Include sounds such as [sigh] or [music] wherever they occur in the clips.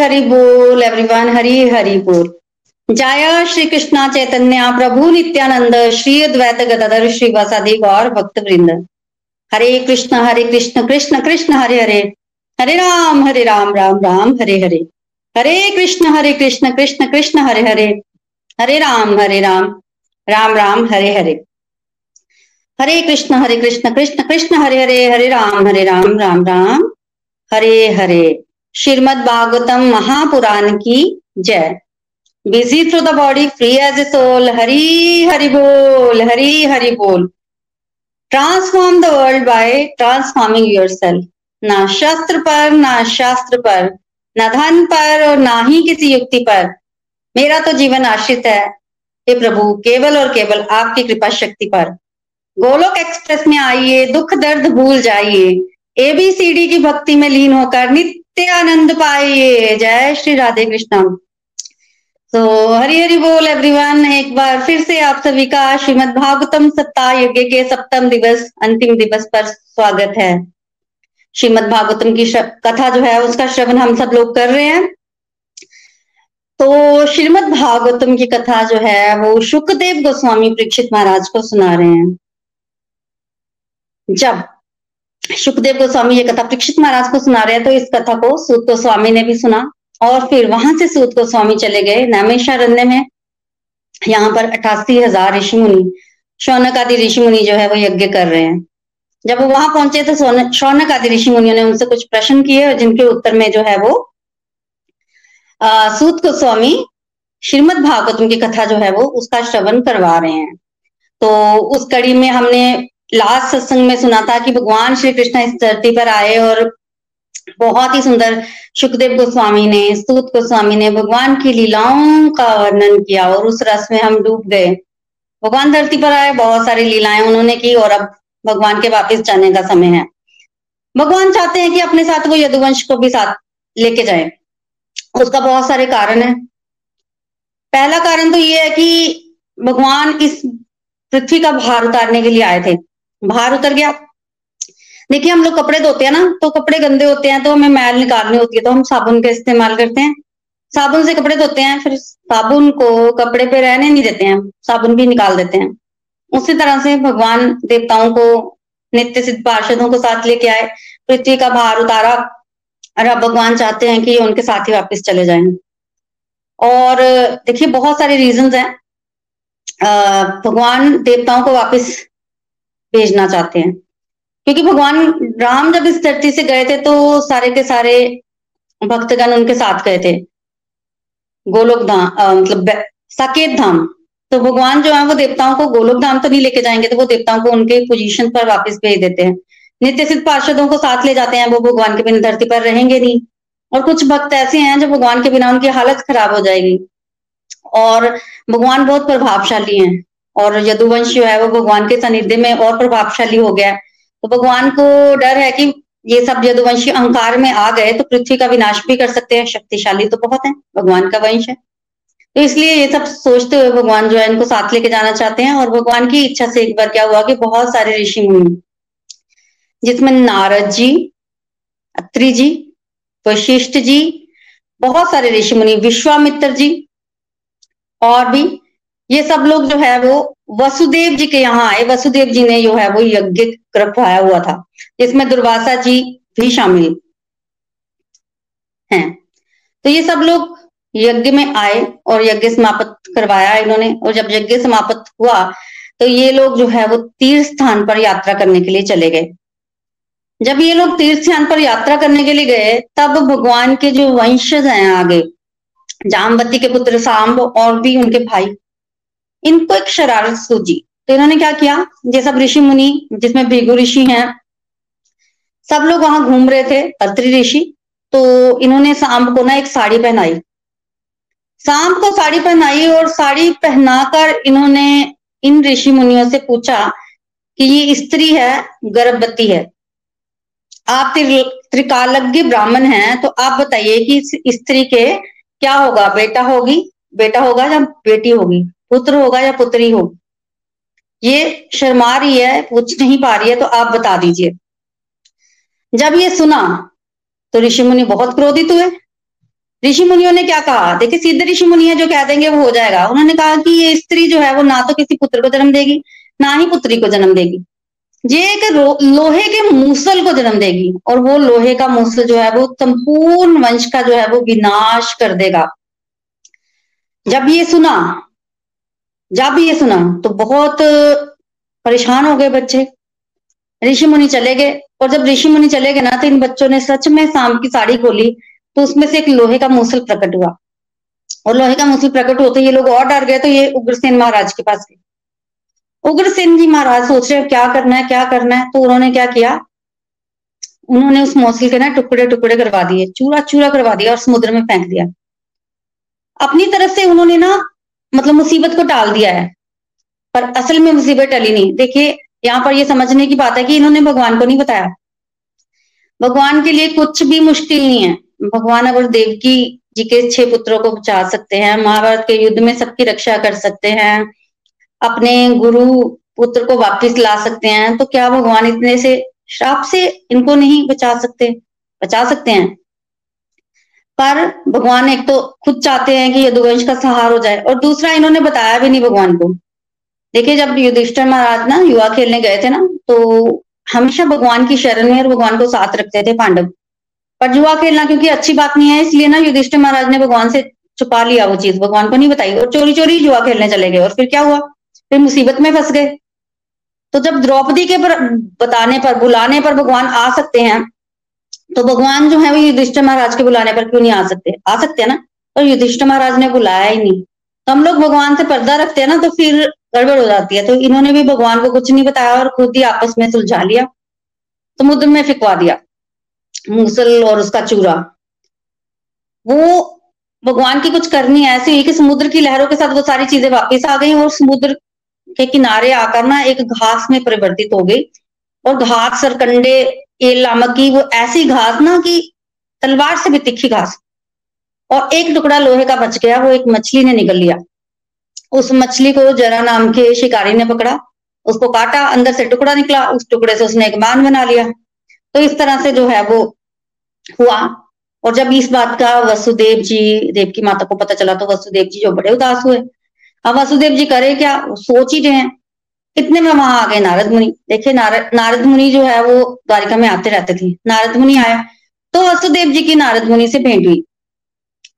हरी बोल एवरीवन हरी हरि बोल। जय श्री कृष्णा चैतन्य, प्रभु नित्यानंद, श्री द्वैत गदाधर श्री वसादि गौर भक्त वृंद हरे कृष्ण हरे कृष्ण कृष्ण कृष्ण, हरे हरे। हरे राम हरे राम राम राम, हरे हरे। हरे कृष्ण हरे कृष्ण कृष्ण कृष्ण, हरे हरे। हरे राम हरे राम राम राम, हरे हरे। हरे कृष्ण हरे कृष्ण कृष्ण कृष्ण, हरे हरे। हरे राम हरे राम राम राम। हरे हरे। श्रीमद भागवतम महापुराण की जय। Busy through the body free as a soul Hari Hari बोल, हरी हरि बोल। Transform the world by transforming your ना शस्त्र पर, ना शास्त्र पर, न धन पर और ना ही किसी युक्ति पर। मेरा तो जीवन आश्रित है। हे प्रभु, केवल और केवल आपकी कृपा शक्ति पर। गोलोक एक्सप्रेस में आइए, दुख दर्द भूल जाइए। एबीसीडी की भक्ति में लीन होकर नित्य नित्य आनंद पाइए। जय श्री राधे कृष्ण। तो हरि हरि बोल एवरीवन एक बार फिर से आप सभी का श्रीमद भागवतम सप्ताह यज्ञ के सप्तम दिवस, अंतिम दिवस पर स्वागत है। श्रीमद भागवतम की कथा जो है, उसका श्रवण हम सब लोग कर रहे हैं। तो श्रीमद भागवतम की कथा जो है, वो सुखदेव गोस्वामी परीक्षित महाराज को सुना रहे हैं। जब सुखदेव गोस्वामी ये कथा परीक्षित महाराज को सुना रहे हैं तो इस कथा को सूत गोस्वामी ने भी सुना और फिर वहाँ से सूत गोस्वामी चले गए नैमेशारण्य में। यहाँ पर अठासी हज़ार ऋषि मुनि शौनक आदि ऋषि मुनि जो है वो यज्ञ कर रहे हैं। जब वो वहाँ पहुँचे तो शौनक आदि ऋषि मुनियों ने उनसे कुछ प्रश्न किए और जिनके उत्तर में जो है वो सूत गोस्वामी श्रीमद भागवतम की कथा जो है वो उसका श्रवण करवा रहे हैं। तो उस कड़ी में हमने लास्ट सत्संग में सुना था कि भगवान श्री कृष्ण इस धरती पर आए और बहुत ही सुंदर सुखदेव गोस्वामी ने, स्तूत गोस्वामी ने भगवान की लीलाओं का वर्णन किया और उस रस में हम डूब गए। भगवान धरती पर आए, बहुत सारी लीलाएँ उन्होंने की और अब भगवान के वापस जाने का समय है। भगवान चाहते हैं कि अपने साथ वो यदुवंश को भी साथ लेके जाए। उसका बहुत सारे कारण है। पहला कारण तो ये है कि भगवान इस पृथ्वी का भार उतारने के लिए आए थे। बाहर उतर गया। देखिए, हम लोग कपड़े धोते हैं ना तो कपड़े गंदे होते हैं तो हमें मैल निकालनी होती है तो हम साबुन का इस्तेमाल करते हैं। साबुन से कपड़े धोते हैं, फिर साबुन को कपड़े पे रहने नहीं देते हैं, साबुन भी निकाल देते हैं। उसी तरह से भगवान देवताओं को, नित्य सिद्ध पार्षदों को साथ लेके आए, पृथ्वी का भार उतारा, और अब भगवान चाहते हैं कि उनके साथ ही वापस चले जाए। और देखिए, बहुत सारे रीजंस हैं। भगवान देवताओं को वापस भेजना चाहते हैं। क्योंकि भगवान राम जब इस धरती से गए थे तो सारे के सारे भक्तगण उनके साथ गए थे। गोलोक धाम मतलब साकेत धाम। तो भगवान जो है, वो देवताओं को गोलोक धाम तो नहीं लेके जाएँगे तो वो देवताओं को उनके पोजीशन पर वापस भेज देते हैं। नित्य सिद्ध पार्षदों को साथ ले जाते हैं, वो भगवान के बिना धरती पर रहेंगे नहीं। और कुछ भक्त ऐसे हैं, जो भगवान के बिना उनकी हालत खराब हो जाएगी। और भगवान बहुत प्रभावशाली हैं। और यदुवंश जो है वो भगवान के सानिध्य में और प्रभावशाली हो गया तो भगवान को डर है कि ये सब यदुवंशी अहंकार में आ गए तो पृथ्वी का विनाश भी कर सकते हैं, शक्तिशाली तो बहुत है, भगवान का वंश है। तो इसलिए ये सब सोचते हुए भगवान जो है इनको साथ लेके जाना चाहते हैं और भगवान की इच्छा से एक बार क्या हुआ कि बहुत सारे ऋषि मुनि, जिसमें नारद जी, अत्रि जी, वशिष्ठ जी, बहुत सारे ऋषि मुनि, विश्वामित्र जी और भी ये सब लोग जो है वो वसुदेव जी के यहाँ आए। वसुदेव जी ने जो है वो यज्ञ रखवाया हुआ था, जिसमें दुर्वासा जी भी शामिल हैं। तो ये सब लोग यज्ञ में आए और यज्ञ समाप्त करवाया इन्होंने। और जब यज्ञ समाप्त हुआ तो ये लोग जो है वो तीर्थ स्थान पर यात्रा करने के लिए चले गए। जब ये लोग तीर्थ स्थान पर यात्रा करने के लिए गए, तब भगवान के जो वंशज हैं आगे, जामवती के पुत्र सांब और भी उनके भाई इनको एक शरारत सूझी। तो इन्होंने क्या किया? ये सब ऋषि मुनि, जिसमें भृगु ऋषि हैं, सब लोग वहाँ घूम रहे थे अत्रि ऋषि। तो इन्होंने सांब को ना एक साड़ी पहनाई। सांब को साड़ी पहनाई और साड़ी पहनाकर इन्होंने इन ऋषि मुनियों से पूछा कि ये स्त्री है, गर्भवती है। आप त्रिकालज्ञ ब्राह्मण हैं तो आप बताइए कि इस स्त्री के क्या होगा? बेटा होगी? बेटा होगा या बेटी होगी? पुत्र होगा या पुत्री हो। ये शर्मा रही है, पूछ नहीं पा रही है तो आप बता दीजिए। जब ये सुना तो ऋषि मुनि बहुत क्रोधित हुए। ऋषि मुनियों ने क्या कहा? देखिए, सिद्ध ऋषि मुनि है जो कह देंगे, वो हो जाएगा। उन्होंने कहा कि ये स्त्री जो है, वो ना तो किसी पुत्र को जन्म देगी, ना ही पुत्री को जन्म देगी। ये एक लोहे के मूसल को जन्म देगी, और वो लोहे का मूसल जो है, वो संपूर्ण वंश का जो है, वो विनाश कर देगा। जब ये सुना जब ये सुना तो बहुत परेशान हो गए बच्चे। ऋषि मुनि चले गए, और जब ऋषि मुनि चले गए ना तो इन बच्चों ने सच में शाम की साड़ी खोली तो उसमें से एक लोहे का मूसल प्रकट हुआ। और लोहे का मूसल प्रकट होते ये लोग और डर गए तो ये उग्रसेन महाराज के पास गए। उग्रसेन जी महाराज सोच रहे क्या करना है, क्या करना है? तो उन्होंने क्या किया? उन्होंने उस मौसल के ना टुकड़े टुकड़े करवा दिए चूरा चूरा करवा दिया और समुद्र में फेंक दिया। अपनी तरफ़ से उन्होंने ना मतलब मुसीबत को टाल दिया है। पर असल में मुसीबत टली नहीं। देखिए, यहाँ पर ये समझने की बात है कि इन्होंने भगवान को नहीं बताया। भगवान के लिए कुछ भी मुश्किल नहीं है। भगवान अगर देवकी जी के छह पुत्रों को बचा सकते हैं, महाभारत के युद्ध में सबकी रक्षा कर सकते हैं, अपने गुरु पुत्र को वापस ला सकते हैं तो क्या भगवान इतने से, श्राप से इनको नहीं बचा सकते? बचा सकते हैं। पर भगवान एक तो खुद चाहते हैं कि यदुवंश का सहार हो जाए। और दूसरा इन्होंने बताया भी नहीं भगवान को। देखिए, जब युधिष्ठर महाराज ना युवा खेलने गए थे ना तो हमेशा भगवान की शरण में और भगवान को साथ रखते थे पांडव। पर जुआ खेलना क्योंकि अच्छी बात नहीं है, इसलिए ना युधिष्ठिर महाराज ने भगवान से छुपा लिया वो चीज़। भगवान को नहीं बताई और चोरी चोरी जुआ खेलने चले गए और फिर क्या हुआ? फिर मुसीबत में फंस गए। तो जब द्रौपदी के पर बताने पर, बुलाने पर भगवान आ सकते हैं तो भगवान जो है वो युधिष्ठिर महाराज के बुलाने पर क्यों नहीं आ सकते? आ सकते हैं ना? और युधिष्ठिर महाराज ने बुलाया ही नहीं। तो हम लोग भगवान से पर्दा रखते हैं ना तो फिर गड़बड़ हो जाती है। तो इन्होंने भी भगवान को कुछ नहीं बताया और खुद ही आपस में सुलझा लिया। समुद्र में फिकवा दिया, मूसल और उसका चूरा। वो भगवान की कुछ करनी है ऐसी हुई कि समुद्र की लहरों के साथ वो सारी चीज़ें वापस आ गई और समुद्र के किनारे आकर ना एक घास में परिवर्तित हो गई। और घास सरकंडे एल नामक की वो ऐसी घास ना कि तलवार से भी तिखी घास। और एक टुकड़ा लोहे का बच गया, वो एक मछली ने निकल लिया। उस मछली को जरा नाम के शिकारी ने पकड़ा, उसको काटा, अंदर से टुकड़ा निकला, उस टुकड़े से उसने एक मान बना लिया। तो इस तरह से जो है वो हुआ। और जब इस बात का वसुदेव जी, देव की माता को पता चला तो वसुदेव जी जो बड़े उदास हुए। अब वसुदेव जी करे क्या? सोच ही रहे हैं। इतने में वहाँ आ गए नारद मुनि। देखिए नारद नारद मुनि जो है, वो द्वारिका में आते रहते थे। नारद मुनि आया तो वसुदेव जी की नारद मुनि से भेंट हुई।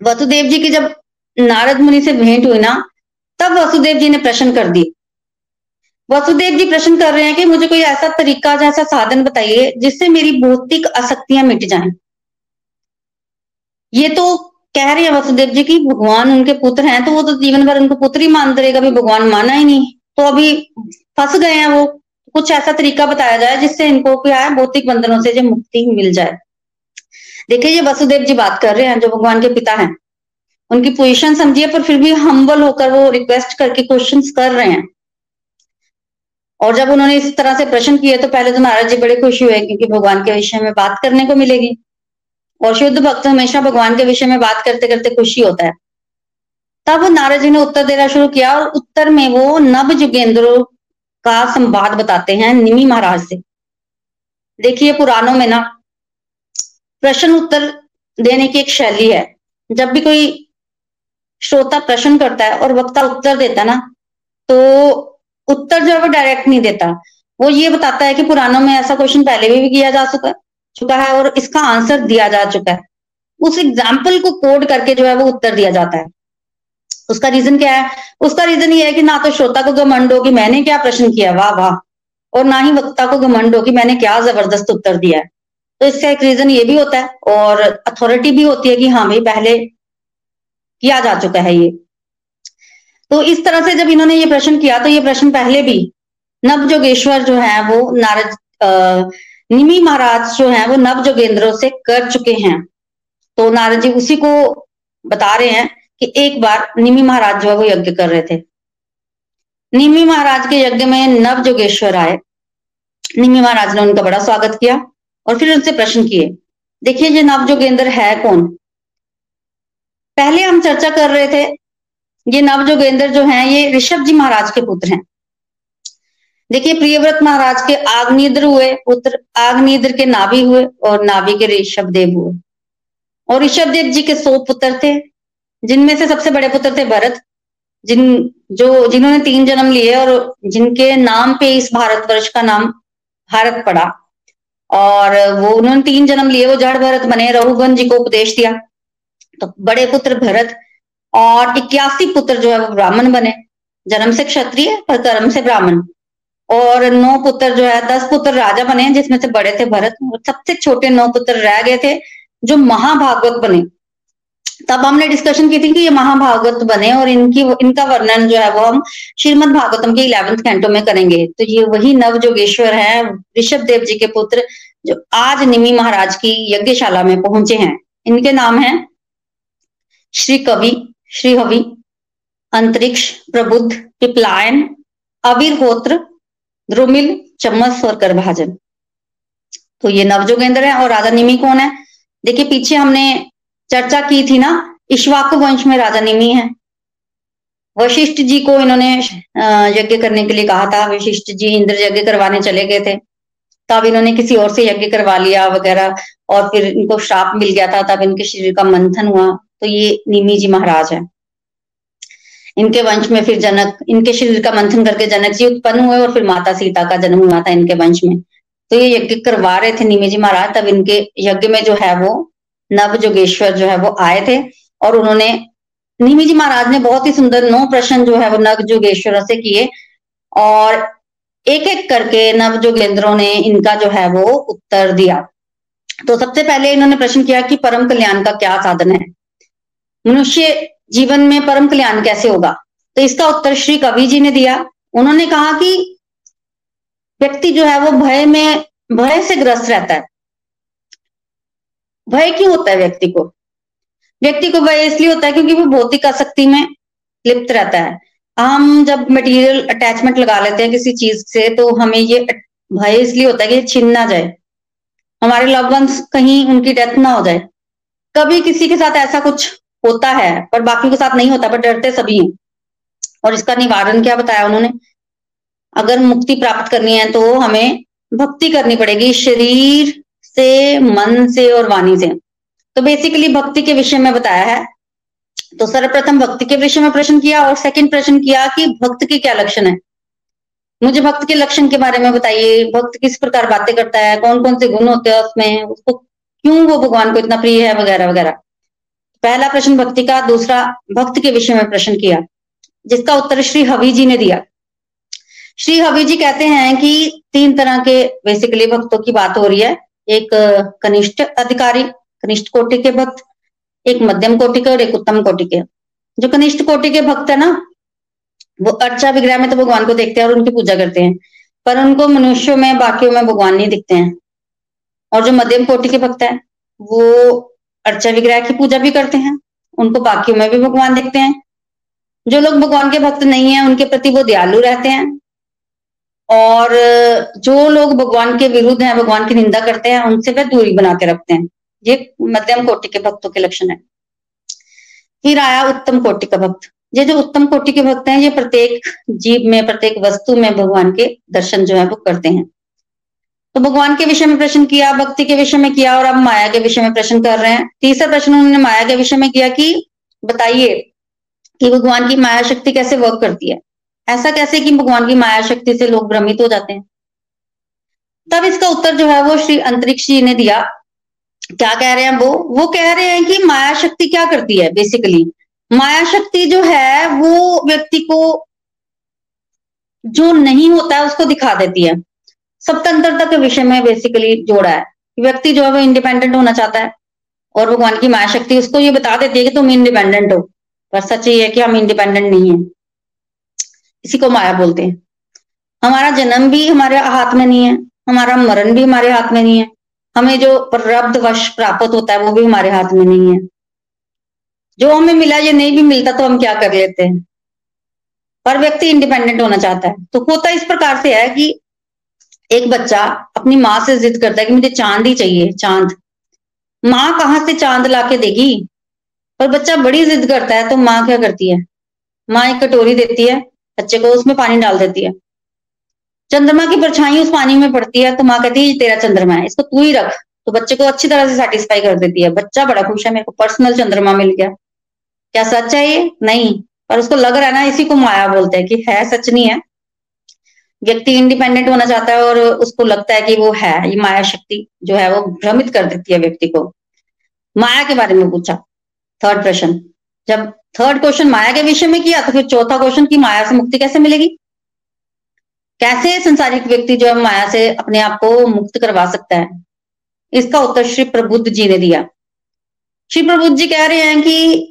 वसुदेव जी की जब नारद मुनि से भेंट हुई ना, तब वसुदेव जी ने प्रश्न कर दिए। वसुदेव जी प्रश्न कर रहे हैं कि मुझे कोई ऐसा तरीका जैसा साधन बताइए, जिससे मेरी भौतिक आसक्तियाँ मिट जाएँ। ये तो कह रहे हैं वसुदेव जी की भगवान उनके पुत्र हैं तो वो तो जीवन भर उनको पुत्र ही मानते रहेगा कभी भगवान माना ही नहीं। तो अभी फंस गए हैं वो। कुछ ऐसा तरीका बताया जाए जिससे इनको क्या है, भौतिक बंधनों से जो मुक्ति मिल जाए। देखिए, ये वसुदेव जी बात कर रहे हैं, जो भगवान के पिता हैं। उनकी पोजिशन समझिए, पर फिर भी हम्बल होकर वो रिक्वेस्ट करके क्वेश्चन कर रहे हैं। और जब उन्होंने इस तरह से प्रश्न किए तो पहले तो महाराज जी बड़े खुशी हुए, क्योंकि भगवान के विषय में बात करने को मिलेगी। और शुद्ध भक्त हमेशा भगवान के विषय में बात करते करते खुशी होता है। तब नारद जी ने उत्तर देना शुरू किया, और उत्तर में वो नव युगेंद्र का संवाद बताते हैं निमी महाराज से। देखिए पुराणों में ना प्रश्न उत्तर देने की एक शैली है। जब भी कोई श्रोता प्रश्न करता है और वक्ता उत्तर देता है ना तो उत्तर जो है वो डायरेक्ट नहीं देता। वो ये बताता है कि पुराणों में ऐसा क्वेश्चन पहले भी, भी किया जा चुका चुका है और इसका आंसर दिया जा चुका है। उस एग्ज़ाम्पल को कोड करके जो है वो उत्तर दिया जाता है। उसका रीजन क्या है? उसका रीजन ये है कि ना तो श्रोता को घमंड हो कि मैंने क्या प्रश्न किया, वाह वाह, और ना ही वक्ता को घमंड हो कि मैंने क्या ज़बरदस्त उत्तर दिया है। तो इसका एक रीजन ये भी होता है, और अथॉरिटी भी होती है कि हाँ भाई, पहले किया जा चुका है ये। तो इस तरह से जब इन्होंने ये प्रश्न किया तो ये प्रश्न पहले भी नव जोगेश्वर जो है, वो नारद निमी महाराज जो है, वो नव जोगेंद्रों से कर चुके हैं। तो नारद जी उसी को बता रहे हैं कि एक बार निमी महाराज जो है वो यज्ञ कर रहे थे। निमी महाराज के यज्ञ में नव जोगेश्वर आए। निमी महाराज ने उनका बड़ा स्वागत किया और फिर उनसे प्रश्न किए, देखिए, ये नव जोगेंद्र है कौन? पहले हम चर्चा कर रहे थे, ये नव जोगेंद्र जो हैं, ये ऋषभ जी महाराज के पुत्र हैं। देखिए, प्रियव्रत महाराज के आग्निद्र हुए, पुत्र आग्निद्र के नाभि हुए और नाभि के ऋषभ देव हुए। और ऋषभ देव जी के सौ पुत्र थे जिनमें से सबसे बड़े पुत्र थे भरत, जिन, जो, जिन्होंने तीन जन्म लिए और जिनके नाम पे इस भारतवर्ष का नाम भारत पड़ा। और वो, उन्होंने तीन जन्म लिए, वो जड़ भरत बने, रघुगन जी को उपदेश दिया। तो बड़े पुत्र भरत और इक्यासी पुत्र जो है वो ब्राह्मण बने। जन्म से क्षत्रिय पर कर्म से ब्राह्मण। और नौ पुत्र जो है, दस पुत्र राजा बने, जिसमें से बड़े थे भरत। सबसे छोटे नौ पुत्र रह गए थे, जो महाभागवत बने। तब हमने डिस्कशन की थी कि ये महाभागवत बने और इनकी इनका वर्णन जो है वो हम श्रीमद भागवतम के इलेवेंथ कैंटो में करेंगे। तो ये वही नव जोगेश्वर है, ऋषभ देव जी के पुत्र, जो आज निमी महाराज की यज्ञशाला में पहुँचे हैं। इनके नाम है श्री कवि, श्री हवि, अंतरिक्ष, प्रबुद्ध, पिपलायन अविरहोत्र द्रुमिल, चम्मस और करभाजन। तो ये नवजोगेंद्र है और राजा निमी कौन है? देखिए, पीछे हमने चर्चा की थी ना, इश्वाकु वंश में राजा निमी है। वशिष्ठ जी को इन्होंने यज्ञ करने के लिए कहा था। वशिष्ठ जी इंद्र यज्ञ करवाने चले गए थे। तब इन्होंने किसी और से यज्ञ करवा लिया वगैरह, और फिर इनको श्राप मिल गया था। तब इनके शरीर का मंथन हुआ। तो ये निमी जी महाराज है। इनके वंश में फिर जनक, इनके शरीर का मंथन करके जनक जी उत्पन्न हुए और फिर माता सीता का जन्म हुआ था इनके वंश में। तो ये यज्ञ करवा रहे थे निमी जी महाराज। तब इनके यज्ञ में जो है वो नव जोगेश्वर जो है वो आए थे और उन्होंने निमी जी महाराज ने बहुत ही सुंदर नौ प्रश्न जो है वो नव जोगेश्वर से किए और एक एक करके नव जोगेंद्रों ने इनका जो है वो उत्तर दिया। तो सबसे पहले इन्होंने प्रश्न किया कि परम कल्याण का क्या साधन है? मनुष्य जीवन में परम कल्याण कैसे होगा? तो इसका उत्तर श्री कवि जी ने दिया। उन्होंने कहा कि व्यक्ति जो है वो भय में, भय से ग्रस्त रहता है। भय क्यों होता है व्यक्ति को? व्यक्ति को भय इसलिए होता है क्योंकि वो भौतिक आसक्ति में लिप्त रहता है। हम जब मटेरियल अटैचमेंट लगा लेते हैं किसी चीज़ से तो हमें ये भय इसलिए होता है कि छिन ना जाए। हमारे लव वंस कहीं उनकी डेथ ना हो जाए। कभी किसी के साथ ऐसा कुछ होता है, पर बाकी के साथ नहीं होता, पर डरते सभी हैं। और इसका निवारण क्या बताया उन्होंने? अगर मुक्ति प्राप्त करनी है तो हमें भक्ति करनी पड़ेगी, शरीर से, मन से और वाणी से। तो बेसिकली भक्ति के विषय में बताया है। तो सर्वप्रथम भक्ति के विषय में प्रश्न किया और सेकंड प्रश्न किया कि भक्त के क्या लक्षण है। मुझे भक्त के लक्षण के बारे में बताइए। भक्त किस प्रकार बातें करता है? कौन कौन से गुण होते हैं उसमें? उसको क्यों वो भगवान को इतना प्रिय है? वगैरह वगैरह। पहला प्रश्न भक्ति का, दूसरा भक्त के विषय में प्रश्न किया, जिसका उत्तर श्री हवि जी ने दिया। श्री हवि जी कहते हैं कि तीन तरह के बेसिकली भक्तों की बात हो रही है। एक, कनिष्ठ अधिकारी, कनिष्ठ कोटि के भक्त, एक मध्यम कोटि के और एक उत्तम कोटि के। जो कनिष्ठ कोटि के भक्त है ना, वो अर्चा विग्रह में तो भगवान को देखते हैं और उनकी पूजा करते हैं, पर उनको मनुष्यों में, बाकियों में भगवान नहीं दिखते हैं। और जो मध्यम कोटि के भक्त है, वो अर्चा विग्रह की पूजा भी करते हैं, उनको बाकियों में भी भगवान दिखते हैं। जो लोग भगवान के भक्त नहीं है, उनके प्रति वो दयालु रहते हैं और जो लोग भगवान के विरुद्ध हैं, भगवान की निंदा करते हैं, उनसे वह दूरी बना के रखते हैं। ये मध्यम कोटि के भक्तों के लक्षण है। फिर आया उत्तम कोटि का भक्त। ये जो उत्तम कोटि के भक्त हैं, ये प्रत्येक जीव में, प्रत्येक वस्तु में भगवान के दर्शन जो है, वो करते हैं। तो भगवान के विषय में प्रश्न किया, भक्ति के विषय में किया और अब माया के विषय में प्रश्न कर रहे हैं। तीसरा प्रश्न उन्होंने माया के विषय में किया कि, बताइए कि भगवान की माया शक्ति कैसे वर्क करती है? ऐसा कैसे कि भगवान की माया शक्ति से लोग भ्रमित हो जाते हैं? तब इसका उत्तर जो है वो श्री अंतरिक्ष जी ने दिया। क्या कह रहे हैं वो? वो कह रहे हैं कि माया शक्ति क्या करती है बेसिकली माया शक्ति जो है, वो व्यक्ति को जो नहीं होता है, उसको दिखा देती है। स्वतंत्रता के विषय में बेसिकली जोड़ा है व्यक्ति जो है वो इंडिपेंडेंट होना चाहता है और भगवान की माया शक्ति उसको ये बता देती है कि तुम इंडिपेंडेंट हो। पर सच ये है कि हम इंडिपेंडेंट नहीं है। इसी को माया बोलते हैं। हमारा जन्म भी हमारे हाथ में नहीं है, हमारा मरण भी हमारे हाथ में नहीं है। हमें जो रब्द वश प्राप्त होता है, वो भी हमारे हाथ में नहीं है। जो हमें मिला, ये नहीं भी मिलता तो हम क्या कर लेते हैं? पर व्यक्ति इंडिपेंडेंट होना चाहता है। तो होता इस प्रकार से है कि एक बच्चा अपनी माँ से जिद करता है कि मुझे चाँद ही चाहिए, चाँद। माँ कहाँ से चाँद ला के देगी? पर बच्चा बड़ी जिद करता है तो माँ क्या करती है? माँ एक कटोरी देती है बच्चे को उसमें पानी डाल देती है। चंद्रमा की परछाई उस पानी में पड़ती है तो माँ कहती है तेरा चंद्रमा है, इसको तू ही रख। तो बच्चे को अच्छी तरह से सेटिस्फाई कर देती है। बच्चा बड़ा खुश है, मेरे को पर्सनल चंद्रमा मिल गया। क्या सच है ये? नहीं। पर उसको लग रहा है ना, इसी को माया बोलते हैं कि है, सच नहीं है। व्यक्ति इंडिपेंडेंट होना चाहता है और उसको लगता है कि वो है, ये माया शक्ति जो है, वो भ्रमित कर देती है व्यक्ति को। माया के बारे में पूछा। थर्ड प्रश्न। जब थर्ड क्वेश्चन माया के विषय में किया तो फिर चौथा क्वेश्चन की माया से मुक्ति कैसे मिलेगी? कैसे संसारिक व्यक्ति जो है, माया से अपने आप को मुक्त करवा सकता है? इसका उत्तर श्री प्रबुद्ध जी ने दिया। श्री प्रबुद्ध जी कह रहे हैं कि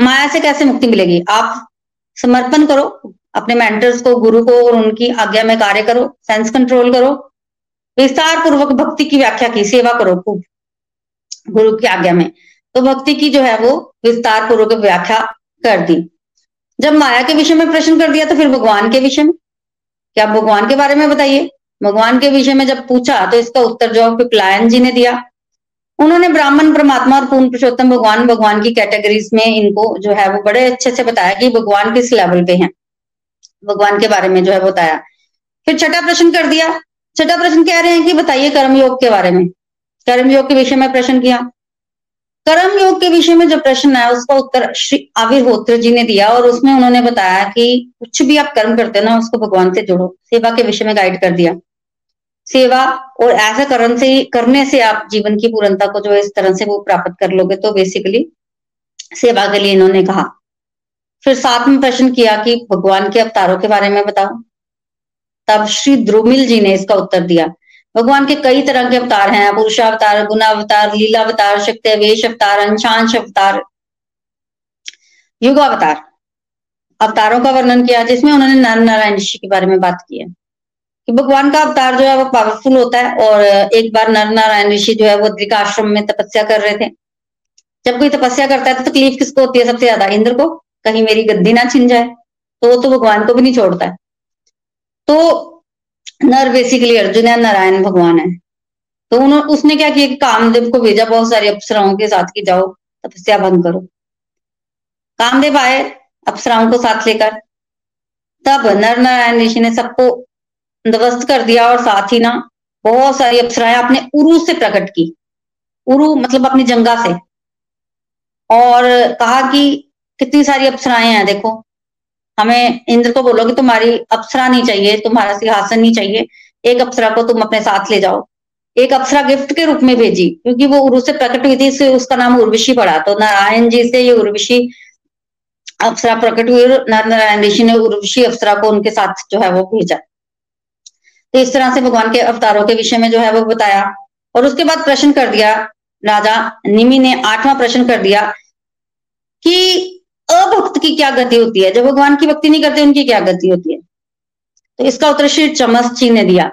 माया से कैसे मुक्ति मिलेगी? आप समर्पण करो, अपने मेंटर्स को, गुरु को और उनकी आज्ञा में कार्य करो सेंस कंट्रोल करो विस्तार पूर्वक भक्ति की व्याख्या की, सेवा करो खूब गुरु की आज्ञा में। तो भक्ति की जो है वो विस्तार पूर्वक व्याख्या कर दी। जब माया के विषय में प्रश्न कर दिया तो फिर भगवान के विषय में? क्या भगवान के बारे में बताइए? भगवान के विषय में जब पूछा तो इसका उत्तर जो पिपलायन जी ने दिया। उन्होंने ब्राह्मण, परमात्मा और पूर्ण पुरुषोत्तम भगवान भगवान की कैटेगरीज में इनको जो है वो बड़े अच्छे से बताया कि भगवान किस लेवल पे हैं। भगवान के बारे में जो है बताया। फिर छठा प्रश्न कर दिया। छठा प्रश्न कह रहे हैं कि बताइए कर्मयोग के बारे में। कर्मयोग के विषय में प्रश्न किया। कर्म योग के विषय में जो प्रश्न है उसका उत्तर श्री आविर्होत्र जी ने दिया और उसमें उन्होंने बताया कि कुछ भी आप कर्म करते हो ना, उसको भगवान से जोड़ो। सेवा के विषय में गाइड कर दिया। सेवा और ऐसा कर्म से करने से आप जीवन की पूर्णता को जो इस तरह से वो प्राप्त कर लोगे। तो बेसिकली सेवा के लिए इन्होंने कहा। फिर साथ में प्रश्न किया कि भगवान के अवतारों के बारे में बताओ। तब श्री द्रुमिल जी ने इसका उत्तर दिया। भगवान के कई तरह के अवतार हैं, पुरुषावतार, गुणावतार, लीलावतार शक्ति वेश अवतार, अंशांश अवतार, युगावतार, अवतारों का वर्णन किया, जिसमें उन्होंने नर नारायण ऋषि के बारे में बात की है। कि भगवान का अवतार जो है, वो पावरफुल होता है, और एक बार नर नारायण ऋषि जो है, वो आश्रम में तपस्या कर रहे थे। जब कोई तपस्या करता है तो तकलीफ़ किसको होती है सबसे ज़्यादा? इंद्र को। कहीं मेरी गद्दी ना छिन जाए तो वो तो भगवान को भी नहीं छोड़ता है। तो नर बेसिकली अर्जुन है, नारायण भगवान है। तो उन्होंने उसने क्या किया कि कामदेव को भेजा बहुत सारी अप्सराओं के साथ की जाओ, तपस्या भंग करो। कामदेव आए, अप्सराओं को साथ लेकर। तब नर नारायण ऋषि ने सबको ध्वस्त कर दिया और साथ ही ना बहुत सारी अप्सराएँ अपने उरु से प्रकट की। उरु मतलब अपनी जंगा से। और कहा कि कितनी सारी अप्सराएँ हैं, देखो। हमें इंद्र को बोलो कि तुम्हारी अप्सरा नहीं चाहिए, तुम्हारा सिंहासन नहीं चाहिए, एक अप्सरा को तुम अपने साथ ले जाओ। एक अप्सरा गिफ्ट के रूप में भेजी, क्योंकि वो उर्व से प्रकट हुई थी, इससे उसका नाम उर्वशी पड़ा। तो नारायण जी से ये उर्वशी अप्सरा प्रकट हुई नर नारायण ऋषि ने उर्वशी अप्सरा को उनके साथ जो है वो भेजा। तो इस तरह से भगवान के अवतारों के विषय में जो है वो बताया, और उसके बाद प्रश्न कर दिया, राजा निमि ने आठवां प्रश्न कर दिया कि अभक्त की क्या गति होती है? जब भगवान की भक्ति नहीं करते, उनकी क्या गति होती है? तो इसका उत्तर श्री चमस जी ने दिया।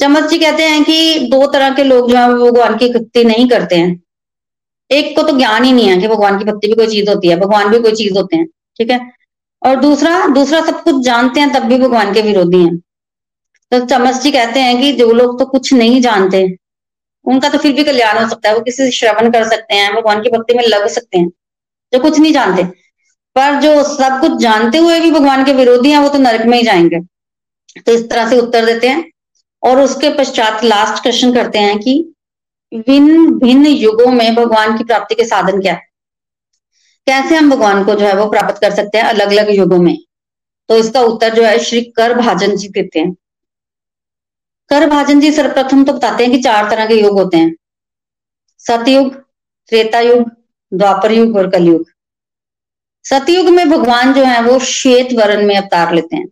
चमस जी कहते हैं कि दो तरह के लोग जो है, वो भगवान की भक्ति नहीं करते हैं। एक को तो ज्ञान ही नहीं है कि भगवान की भक्ति भी कोई चीज़ होती है, भगवान भी कोई चीज़ होते हैं, ठीक है? और दूसरा दूसरा सब कुछ जानते हैं, तब भी भगवान के विरोधी हैं। तो चमस जी कहते हैं कि जो लोग तो कुछ नहीं जानते, उनका तो फिर भी कल्याण हो सकता है, वो किसी से श्रवण कर सकते हैं, भगवान की भक्ति में लग सकते हैं, जो कुछ नहीं जानते। पर जो सब कुछ जानते हुए भी भगवान के विरोधी हैं, वो तो नरक में ही जाएँगे। तो इस तरह से उत्तर देते हैं और उसके पश्चात लास्ट क्वेश्चन करते हैं कि भिन्न भिन्न युगों में भगवान की प्राप्ति के साधन क्या है? कैसे हम भगवान को जो है वो प्राप्त कर सकते हैं अलग अलग युगों में? तो इसका उत्तर जो है श्री कर भाजन जी देते हैं। कर भाजन जी सर्वप्रथम तो बताते हैं कि चार तरह के योग होते हैं। सतयुग, त्रेता युग, द्वापर युग और कलयुग। सतयुग में भगवान जो है, वो श्वेत वर्ण में अवतार लेते हैं।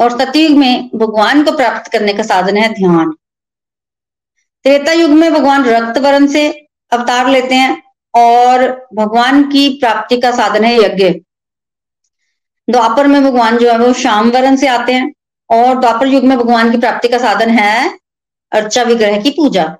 और सतयुग में भगवान को प्राप्त करने का साधन है ध्यान। त्रेता युग में भगवान रक्त वर्ण से अवतार लेते हैं और भगवान की प्राप्ति का साधन है यज्ञ। द्वापर में भगवान जो है, वो श्याम वर्ण से आते हैं और द्वापर युग में भगवान की प्राप्ति का साधन है अर्चा विग्रह की पूजा।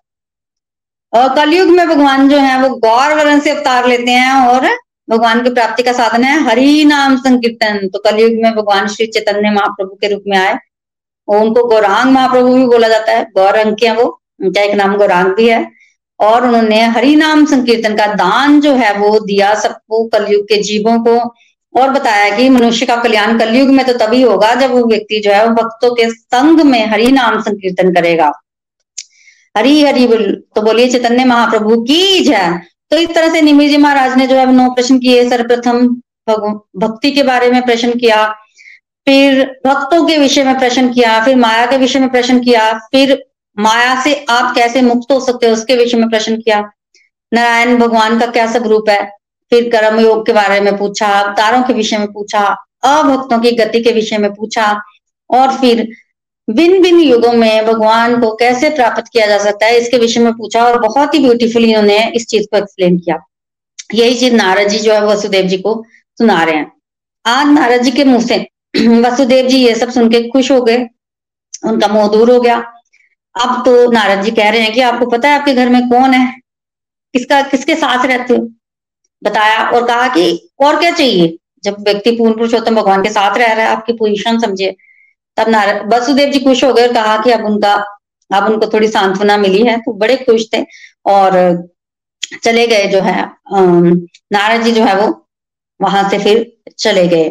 और कलयुग में भगवान जो है, वो गौर वर्ण से अवतार लेते हैं और भगवान की प्राप्ति का साधन है। हरि नाम संकीर्तन। तो कलयुग में भगवान श्री चैतन्य महाप्रभु के रूप में आए। और उनको गौरांग महाप्रभु भी बोला जाता है। गौरंग के हैं वो। उनका एक नाम गौरांग भी है। और उन्होंने हरि नाम संकीर्तन का दान जो है वो दिया सबको, कलयुग के जीवों को। और बताया कि मनुष्य का कल्याण कलयुग में तो तभी होगा जब वो व्यक्ति जो है वो भक्तों के संग में हरि नाम संकीर्तन करेगा। हरी हरि बोल तो बोलिए चैतन्य महाप्रभु की जय। तो इस तरह से निमिर जी महाराज ने जो है नौ प्रश्न किए, सर्वप्रथम भक्ति के बारे में प्रश्न किया, फिर भक्तों के विषय में प्रश्न किया, फिर माया के विषय में प्रश्न किया, फिर माया से आप कैसे मुक्त हो सकते हो, उसके विषय में प्रश्न किया। नारायण भगवान का क्या स्वरूप है? फिर कर्म योग के बारे में पूछा, अवतारों के विषय में पूछा, अभक्तों की गति के विषय में पूछा, और फिर भिन्न भिन्न युगों में भगवान को कैसे प्राप्त किया जा सकता है, इसके विषय में पूछा और बहुत ही ब्यूटीफुली इन्होंने इस चीज़ को एक्सप्लेन किया। यही चीज़ नारद जी जो है, वसुदेव जी को सुना रहे हैं। आज नारद जी के मुँह से [clears throat] वसुदेव जी ये सब सुन के खुश हो गए, उनका मोह दूर हो गया। अब तो नारद जी कह रहे हैं कि आपको पता है आपके घर में कौन है? किसका, किसके साथ रहते हो? बताया और कहा कि और क्या चाहिए? जब व्यक्ति पूर्ण पुरुषोत्तम भगवान के साथ रह रहा है, आपकी पोजिशन समझे। तब नारद वसुदेव जी खुश हो गए और कहा कि अब उनका, अब उनको थोड़ी सांत्वना मिली है तो बड़े खुश थे और चले गए जो है नारद जी जो है वो वहाँ से फिर चले गए।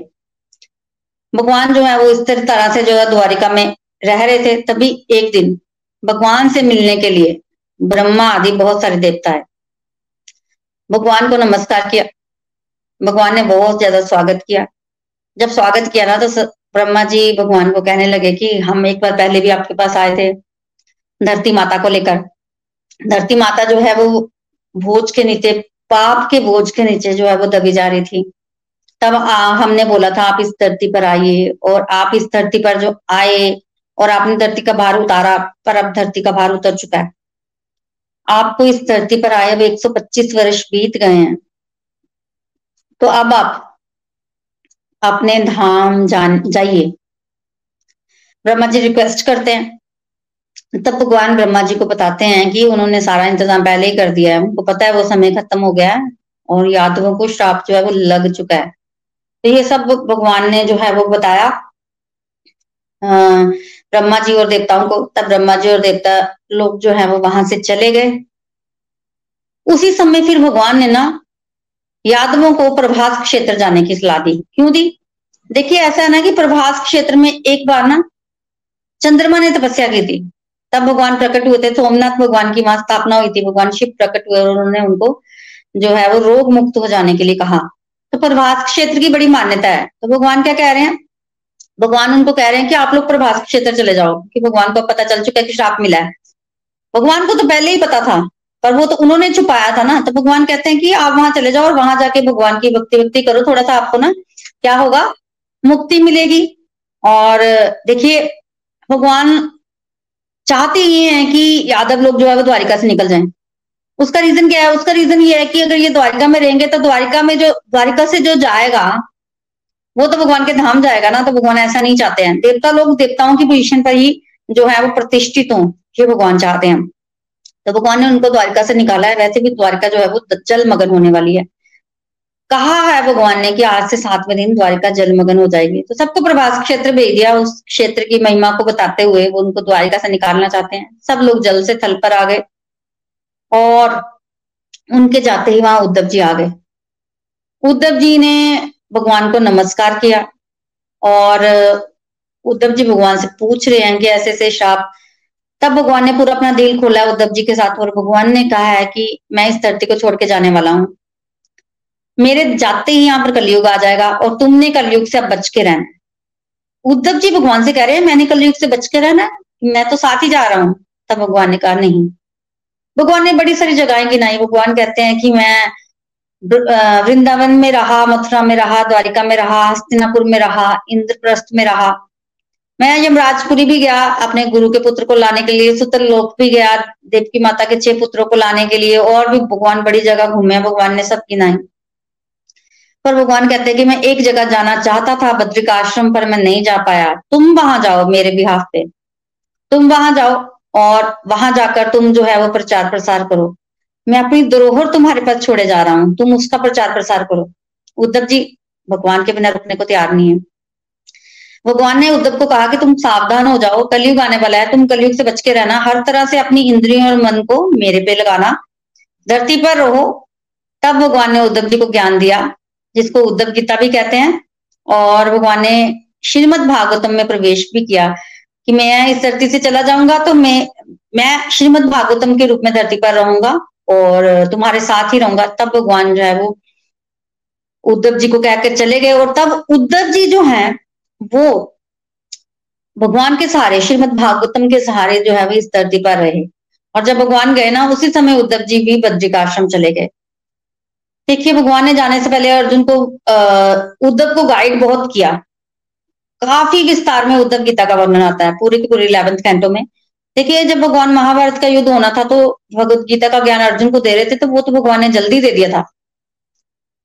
भगवान जो है वो इस तरह से जो है द्वारिका में रह रहे थे, तभी एक दिन भगवान से मिलने के लिए ब्रह्मा आदि बहुत सारे देवता है भगवान को नमस्कार किया। भगवान ने बहुत ज़्यादा स्वागत किया। जब स्वागत किया ना तो ब्रह्मा जी भगवान को कहने लगे कि हम एक बार पहले भी आपके पास आए थे धरती माता को लेकर। धरती माता जो है वो भोज के नीचे पाप के बोझ के नीचे जो है वो दबी जा रही थी। तब आ, हमने बोला था आप इस धरती पर आइए और आप इस धरती पर जो आए और आपने धरती का भार उतारा पर अब धरती का भार उतर चुका है। आपको इस धरती पर आए अब 125 वर्ष बीत गए हैं। तो अब आप अपने धाम जान, जाइए। ब्रह्मा जी रिक्वेस्ट करते हैं। तब भगवान ब्रह्मा जी को बताते हैं कि उन्होंने सारा इंतज़ाम पहले ही कर दिया है। उनको पता है वो समय खत्म हो गया है और यादवों को श्राप जो है वो लग चुका है। तो ये सब भगवान ने जो है वो बताया। ब्रह्मा जी और देवताओं को, तब ब्रह्मा जी और देवता लोग जो है वो वहाँ से चले गए। उसी समय फिर भगवान ने ना यादवों को प्रभास क्षेत्र जाने की सलाह दी। क्यों दी? देखिए, ऐसा है ना कि प्रभास क्षेत्र में एक बार ना चंद्रमा ने तपस्या की थी। तब भगवान प्रकट हुए थे। सोमनाथ भगवान की माँ स्थापना हुई थी। भगवान शिव प्रकट हुए और उन्होंने उनको जो है वो रोग मुक्त हो जाने के लिए कहा। तो प्रभास क्षेत्र की बड़ी मान्यता है। तो भगवान क्या कह रहे हैं? भगवान उनको कह रहे हैं कि आप लोग प्रभास क्षेत्र चले जाओ, कि भगवान को पता चल चुका है कि श्राप मिला है। भगवान को तो पहले ही पता था। पर वो तो उन्होंने छुपाया था ना तो भगवान कहते हैं कि आप वहाँ चले जाओ और वहाँ जाके भगवान की भक्ति भक्ति करो, थोड़ा सा आपको ना क्या होगा, मुक्ति मिलेगी। और देखिए, भगवान चाहते ये हैं कि यादव लोग जो है वो द्वारिका से निकल जाएँ। उसका रीजन क्या है? उसका रीजन ये है कि अगर ये द्वारिका में रहेंगे तो द्वारिका में जो, द्वारिका से जो जाएगा, वो तो भगवान के धाम जाएगा ना तो भगवान ऐसा नहीं चाहते हैं। देवता लोग देवताओं की पोजिशन पर ही जो है वो प्रतिष्ठित हो, ये भगवान चाहते हैं। तो भगवान ने उनको द्वारिका से निकाला है। वैसे भी द्वारिका जो है वो जल मगन होने वाली है। कहा है भगवान ने कि आज से सातवें दिन द्वारिका जलमगन हो जाएगी। तो सबको प्रभास क्षेत्र भेज दिया। उस क्षेत्र की महिमा को बताते हुए वो उनको द्वारिका से निकालना चाहते हैं। सब लोग जल से थल पर आ गए और उनके जाते ही वहाँ उद्धव जी आ गए। उद्धव जी ने भगवान को नमस्कार किया और उद्धव जी भगवान से पूछ रहे हैं कि ऐसे ऐसे श्राप तब भगवान ने पूरा अपना दिल खोला, उद्धव जी के साथ, और भगवान ने कहा है कि मैं इस धरती को छोड़ के जाने वाला हूँ। मेरे जाते ही यहाँ पर कलयुग आ जाएगा, और तुमने कलयुग से अब बच के रहना। उद्धव जी भगवान से कह रहे हैं, मैंने कलयुग से बच के रहना मैं तो साथ ही जा रहा हूँ। तब भगवान ने कहा, नहीं। भगवान ने बड़ी सारी जगहें गिनाई। भगवान कहते हैं कि मैं वृंदावन में रहा, मथुरा में रहा, द्वारिका में रहा, हस्तिनापुर में रहा, इंद्रप्रस्थ में रहा। मैं यमराजपुरी भी गया, अपने गुरु के पुत्र को लाने के लिए सुतर लोक भी गया, देवकी माता के छह पुत्रों को लाने के लिए, और भी भगवान, बड़ी जगह घूमे भगवान ने सब गिनाई पर भगवान कहते हैं कि मैं एक जगह जाना चाहता था बद्रिकाश्रम पर मैं नहीं जा पाया। तुम वहाँ जाओ मेरे बिहाफ पे। तुम वहाँ जाओ और वहाँ जाकर तुम जो है वो प्रचार प्रसार करो। मैं अपनी धरोहर तुम्हारे पास छोड़े जा रहा हूँ। तुम उसका प्रचार प्रसार करो। उद्धव जी, भगवान के बिना रुकने को तैयार नहीं है। भगवान ने उद्धव को कहा कि तुम सावधान हो जाओ, कलयुग आने वाला है, तुम कलयुग से बच के रहना, हर तरह से अपनी इंद्रियों और मन को मेरे पे लगाना। धरती पर रहो, तब भगवान ने उद्धव जी को ज्ञान दिया, जिसको उद्धव गीता भी कहते हैं, और भगवान ने श्रीमद भागवतम में प्रवेश भी किया कि मैं इस धरती से चला जाऊँगा तो मैं मैं श्रीमद भागवतम के रूप में धरती पर रहूँगा, और तुम्हारे साथ ही रहूँगा। तब भगवान जो है वो उद्धव जी को कहकर चले गए, और तब उद्धव जी जो हैं वो भगवान के सहारे, श्रीमद भागवतम के सहारे जो है वो इस धरती पर रहे। और जब भगवान गए ना, उसी समय उद्धव जी भी बद्रिकाश्रम चले गए। देखिए, भगवान ने जाने से पहले अर्जुन को उद्धव को गाइड बहुत किया। काफ़ी विस्तार में उद्धव गीता का वर्णन आता है, पूरे के पूरे इलेवेंथ कैंटो में। देखिए, जब भगवान महाभारत का युद्ध होना था तो भगवत गीता का ज्ञान अर्जुन को दे रहे थे तो वो तो भगवान ने जल्दी दे दिया था।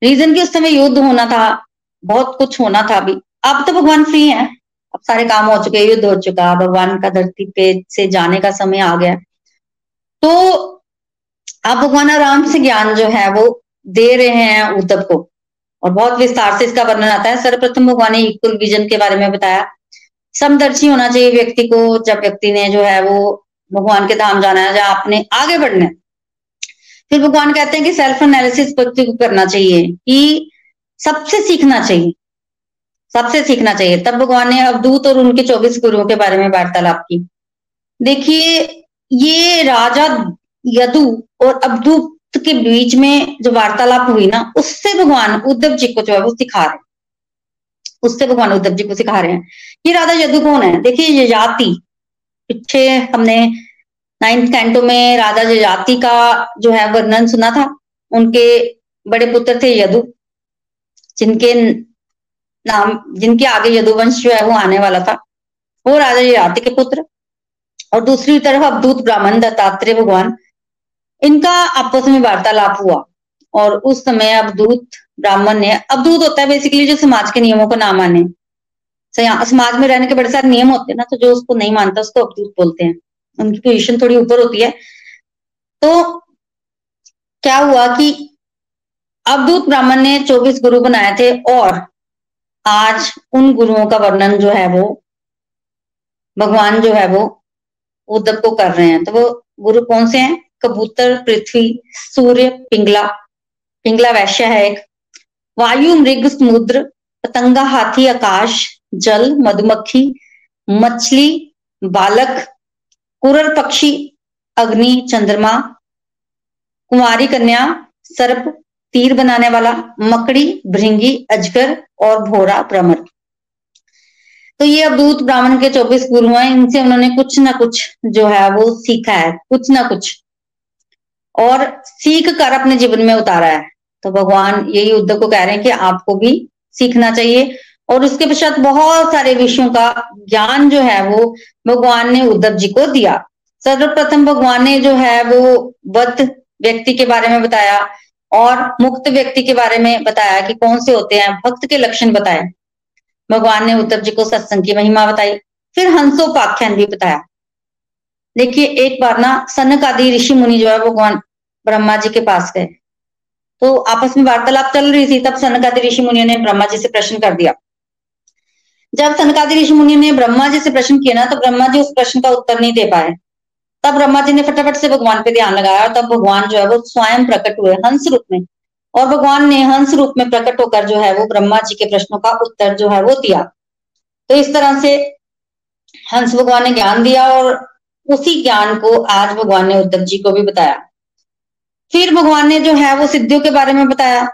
रीजन की उस समय युद्ध होना था, बहुत कुछ होना था अभी। अब तो भगवान फ्री है। अब सारे काम हो चुके युद्ध हो चुका भगवान का धरती पे से जाने का समय आ गया। तो अब भगवान आराम से ज्ञान जो है वो दे रहे हैं उद्धव को। और बहुत विस्तार से इसका वर्णन आता है। सर्वप्रथम भगवान ने इक्वल विजन के बारे में बताया। समदर्शी होना चाहिए व्यक्ति को, जब व्यक्ति ने जो है वो भगवान के धाम जाना है या आपने आगे बढ़ना है। फिर भगवान कहते हैं कि सेल्फ एनालिसिस व्यक्ति को करना चाहिए, कि सबसे सीखना चाहिए। सबसे सीखना चाहिए। तब भगवान ने अवधूत और उनके चौबीस गुरुओं के बारे में वार्तालाप की। देखिए, ये राजा यदु और अवधूत के बीच में जो वार्तालाप हुई ना, उससे भगवान उद्धव जी को जो है वो सिखा रहे उससे भगवान उद्धव जी को सिखा रहे हैं। ये राधा यदु कौन है? देखिए, यजाति। पीछे हमने नाइन्थ कैंटो में राधा यजाति का जो है वर्णन सुना था। उनके बड़े पुत्र थे यदु, जिनके नाम, जिनके आगे यदुवंश जो है वो आने वाला था, वो राजा यजाति के पुत्र और दूसरी तरफ़ अवधूत ब्राह्मण दत्तात्रेय भगवान, इनका आपस में वार्तालाप हुआ और उस समय अवधूत ब्राह्मण ने अवधूत होता है बेसिकली जो समाज के नियमों को ना माने। समाज में रहने के बड़े सारे नियम होते हैं ना तो जो उसको नहीं मानता, उसको अवधूत बोलते हैं। उनकी पोजिशन थोड़ी ऊपर होती है। तो क्या हुआ कि अवधूत ब्राह्मण ने चौबीस गुरु बनाए थे और आज उन गुरुओं का वर्णन जो है वो, भगवान जो है वो उद्धव को कर रहे हैं। तो वो गुरु कौन से हैं? कबूतर, पृथ्वी, सूर्य, पिंगला। पिंगला वैश्य है एक। वायु, मृग, समुद्र, पतंगा, हाथी, आकाश, जल, मधुमक्खी, मछली, बालक, कुरर पक्षी, अग्नि, चंद्रमा, कुमारी कन्या, सर्प तीर बनाने वाला, मकड़ी, भृंगी, अजगर और भोरा भ्रमर तो ये अवधूत ब्राह्मण के चौबीस गुरु हैं, इनसे उन्होंने कुछ ना कुछ जो है वो सीखा है, कुछ ना कुछ। और सीख कर अपने जीवन में उतारा है। तो भगवान यही उद्धव को कह रहे हैं कि आपको भी सीखना चाहिए। और उसके पश्चात बहुत सारे विषयों का ज्ञान जो है वो भगवान ने, उद्धव जी को दिया। सर्वप्रथम भगवान ने जो है वो बद्ध व्यक्ति के बारे में बताया। और मुक्त व्यक्ति के बारे में बताया कि कौन से होते हैं, भक्त के लक्षण बताए। भगवान ने उद्धव जी को सत्संग की महिमा बताई, फिर हंसोपाख्यान भी बताया। देखिए, एक बार ना सनक आदि ऋषि मुनि जो है भगवान ब्रह्मा जी के पास गए। तो आपस में वार्तालाप चल रही थी, तब सनक आदि ऋषि मुनि ने ब्रह्मा जी से प्रश्न कर दिया। जब सनकादि ऋषि मुनि ने ब्रह्मा जी से प्रश्न किया ना तो ब्रह्मा जी उस प्रश्न का उत्तर नहीं दे पाए। तब ब्रह्मा जी ने फटाफट से भगवान पे ध्यान लगाया, तब भगवान जो है वो स्वयं प्रकट हुए हंस रूप में। और भगवान ने हंस रूप में प्रकट होकर जो है वो ब्रह्मा जी के प्रश्नों का उत्तर जो है वो दिया। तो इस तरह से हंस भगवान ने ज्ञान दिया और उसी ज्ञान को आज भगवान ने उद्धव जी को भी बताया। फिर भगवान ने जो है वो सिद्धियों के बारे में बताया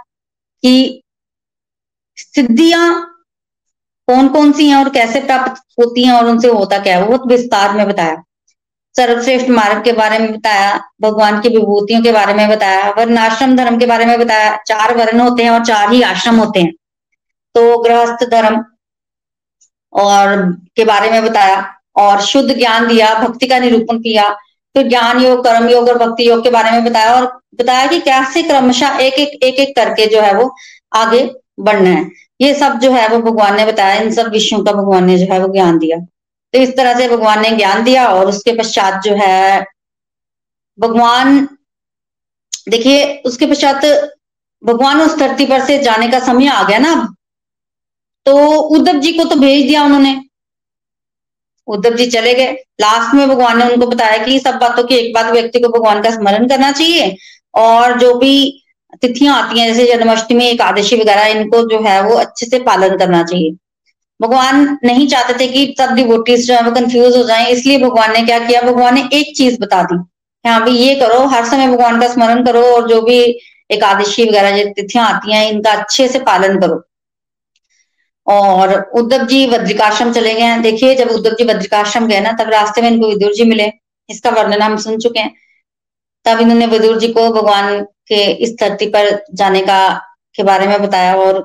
कि सिद्धियाँ कौन कौन सी हैं और कैसे प्राप्त होती हैं और उनसे होता क्या है बहुत विस्तार में बताया। सर्वश्रेष्ठ मार्ग के बारे में बताया, भगवान की विभूतियों के बारे में बताया, वर्णाश्रम धर्म के बारे में बताया, चार वर्ण होते हैं और चार ही आश्रम होते हैं। तो गृहस्थ धर्म और के बारे में बताया, और शुद्ध ज्ञान दिया, भक्ति का निरूपण किया, फिर ज्ञान योग, कर्म योग और भक्ति योग के बारे में बताया, और बताया कि कैसे क्रमशः एक एक एक एक करके जो है वो आगे बढ़ना है। ये सब जो है वो भगवान ने बताया, इन सब विषयों का भगवान ने जो है वो ज्ञान दिया। तो इस तरह से भगवान ने ज्ञान दिया और उसके पश्चात जो है, भगवान, देखिए, उसके पश्चात भगवान उस धरती पर से जाने का समय आ गया ना। तो उद्धव जी को तो भेज दिया उन्होंने। उद्धव जी चले गए। लास्ट में भगवान ने उनको बताया कि सब बातों की एक बात व्यक्ति को भगवान का स्मरण करना चाहिए और जो भी तिथियाँ आती हैं, जैसे जन्माष्टमी, एकादशी वगैरह, इनको जो है वो अच्छे से पालन करना चाहिए। भगवान नहीं चाहते थे कि सब डिवोटीज जो है वो कंफ्यूज हो जाएँ, इसलिए भगवान ने क्या किया? भगवान ने एक चीज़ बता दी। हाँ भाई ये करो, हर समय भगवान का स्मरण करो और जो भी एकादशी वगैरह जो तिथियाँ आती हैं, इनका अच्छे से पालन करो। और उद्धव जी बद्रिकाश्रम चले गए देखिए, जब उद्धव जी बद्रिकाश्रम गए ना, तब रास्ते में इनको विदुर जी मिले। इसका वर्णन हम सुन चुके हैं। तब इन्होंने विदुर जी को भगवान के इस धरती पर जाने का के बारे में बताया और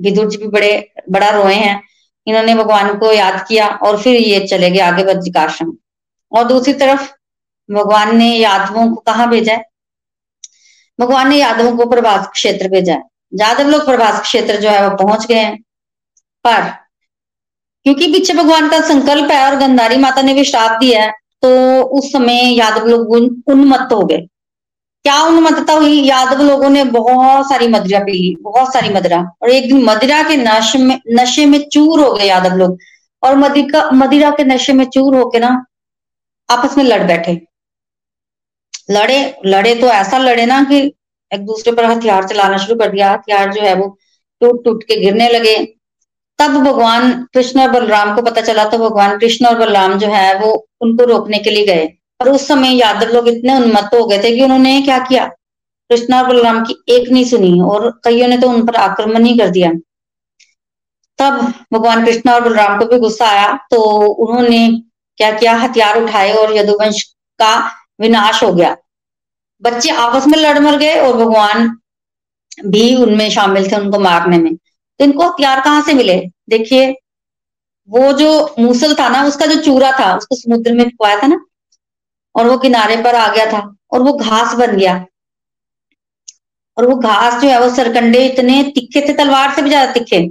विदुर जी भी बड़े, बड़ा रोए हैं। इन्होंने भगवान को याद किया और फिर ये चले गए आगे बद्रिकाश्रम और दूसरी तरफ़, भगवान ने यादवों को कहा भेजा है? भगवान ने यादवों को प्रभास क्षेत्र भेजा है। यादव लोग प्रभास क्षेत्र जो है वो पहुँच गए हैं। पर, क्योंकि पीछे भगवान का संकल्प है और गंधारी माता ने भी श्राप दिया है तो उस समय यादव लोग उन्मत्त हो गए। क्या उन उन्मत्तता हुई? यादव लोगों ने बहुत सारी मदिरा पी ली, बहुत सारी मदिरा। और एक दिन मदिरा के नशे में नशे में चूर हो गए यादव लोग। और मदिरा मदिरा के नशे में चूर होके ना आपस में लड़ बैठे। लड़े लड़े तो ऐसा लड़े ना कि एक दूसरे पर हथियार चलाना शुरू कर दिया। हथियार जो है वो टूट टूट के गिरने लगे। तब भगवान कृष्ण और बलराम को पता चला तो भगवान कृष्ण और बलराम जो है वो उनको रोकने के लिए गए। और उस समय यादव लोग इतने उन्मत्त हो गए थे कि उन्होंने क्या किया? कृष्ण और बलराम की एक नहीं सुनी और कईयों ने तो उन पर आक्रमण ही कर दिया। तब भगवान कृष्ण और बलराम को भी गुस्सा आया तो उन्होंने क्या किया? हथियार उठाए और यदुवंश का विनाश हो गया। बच्चे आपस में लड़ मर गए और भगवान भी उनमें शामिल थे उनको मारने में। तो इनको हथियार कहाँ से मिले? देखिए, वो जो मूसल था ना, उसका जो चूरा था, उसको समुद्र में खुआया था ना और वो किनारे पर आ गया था और वो घास बन गया। और वो घास जो है वो सरकंडे इतने तिखे थे, तलवार से भी ज़्यादा तिखे।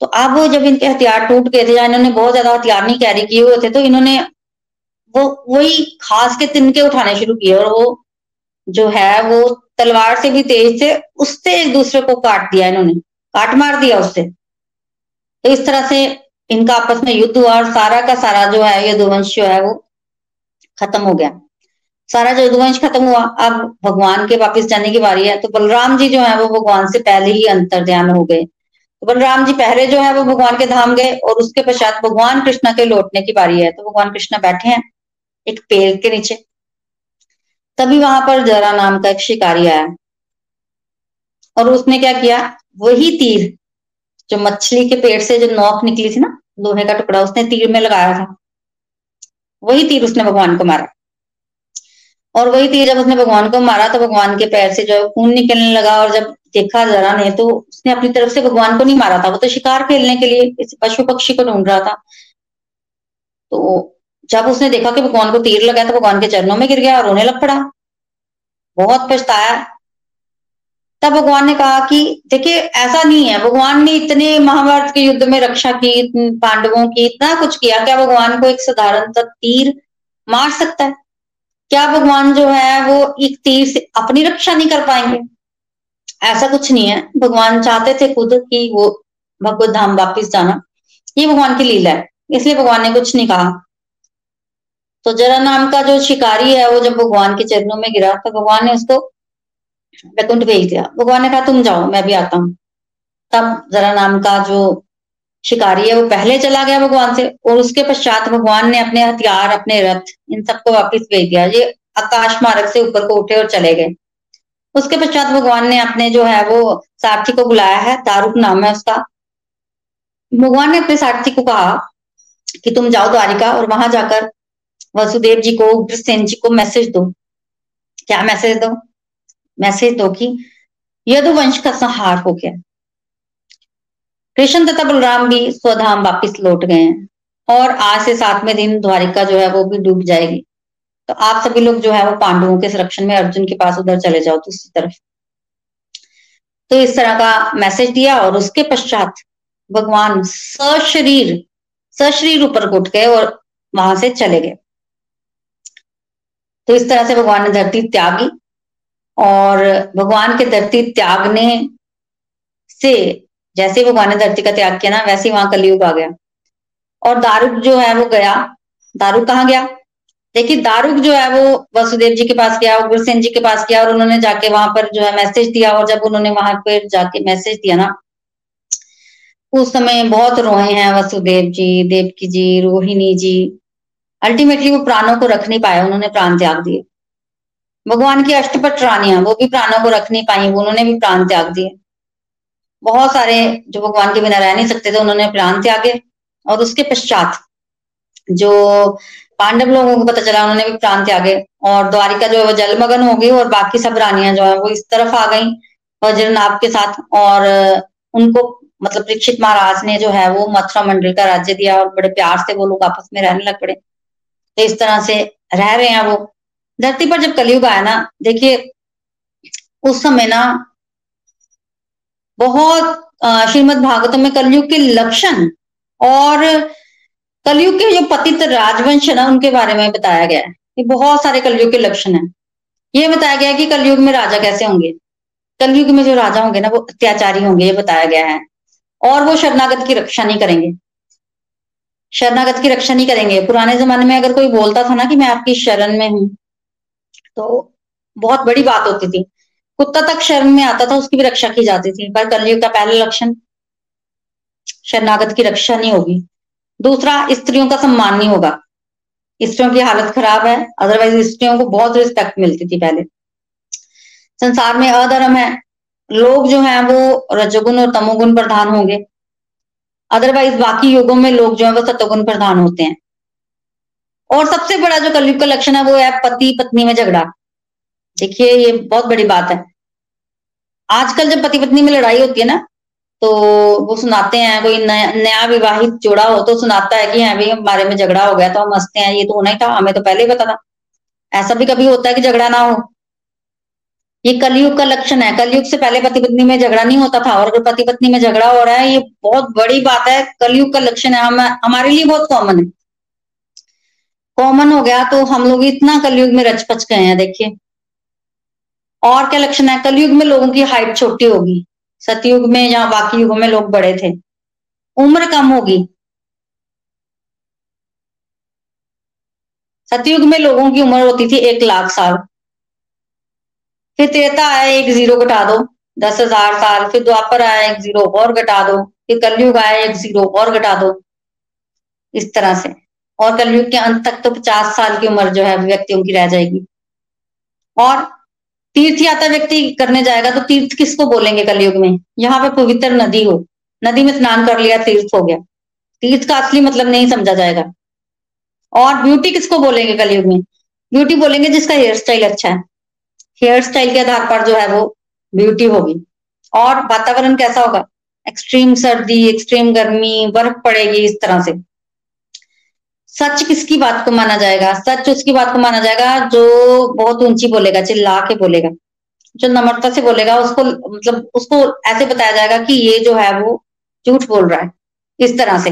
तो अब जब इनके हथियार टूट गए थे, या इन्होंने बहुत ज़्यादा हथियार नहीं कैरी किए हुए थे तो इन्होंने वो, वही घास के तिनके उठाने शुरू किए और वो जो है वो तलवार से भी तेज थे, उससे एक दूसरे को काट दिया इन्होंने। काट मार दिया उससे। तो इस तरह से इनका आपस में युद्ध हुआ और सारा का सारा जो है, यदुवंश जो है वो खत्म हो गया। सारा जो यदुवंश खत्म हुआ। अब भगवान के वापिस जाने की बारी है। तो बलराम जी जो है, वो भगवान से पहले ही अंतर ध्यान हो गए। तो बलराम जी पहले जो है, वो भगवान के धाम गए और उसके पश्चात भगवान कृष्णा के लौटने की बारी है। तो भगवान कृष्णा बैठे हैं एक पेड़ के नीचे। तभी वहाँ पर जरा नाम का एक शिकारी आया। और उसने क्या किया? वही तीर, जो मछली के पेट से जो नोक निकली थी ना, लोहे का टुकड़ा, उसने तीर में लगाया था। वही तीर उसने भगवान को मारा। और वही तीर जब उसने भगवान को मारा तो भगवान के पैर से जो खून निकलने लगा और जब देखा जरा ने तो उसने अपनी तरफ़ से भगवान को नहीं मारा था। वो तो शिकार खेलने के लिए इस पशु पक्षी को ढूंढ रहा था। तो जब उसने देखा कि भगवान को तीर लगा तो भगवान के चरणों में गिर गया और रोने लग पड़ा। बहुत पछताया। तब भगवान ने कहा कि देखिए, ऐसा नहीं है। भगवान ने इतने महाभारत के युद्ध में रक्षा की पांडवों की, इतना कुछ किया। क्या भगवान को एक साधारण तीर मार सकता है? क्या भगवान जो है, वो एक तीर से अपनी रक्षा नहीं कर पाएँगे? ऐसा कुछ नहीं है। भगवान चाहते थे खुद कि वो भगवत धाम वापिस जाना। ये भगवान की लीला है। इसलिए भगवान ने कुछ नहीं कहा। तो जरा नाम का जो शिकारी है, वो जब भगवान के चरणों में गिरा तो भगवान ने उसको वैकुंठ भेज दिया। भगवान ने कहा, तुम जाओ, मैं भी आता हूँ। तब जरा नाम का जो शिकारी है, वो पहले चला गया भगवान से और उसके पश्चात भगवान ने अपने हथियार, अपने रथ, इन सबको वापिस भेज दिया। ये आकाश मार्ग से ऊपर को उठे और चले गए। उसके पश्चात भगवान ने अपने जो है, वो सारथी को बुलाया है, तारुक नाम है उसका। भगवान ने अपने सारथी को कहा कि तुम जाओ द्वारिका और वहाँ जाकर वसुदेव जी को, उग्रसेन जी को मैसेज दो। क्या मैसेज दो? मैसेज दो कि यदुवंश का संहार हो गया। कृष्ण तथा बलराम भी स्वधाम वापिस लौट गए हैं और आज से सातवें दिन द्वारिका जो है वो भी डूब जाएगी। तो आप सभी लोग जो है वो पांडवों के संरक्षण में अर्जुन के पास उधर चले जाओ दूसरी तरफ़। तो इस तरह का मैसेज दिया और उसके पश्चात भगवान सशरीर सशरीर ऊपर उठ गए और वहाँ से चले गए। तो इस तरह से भगवान ने धरती त्यागी। और भगवान के धरती त्यागने से, जैसे भगवान ने धरती का त्याग किया ना, वैसे ही वहाँ कलयुग आ गया। और दारुक जो है वो गया। दारुक कहाँ गया? देखिए, दारुक जो है वो वसुदेव जी के पास गया उग्रसेन जी के पास गया और उन्होंने जाके वहाँ पर जो है मैसेज दिया और जब उन्होंने वहाँ पर जाके मैसेज दिया ना, उस समय बहुत रोए हैं वसुदेव जी, देवकी जी, रोहिणी जी। अल्टीमेटली वो प्राणों को रख नहीं पाए उन्होंने प्राण त्याग दिए। भगवान की अष्टपट रानियाँ वो भी प्राणों को रख नहीं पाई उन्होंने भी प्राण त्याग दिए। बहुत सारे जो भगवान के बिना रह नहीं सकते थे, उन्होंने प्राण त्यागे और उसके पश्चात जो पांडव लोगों को पता चला, उन्होंने भी प्राण त्यागे और द्वारिका जो है वो जलमगन हो गई और बाकी सब रानियाँ जो है वो इस तरफ़ आ गई, वज्रनाभ के साथ और उनको मतलब परीक्षित महाराज ने जो है वो मथुरा मंडल का राज्य दिया और बड़े प्यार से वो लोग आपस में रहने लग पड़े। तो इस तरह से रह रहे हैं वो। धरती पर जब कलयुग आया ना, देखिए, उस समय ना बहुत श्रीमद भागवतम में कलयुग के लक्षण और कलयुग के जो पतित राजवंश है ना, उनके बारे में बताया गया है ये बहुत सारे कलयुग के लक्षण है। ये बताया गया है कि कलयुग में राजा कैसे होंगे। कलयुग में जो राजा होंगे ना, वो अत्याचारी होंगे, ये बताया गया है। और वो शरणागत की रक्षा नहीं करेंगे। शरणागत की रक्षा नहीं करेंगे। पुराने जमाने में अगर कोई बोलता था ना कि मैं आपकी शरण में हूँ तो बहुत बड़ी बात होती थी। कुत्ता तक शर्म में आता था, उसकी भी रक्षा की जाती थी, पर कलयुग का पहला लक्षण शरणागत की रक्षा नहीं होगी। दूसरा, स्त्रियों का सम्मान नहीं होगा। स्त्रियों की हालत खराब है अदरवाइज़ स्त्रियों को बहुत रिस्पेक्ट मिलती थी पहले। संसार में अधर्म है। लोग जो है वो रजोगुण और तमोगुण प्रधान होंगे। अदरवाइज़ बाकी युगों में लोग जो है वो सतोगुण प्रधान होते हैं। और सबसे बड़ा जो कलयुग का लक्षण है वो है पति पत्नी में झगड़ा। देखिए ये बहुत बड़ी बात है। आजकल जब पति पत्नी में लड़ाई होती है ना तो वो सुनाते हैं कोई नया, विवाहित जोड़ा हो तो सुनाता है कि हाँ भाई हमारे में झगड़ा हो गया तो हम हँसते हैं ये तो होना ही था हमें तो पहले ही पता था। ऐसा भी कभी होता है कि झगड़ा ना हो? ये कलयुग का लक्षण है। कलयुग से पहले पति पत्नी में झगड़ा नहीं होता था और अगर पति पत्नी में झगड़ा हो रहा है ये बहुत बड़ी बात है। कलयुग का लक्षण है हम हमारे लिए बहुत कॉमन है। कॉमन हो गया तो हम लोग इतना कलयुग में रच पच गए हैं, देखिए। और क्या लक्षण है? कलयुग में लोगों की हाइट छोटी होगी। सतयुग में या बाकी युगों में लोग बड़े थे। उम्र कम होगी। सतयुग में लोगों की उम्र होती थी एक लाख साल। फिर त्रेता आया, एक ज़ीरो घटा दो। दस हज़ार साल। फिर द्वापर आया, एक ज़ीरो और घटा दो। फिर कलयुग आया, एक ज़ीरो और घटा दो। इस तरह से। और कलयुग के अंत तक तो पचास साल की उम्र जो है व्यक्तियों की रह जाएगी। और तीर्थ यात्रा व्यक्ति करने जाएगा तो तीर्थ किसको बोलेंगे कलयुग में? यहाँ पे पवित्र नदी हो। नदी में स्नान कर लिया, तीर्थ हो गया। तीर्थ का असली मतलब नहीं समझा जाएगा। और ब्यूटी किसको बोलेंगे कलयुग में? ब्यूटी बोलेंगे जिसका हेयर स्टाइल अच्छा है। हेयर स्टाइल के आधार पर जो है वो ब्यूटी होगी। और वातावरण कैसा होगा? एक्सट्रीम सर्दी एक्सट्रीम गर्मी, बर्फ़ पड़ेगी इस तरह से। सच किसकी बात को माना जाएगा? सच उसकी बात को माना जाएगा जो बहुत ऊँची बोलेगा, चिल्ला के बोलेगा। जो नम्रता से बोलेगा, उसको मतलब उसको ऐसे बताया जाएगा कि ये जो है वो झूठ बोल रहा है, इस तरह से।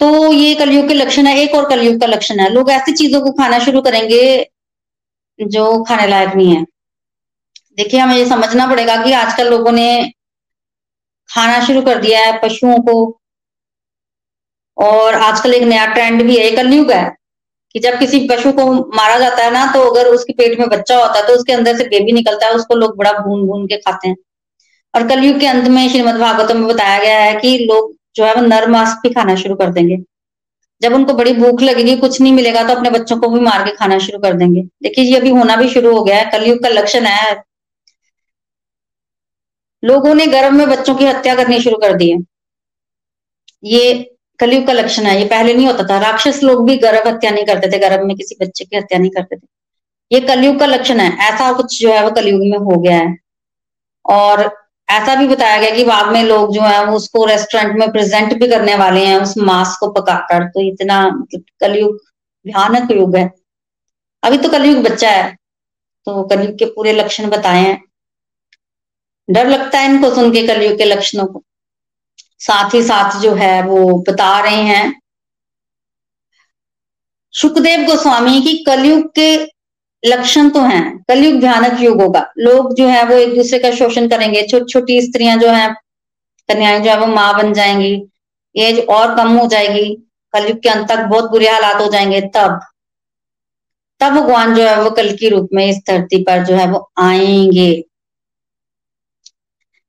तो ये कलयुग के लक्षण है, एक और कलयुग का लक्षण है। लोग ऐसी चीज़ों को खाना शुरू करेंगे जो खाने लायक नहीं है। देखिए, हमें ये समझना पड़ेगा कि आजकल लोगों ने खाना शुरू कर दिया है, पशुओं को और आजकल एक नया ट्रेंड भी है कलयुग है कि जब किसी पशु को मारा जाता है ना तो अगर उसके पेट में बच्चा होता है तो उसके अंदर से बेबी निकलता है, उसको लोग बड़ा भून भून के खाते हैं। और कलयुग के अंत में श्रीमद भागवतम में बताया गया है कि लोग जो है वो नर मांस भी खाना शुरू कर देंगे। जब उनको बड़ी भूख लगेगी, कुछ नहीं मिलेगा तो अपने बच्चों को भी मार के खाना शुरू कर देंगे। देखिए, ये अभी होना भी शुरू हो गया है, कलयुग का लक्षण है। लोगों ने गर्भ में बच्चों की हत्या करनी शुरू कर दी है। ये कलयुग का लक्षण है, ये पहले नहीं होता था। राक्षस लोग भी गर्भ हत्या नहीं करते थे, गर्भ में किसी बच्चे की हत्या नहीं करते थे। ये कलयुग का लक्षण है, ऐसा कुछ जो है वो कलयुग में हो गया है। और ऐसा भी बताया गया कि बाद में लोग जो है वो उसको रेस्टोरेंट में प्रेजेंट भी करने वाले हैं, उस मांस को पकाकर। तो इतना मतलब कलयुग भयानक युग है। अभी तो कलयुग बच्चा है तो कलयुग के पूरे लक्षण बताए। हैं डर लगता है इनको सुन के कलयुग के लक्षणों को। साथ ही साथ जो है वो बता रहे हैं। सुखदेव गोस्वामी की कलयुग के लक्षण तो हैं, कलयुग भयानक युग होगा। लोग जो है वो एक दूसरे का शोषण करेंगे छोटी छोटी स्त्रियाँ जो है, कन्याएँ जो है वो माँ बन जाएँगी, एज और कम हो जाएगी, कलयुग के अंत तक बहुत बुरे हालात हो जाएँगे, तब तब भगवान जो है वो कल की रूप में इस धरती पर जो है वो आएँगे।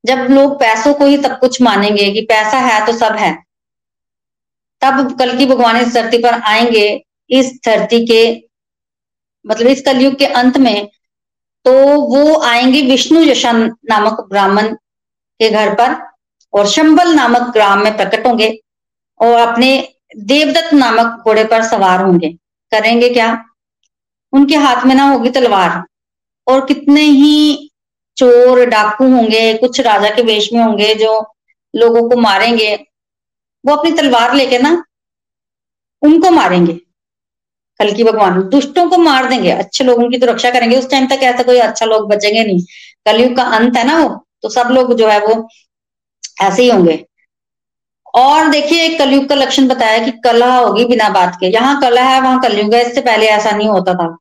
जब लोग पैसों को ही सब कुछ मानेंगे कि पैसा है तो सब है, तब कल की भगवान इस धरती पर आएँगे, इस धरती के मतलब इस कलयुग के अंत में तो वो आएँगे विष्णु यशन नामक ब्राह्मण के घर पर और शंबल नामक ग्राम में प्रकट होंगे और अपने देवदत्त नामक घोड़े पर सवार होंगे। करेंगे क्या? उनके हाथ में ना होगी तलवार और कितने ही चोर, डाकू होंगे, कुछ राजा के वेश में होंगे जो लोगों को मारेंगे, वो अपनी तलवार लेके ना उनको मारेंगे। कल की भगवान दुष्टों को मार देंगे, अच्छे लोगों की तो रक्षा करेंगे। उस टाइम तक ऐसा कोई अच्छा लोग बचेंगे नहीं। कलयुग का अंत है ना वो तो सब लोग जो है वो ऐसे ही होंगे। और देखिए एक कलयुग का लक्षण बताया कि कला होगी बिना बात के। यहाँ कला है, वहाँ कलयुग है, इससे पहले ऐसा नहीं होता था।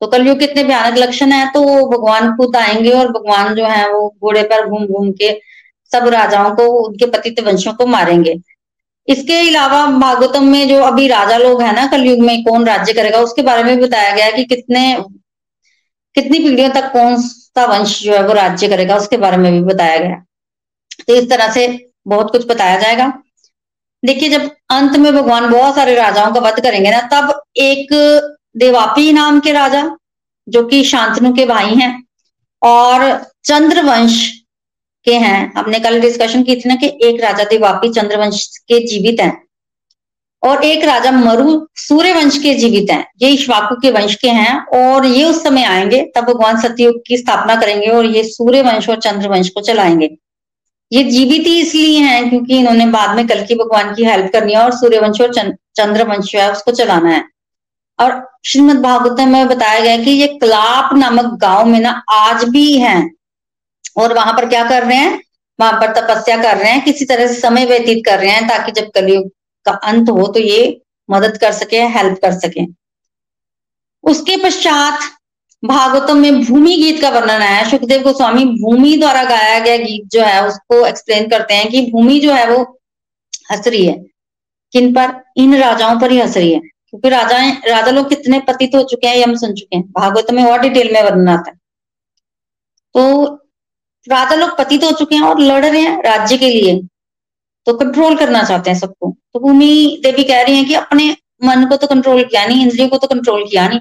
तो कलयुग कितने भयानक लक्षण है तो भगवान खुद आएँगे और भगवान जो है वो घोड़े पर घूम घूम के सब राजाओं को, उनके पतित वंशों को मारेंगे। इसके अलावा भागवतम में जो अभी राजा लोग है ना कलयुग में, कौन राज्य करेगा, उसके बारे में बताया गया कि कितने, कितनी पीढ़ियों तक कौन सा वंश जो है वो राज्य करेगा, उसके बारे में भी बताया गया तो इस तरह से बहुत कुछ बताया जाएगा। देखिए, जब अंत में भगवान बहुत सारे राजाओं का वध करेंगे ना, तब एक देवापी नाम के राजा, जो कि शांतनु के भाई हैं, और चंद्रवंश के हैं। हमने कल डिस्कशन की थी ना कि एक राजा देवापी चंद्रवंश के जीवित हैं, और एक राजा मरु सूर्य वंश के जीवित हैं। ये इश्वाकु के वंश के हैं, और ये उस समय आएँगे, तब भगवान सतयुग की स्थापना करेंगे, और ये सूर्य वंश और चंद्र वंश को चलाएँगे। ये जीवित ही इसलिए हैं क्योंकि इन्होंने बाद में कल की भगवान की हेल्प करनी है, और सूर्य वंश और चंद्र वंश जो है उसको चलाना है। और श्रीमद भागवत में बताया गया कि ये कलाप नामक गाँव में ना आज भी हैं। और वहाँ पर क्या कर रहे हैं? वहाँ पर तपस्या कर रहे हैं, किसी तरह से समय व्यतीत कर रहे हैं ताकि जब कलयुग का अंत हो तो ये मदद कर सके, हेल्प कर सके। उसके पश्चात भागवतम में भूमि गीत का वर्णन है सुखदेव गोस्वामी भूमि द्वारा गाया गया गीत जो है, उसको एक्सप्लेन करते हैं कि भूमि जो है वो हंस रही है। किन पर? इन राजाओं पर ही हंस रही है। क्योंकि राजा राजा लोग कितने पतित हो चुके हैं ये हम सुन चुके हैं। भागवत में और डिटेल में वर्णन आता है। तो राजा लोग पतित हो चुके हैं और लड़ रहे हैं राज्य के लिए। तो कंट्रोल करना चाहते हैं सबको। तो भूमि देवी कह रही है कि अपने मन को तो कंट्रोल किया नहीं, इंद्रियों को तो कंट्रोल किया नहीं।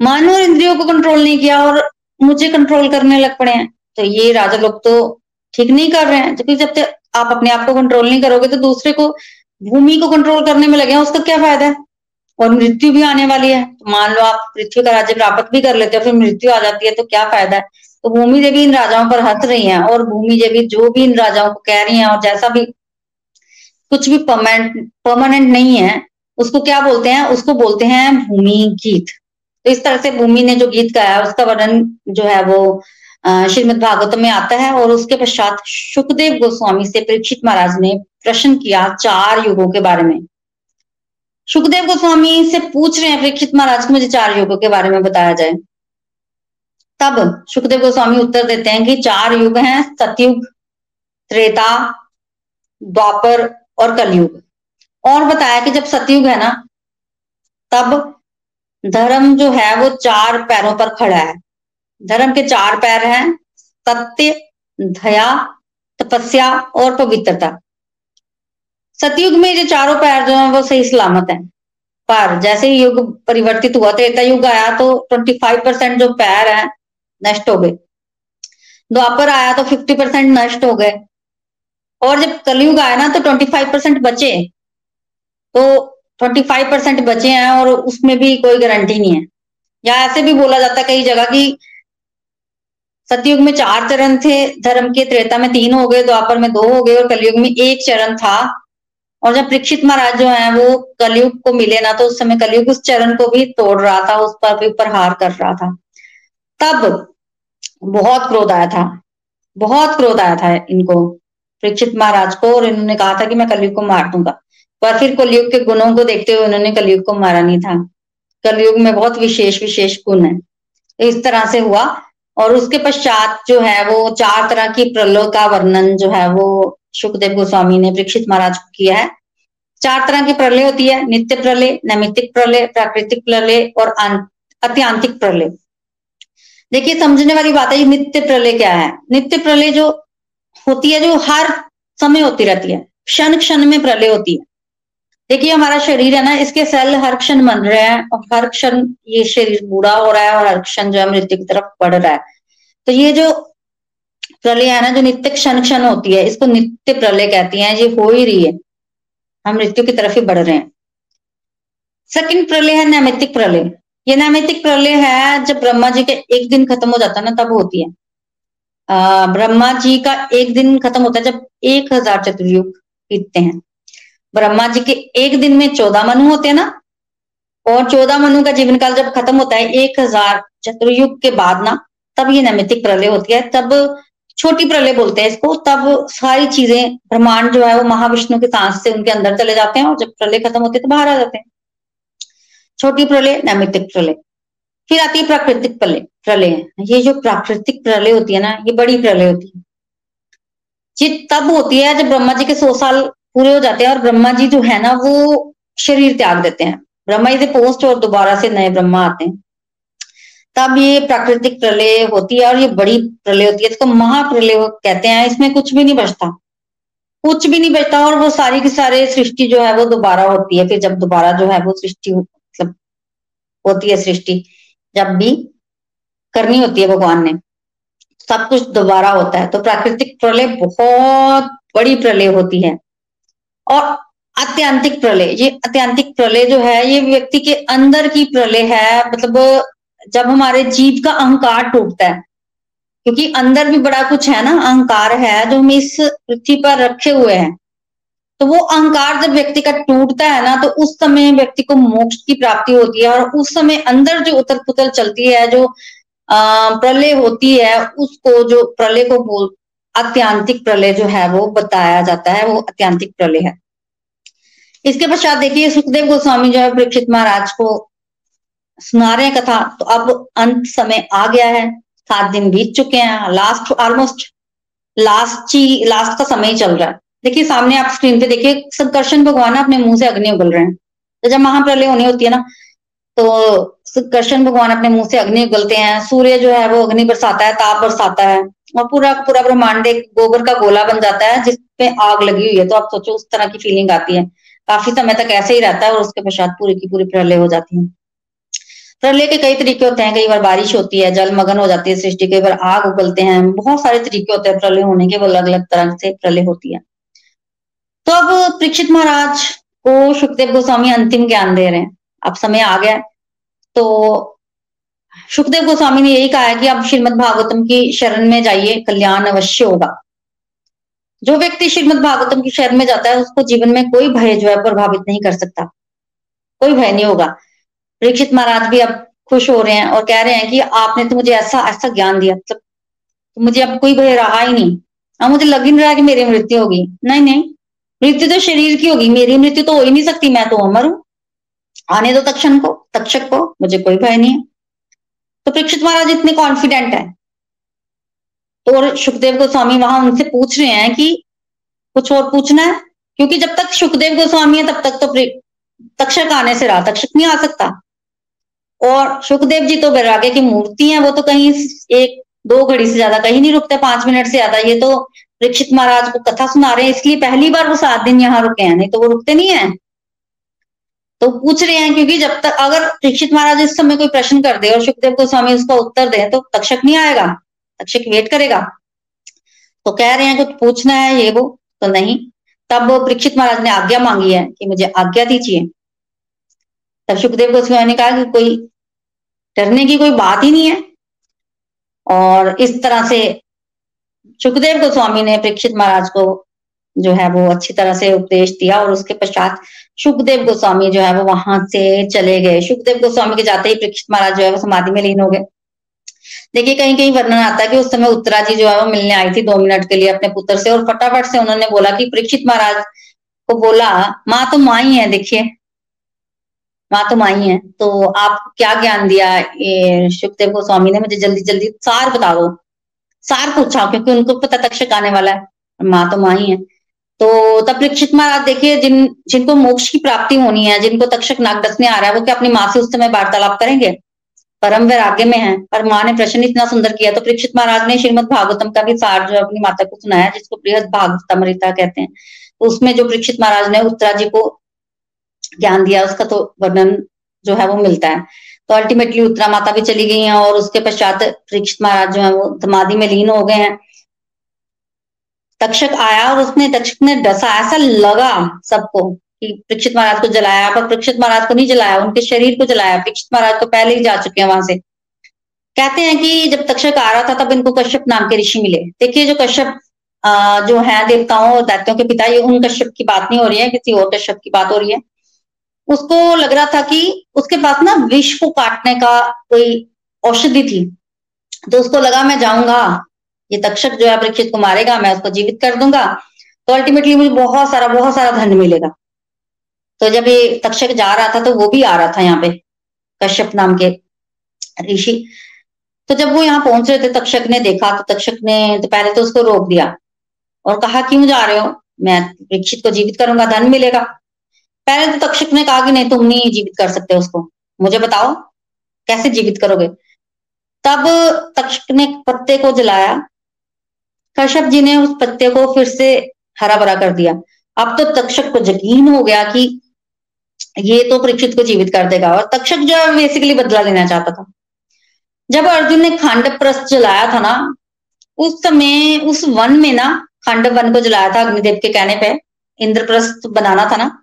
मन और इंद्रियों को कंट्रोल नहीं किया और मुझे कंट्रोल करने लग पड़े हैं। तो ये राजा लोग तो ठीक नहीं कर रहे हैं। जबकि जब तक आप अपने आप को कंट्रोल नहीं करोगे तो दूसरे को, भूमि को कंट्रोल करने में लगे उसका क्या फ़ायदा है? और मृत्यु भी आने वाली है। तो मान लो आप पृथ्वी का राज्य प्राप्त भी कर लेते हो, फिर मृत्यु आ जाती है तो क्या फ़ायदा है? तो भूमि देवी इन राजाओं पर हंस रही हैं और भूमि देवी जो भी इन राजाओं को कह रही हैं और जैसा भी कुछ भी परमानेंट परमानेंट नहीं है, उसको क्या बोलते हैं? उसको बोलते हैं भूमि गीत। तो इस तरह से भूमि ने जो गीत गाया है, उसका वर्णन जो है वो श्रीमद भागवत में आता है और उसके पश्चात सुखदेव गोस्वामी से परीक्षित महाराज ने प्रश्न किया चार युगों के बारे में। सुखदेव गोस्वामी से पूछ रहे हैं परीक्षित महाराज को मुझे चार युगों के बारे में बताया जाए। तब सुखदेव गोस्वामी उत्तर देते हैं कि चार युग हैं, सतयुग, त्रेता, द्वापर और कलयुग। और बताया कि जब सतयुग है ना, तब धर्म जो है, वो चार पैरों पर खड़ा है। धर्म के चार पैर हैं, सत्य, दया, तपस्या और पवित्रता। सतयुग में जो चारों पैर जो है वो सही सलामत है। पर जैसे ही युग परिवर्तित हुआ त्रेता युग आया तो 25 परसेंट जो पैर है नष्ट हो गए। द्वापर आया तो 50 परसेंट नष्ट हो गए। और जब कलयुग आया ना तो ट्वेंटी फाइव परसेंट बचे। तो ट्वेंटी फाइव परसेंट बचे हैं और उसमें भी कोई गारंटी नहीं है। या ऐसे भी बोला जाता है कई जगह की सतयुग में चार चरण थे, धर्म के त्रेता में तीन हो गए, द्वापर में दो हो गए और कलयुग में एक चरण था। और जब परीक्षित महाराज जो है, वो कलयुग को मिले ना तो उस समय कलयुग उस चरण को भी तोड़ रहा था, उस पर भी प्रहार कर रहा था। तब बहुत क्रोध आया था, बहुत क्रोध आया था इनको, परीक्षित महाराज को, और इन्होंने कहा था कि मैं कलयुग को मार दूँगा। पर फिर कलयुग के गुणों को देखते हुए उन्होंने कलयुग को मारा नहीं था। कलयुग में बहुत विशेष विशेष गुण है। इस तरह से हुआ, और उसके पश्चात जो है, वो चार तरह की प्रलय का वर्णन जो है, वो सुखदेव गोस्वामी ने परीक्षित महाराज को किया है। चार तरह की प्रलय होती है, नित्य प्रलय नैमितिक प्रलय, प्राकृतिक प्रलय और अत्यांतिक प्रलय। देखिए, समझने वाली बात है नित्य प्रलय क्या है? नित्य प्रलय जो होती है, जो हर समय होती रहती है, क्षण क्षण में प्रलय होती है। देखिए हमारा शरीर है ना, इसके सेल हर क्षण बन रहे हैं और हर क्षण ये शरीर बूढ़ा हो रहा है और हर क्षण जो है मृत्यु की तरफ़ बढ़ रहा है। तो ये जो प्रलय है ना, जो नित्य क्षण क्षण होती है, इसको नित्य प्रलय कहती है, ये हो ही रही है। हम मृत्यु की तरफ़ ही बढ़ रहे हैं। सेकंड प्रलय है नैमितिक प्रलय। ये नैमितिक प्रलय है, जब ब्रह्मा जी का एक दिन खत्म हो जाता है ना, तब होती है। ब्रह्मा जी का एक दिन खत्म होता है, जब एक हज़ार चतुर्युग बीतते हैं। ब्रह्मा जी के एक दिन में चौदह मनु होते हैं ना, और चौदह मनु का जीवन काल जब खत्म होता है, एक हज़ार चतुर्युग के बाद ना, तब ये नैमितिक प्रलय होती है। तब छोटी प्रलय बोलते हैं इसको, तब सारी चीज़ें, ब्रह्मांड जो है वो महाविष्णु के सांस से उनके अंदर चले जाते हैं और जब प्रलय खत्म होते हैं तो बाहर आ जाते हैं। छोटी प्रलय नैमितिक प्रलय, फिर आती है प्राकृतिक प्रलय प्रलय। ये जो प्राकृतिक प्रलय होती है ना, ये बड़ी प्रलय होती है। ये तब होती है जब ब्रह्मा जी के सौ साल पूरे हो जाते हैं और ब्रह्मा जी जो है ना, वो शरीर त्याग देते हैं। ब्रह्मा जी से पोस्ट और दोबारा से नए ब्रह्मा आते हैं। तब ये प्राकृतिक प्रलय होती है और ये बड़ी प्रलय होती है, इसको महाप्रलय कहते हैं, इसमें कुछ भी नहीं बचता। कुछ भी नहीं बचता और वो सारी की सारी सृष्टि जो है वो दोबारा होती है, फिर जब दोबारा जो है वो सृष्टि मतलब होती है सृष्टि, जब भी करनी होती है भगवान ने, सब कुछ दोबारा होता है। तो प्राकृतिक प्रलय बहुत बड़ी प्रलय होती है और अत्यांतिक प्रलय, ये अत्यांतिक प्रलय जो है, ये व्यक्ति के अंदर की प्रलय है मतलब जब हमारे जीव का अहंकार टूटता है, क्योंकि अंदर भी बड़ा कुछ है ना, अहंकार है जो हम इस पृथ्वी पर रखे हुए हैं तो वो अहंकार जब व्यक्ति का टूटता है ना तो उस समय व्यक्ति को मोक्ष की प्राप्ति होती है और उस समय अंदर जो उथल पुथल चलती है, जो प्रलय होती है, उसको जो प्रलय को बोल अत्यांतिक प्रलय जो है वो बताया जाता है, वो अत्यांतिक प्रलय है। इसके पश्चात देखिए सुखदेव गोस्वामी जो है, परीक्षित महाराज को सुना रहे हैं कथा तो अब अंत समय आ गया है। सात दिन बीत चुके हैं लास्ट ऑलमोस्ट लास्ट ही लास्ट का समय चल रहा है। देखिए, सामने आप स्क्रीन पे देखिए संकर्षण भगवान अपने मुँह से अग्नि उगल रहे हैं। तो जब महाप्रलय होनी होती है ना तो संकर्षण भगवान अपने मुँह से अग्नि उगलते हैं। सूर्य जो है, वो अग्नि बरसाता है, ताप बरसाता है और पूरा पूरा ब्रह्मांड एक गोबर का गोला बन जाता है जिसपे आग लगी हुई है। तो आप सोचो, उस तरह की फीलिंग आती है। काफ़ी समय तक ऐसे ही रहता है और उसके पश्चात पूरी की पूरी प्रलय हो जाती है। प्रलय के कई तरीके होते हैं, कई बार बारिश होती है, जल मगन हो जाती है सृष्टि, कई बार आग उगलते हैं, बहुत सारे तरीके होते हैं प्रलय होने के, वो अलग अलग तरह से प्रलय होती है। तो अब परीक्षित महाराज को सुखदेव गोस्वामी अंतिम ज्ञान दे रहे हैं। अब समय आ गया तो सुखदेव गोस्वामी ने यही कहा है कि अब श्रीमद भागवतम की शरण में जाइए, कल्याण अवश्य होगा। जो व्यक्ति श्रीमद भागवतम की शरण में जाता है, उसको जीवन में कोई भय जो है प्रभावित नहीं कर सकता। कोई भय नहीं होगा। परीक्षित महाराज भी अब खुश हो रहे हैं और कह रहे हैं कि आपने तो मुझे ऐसा ऐसा ज्ञान दिया। मतलब तो मुझे अब कोई भय रहा ही नहीं। अब मुझे लग ही नहीं रहा कि मेरी मृत्यु होगी। नहीं नहीं। मृत्यु तो शरीर की होगी। मेरी मृत्यु तो हो ही नहीं सकती। मैं तो अमर हूँ। आने दो तक्षण को, तक्षक को। मुझे कोई भय नहीं है। तो परीक्षित महाराज इतने कॉन्फिडेंट है। तो और सुखदेव गोस्वामी वहाँ उनसे पूछ रहे हैं कि कुछ और पूछना है? क्योंकि जब तक सुखदेव गोस्वामी है, तब तक तो तक्षक आने से रहा। तक्षक नहीं आ सकता। और सुखदेव जी तो वैराग्य की मूर्ति है, वो तो कहीं एक, दो घड़ी से ज़्यादा कहीं नहीं रुकते, पाँच मिनट से ज़्यादा। ये तो परीक्षित महाराज को कथा सुना रहे हैं, इसलिए पहली बार वो सात दिन यहाँ रुके हैं, नहीं तो वो रुकते नहीं है। तो पूछ रहे हैं, क्योंकि जब तक अगर दीक्षित महाराज इस समय कोई प्रश्न कर दे और सुखदेव गोस्वामी उसका उत्तर दे तो तक्षक नहीं आएगा, तक्षक वेट करेगा। तो कह रहे हैं, कुछ पूछना है ये वो तो नहीं। तब परीक्षित महाराज ने आज्ञा मांगी है कि मुझे आज्ञा दीजिए। तब सुखदेव गोस्वामी ने कहा कि कोई डरने की कोई बात ही नहीं है। और इस तरह से सुखदेव गोस्वामी ने परीक्षित महाराज को जो है वो अच्छी तरह से उपदेश दिया और उसके पश्चात सुखदेव गोस्वामी जो है वो वहाँ से चले गए। सुखदेव गोस्वामी के जाते ही परीक्षित महाराज जो है वो समाधि में लीन हो गए। देखिए, कहीं कहीं वर्णन आता है कि उस समय उत्तरा जी जो है वो मिलने आई थी दो मिनट के लिए अपने पुत्र से और फटाफट से उन्होंने बोला कि परीक्षित महाराज को बोला, माँ तो माँ ही है, देखिए। तो माँ ही। तो आप क्या ज्ञान दिया सुखदेव गोस्वामी ने? मुझे जल्दी जल्दी सार बता दो। सार पूछा, क्योंकि उनको पता तक्षक आने वाला है। माँ तो ही है। तो तब परीक्षित महाराज, देखिए, जिन, जिनको मोक्ष की प्राप्ति होनी है, जिनको तक्षक नाग डसने आ रहा है, वो क्या अपनी माँ से उस समय वार्तालाप करेंगे? परम वैराग्य में है। पर माँ ने प्रश्न इतना सुंदर किया तो परीक्षित महाराज ने श्रीमद भागवतम का भी सार जो अपनी माता को सुनाया, जिसको बृहद भागवतमृता कहते हैं। तो उसमें जो परीक्षित महाराज ने उत्तरा जी को ज्ञान दिया उसका तो वर्णन जो है वो मिलता है। तो अल्टीमेटली उत्तरा माता भी चली गई हैं और उसके पश्चात परीक्षित महाराज जो है वो समाधि में लीन हो गए हैं। तक्षक आया और उसने तक्षक ने डसा, ऐसा लगा सबको कि परीक्षित महाराज को जलाया, पर परीक्षित महाराज को नहीं जलाया, उनके शरीर को जलाया। परीक्षित महाराज को पहले ही जा चुके हैं वहाँ से। कहते हैं कि जब तक्षक आ रहा था, तब इनको कश्यप नाम के ऋषि मिले। देखिए जो कश्यप जो है देवताओं और दैत्यों के पिता, ये उन कश्यप की बात नहीं हो रही है, किसी और कश्यप की बात हो रही है। उसको लग रहा था कि उसके पास ना विष को काटने का कोई औषधि थी। तो उसको लगा, मैं जाऊँगा। ये तक्षक जो है, परीक्षित को मारेगा, मैं उसको जीवित कर दूँगा। तो अल्टीमेटली मुझे बहुत सारा बहुत सारा धन मिलेगा। तो जब ये तक्षक जा रहा था तो वो भी आ रहा था यहाँ पे, कश्यप नाम के ऋषि। तो जब वो यहाँ पहुँच रहे थे, तक्षक ने देखा तो तक्षक ने तो पहले तो उसको रोक दिया और कहा, क्यों जा रहे हो? मैं परीक्षित को जीवित करूँगा, धन मिलेगा। पहले तो तक्षक ने कहा कि नहीं, तुम नहीं जीवित कर सकते उसको। मुझे बताओ, कैसे जीवित करोगे? तब तक्षक ने पत्ते को जलाया। कश्यप जी ने उस पत्ते को फिर से हरा भरा कर दिया। अब तो तक्षक को यकीन हो गया कि ये तो परीक्षित को जीवित कर देगा और तक्षक जो है बेसिकली बदला लेना चाहता था। जब अर्जुन ने खंड प्रस्त जलाया था ना, उस समय, उस वन में ना खंड वन को जलाया था, अग्निदेव के कहने पे। इंद्रप्रस्थ बनाना था ना।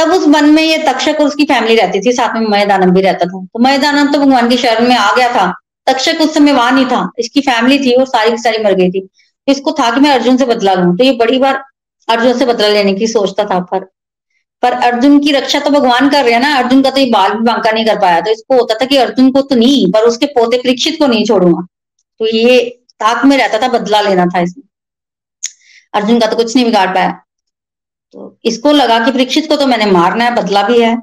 तब उस वन में ये तक्षक और उसकी फैमिली रहती थी, साथ में मयदानव भी रहता था। तो मयदानव तो भगवान के शरण में आ गया था। तक्षक उस समय वहाँ नहीं था। इसकी फैमिली थी और सारी की सारी मर गई थी। इसको था कि मैं अर्जुन से बदला लू। तो ये बड़ी बार अर्जुन से बदला लेने की सोचता था, पर पर अर्जुन की रक्षा तो भगवान कर रहे हैं ना। अर्जुन का तो ये बाल भी बांका नहीं कर पाया। तो इसको होता था कि अर्जुन को तो नहीं, पर उसके पोते परीक्षित को नहीं छोड़ूँगा। तो ये ताक में रहता था, बदला लेना था इसमें अर्जुन का तो कुछ नहीं बिगाड़ पाया। तो इसको लगा कि परीक्षित को तो मैंने मारना है, बदला भी है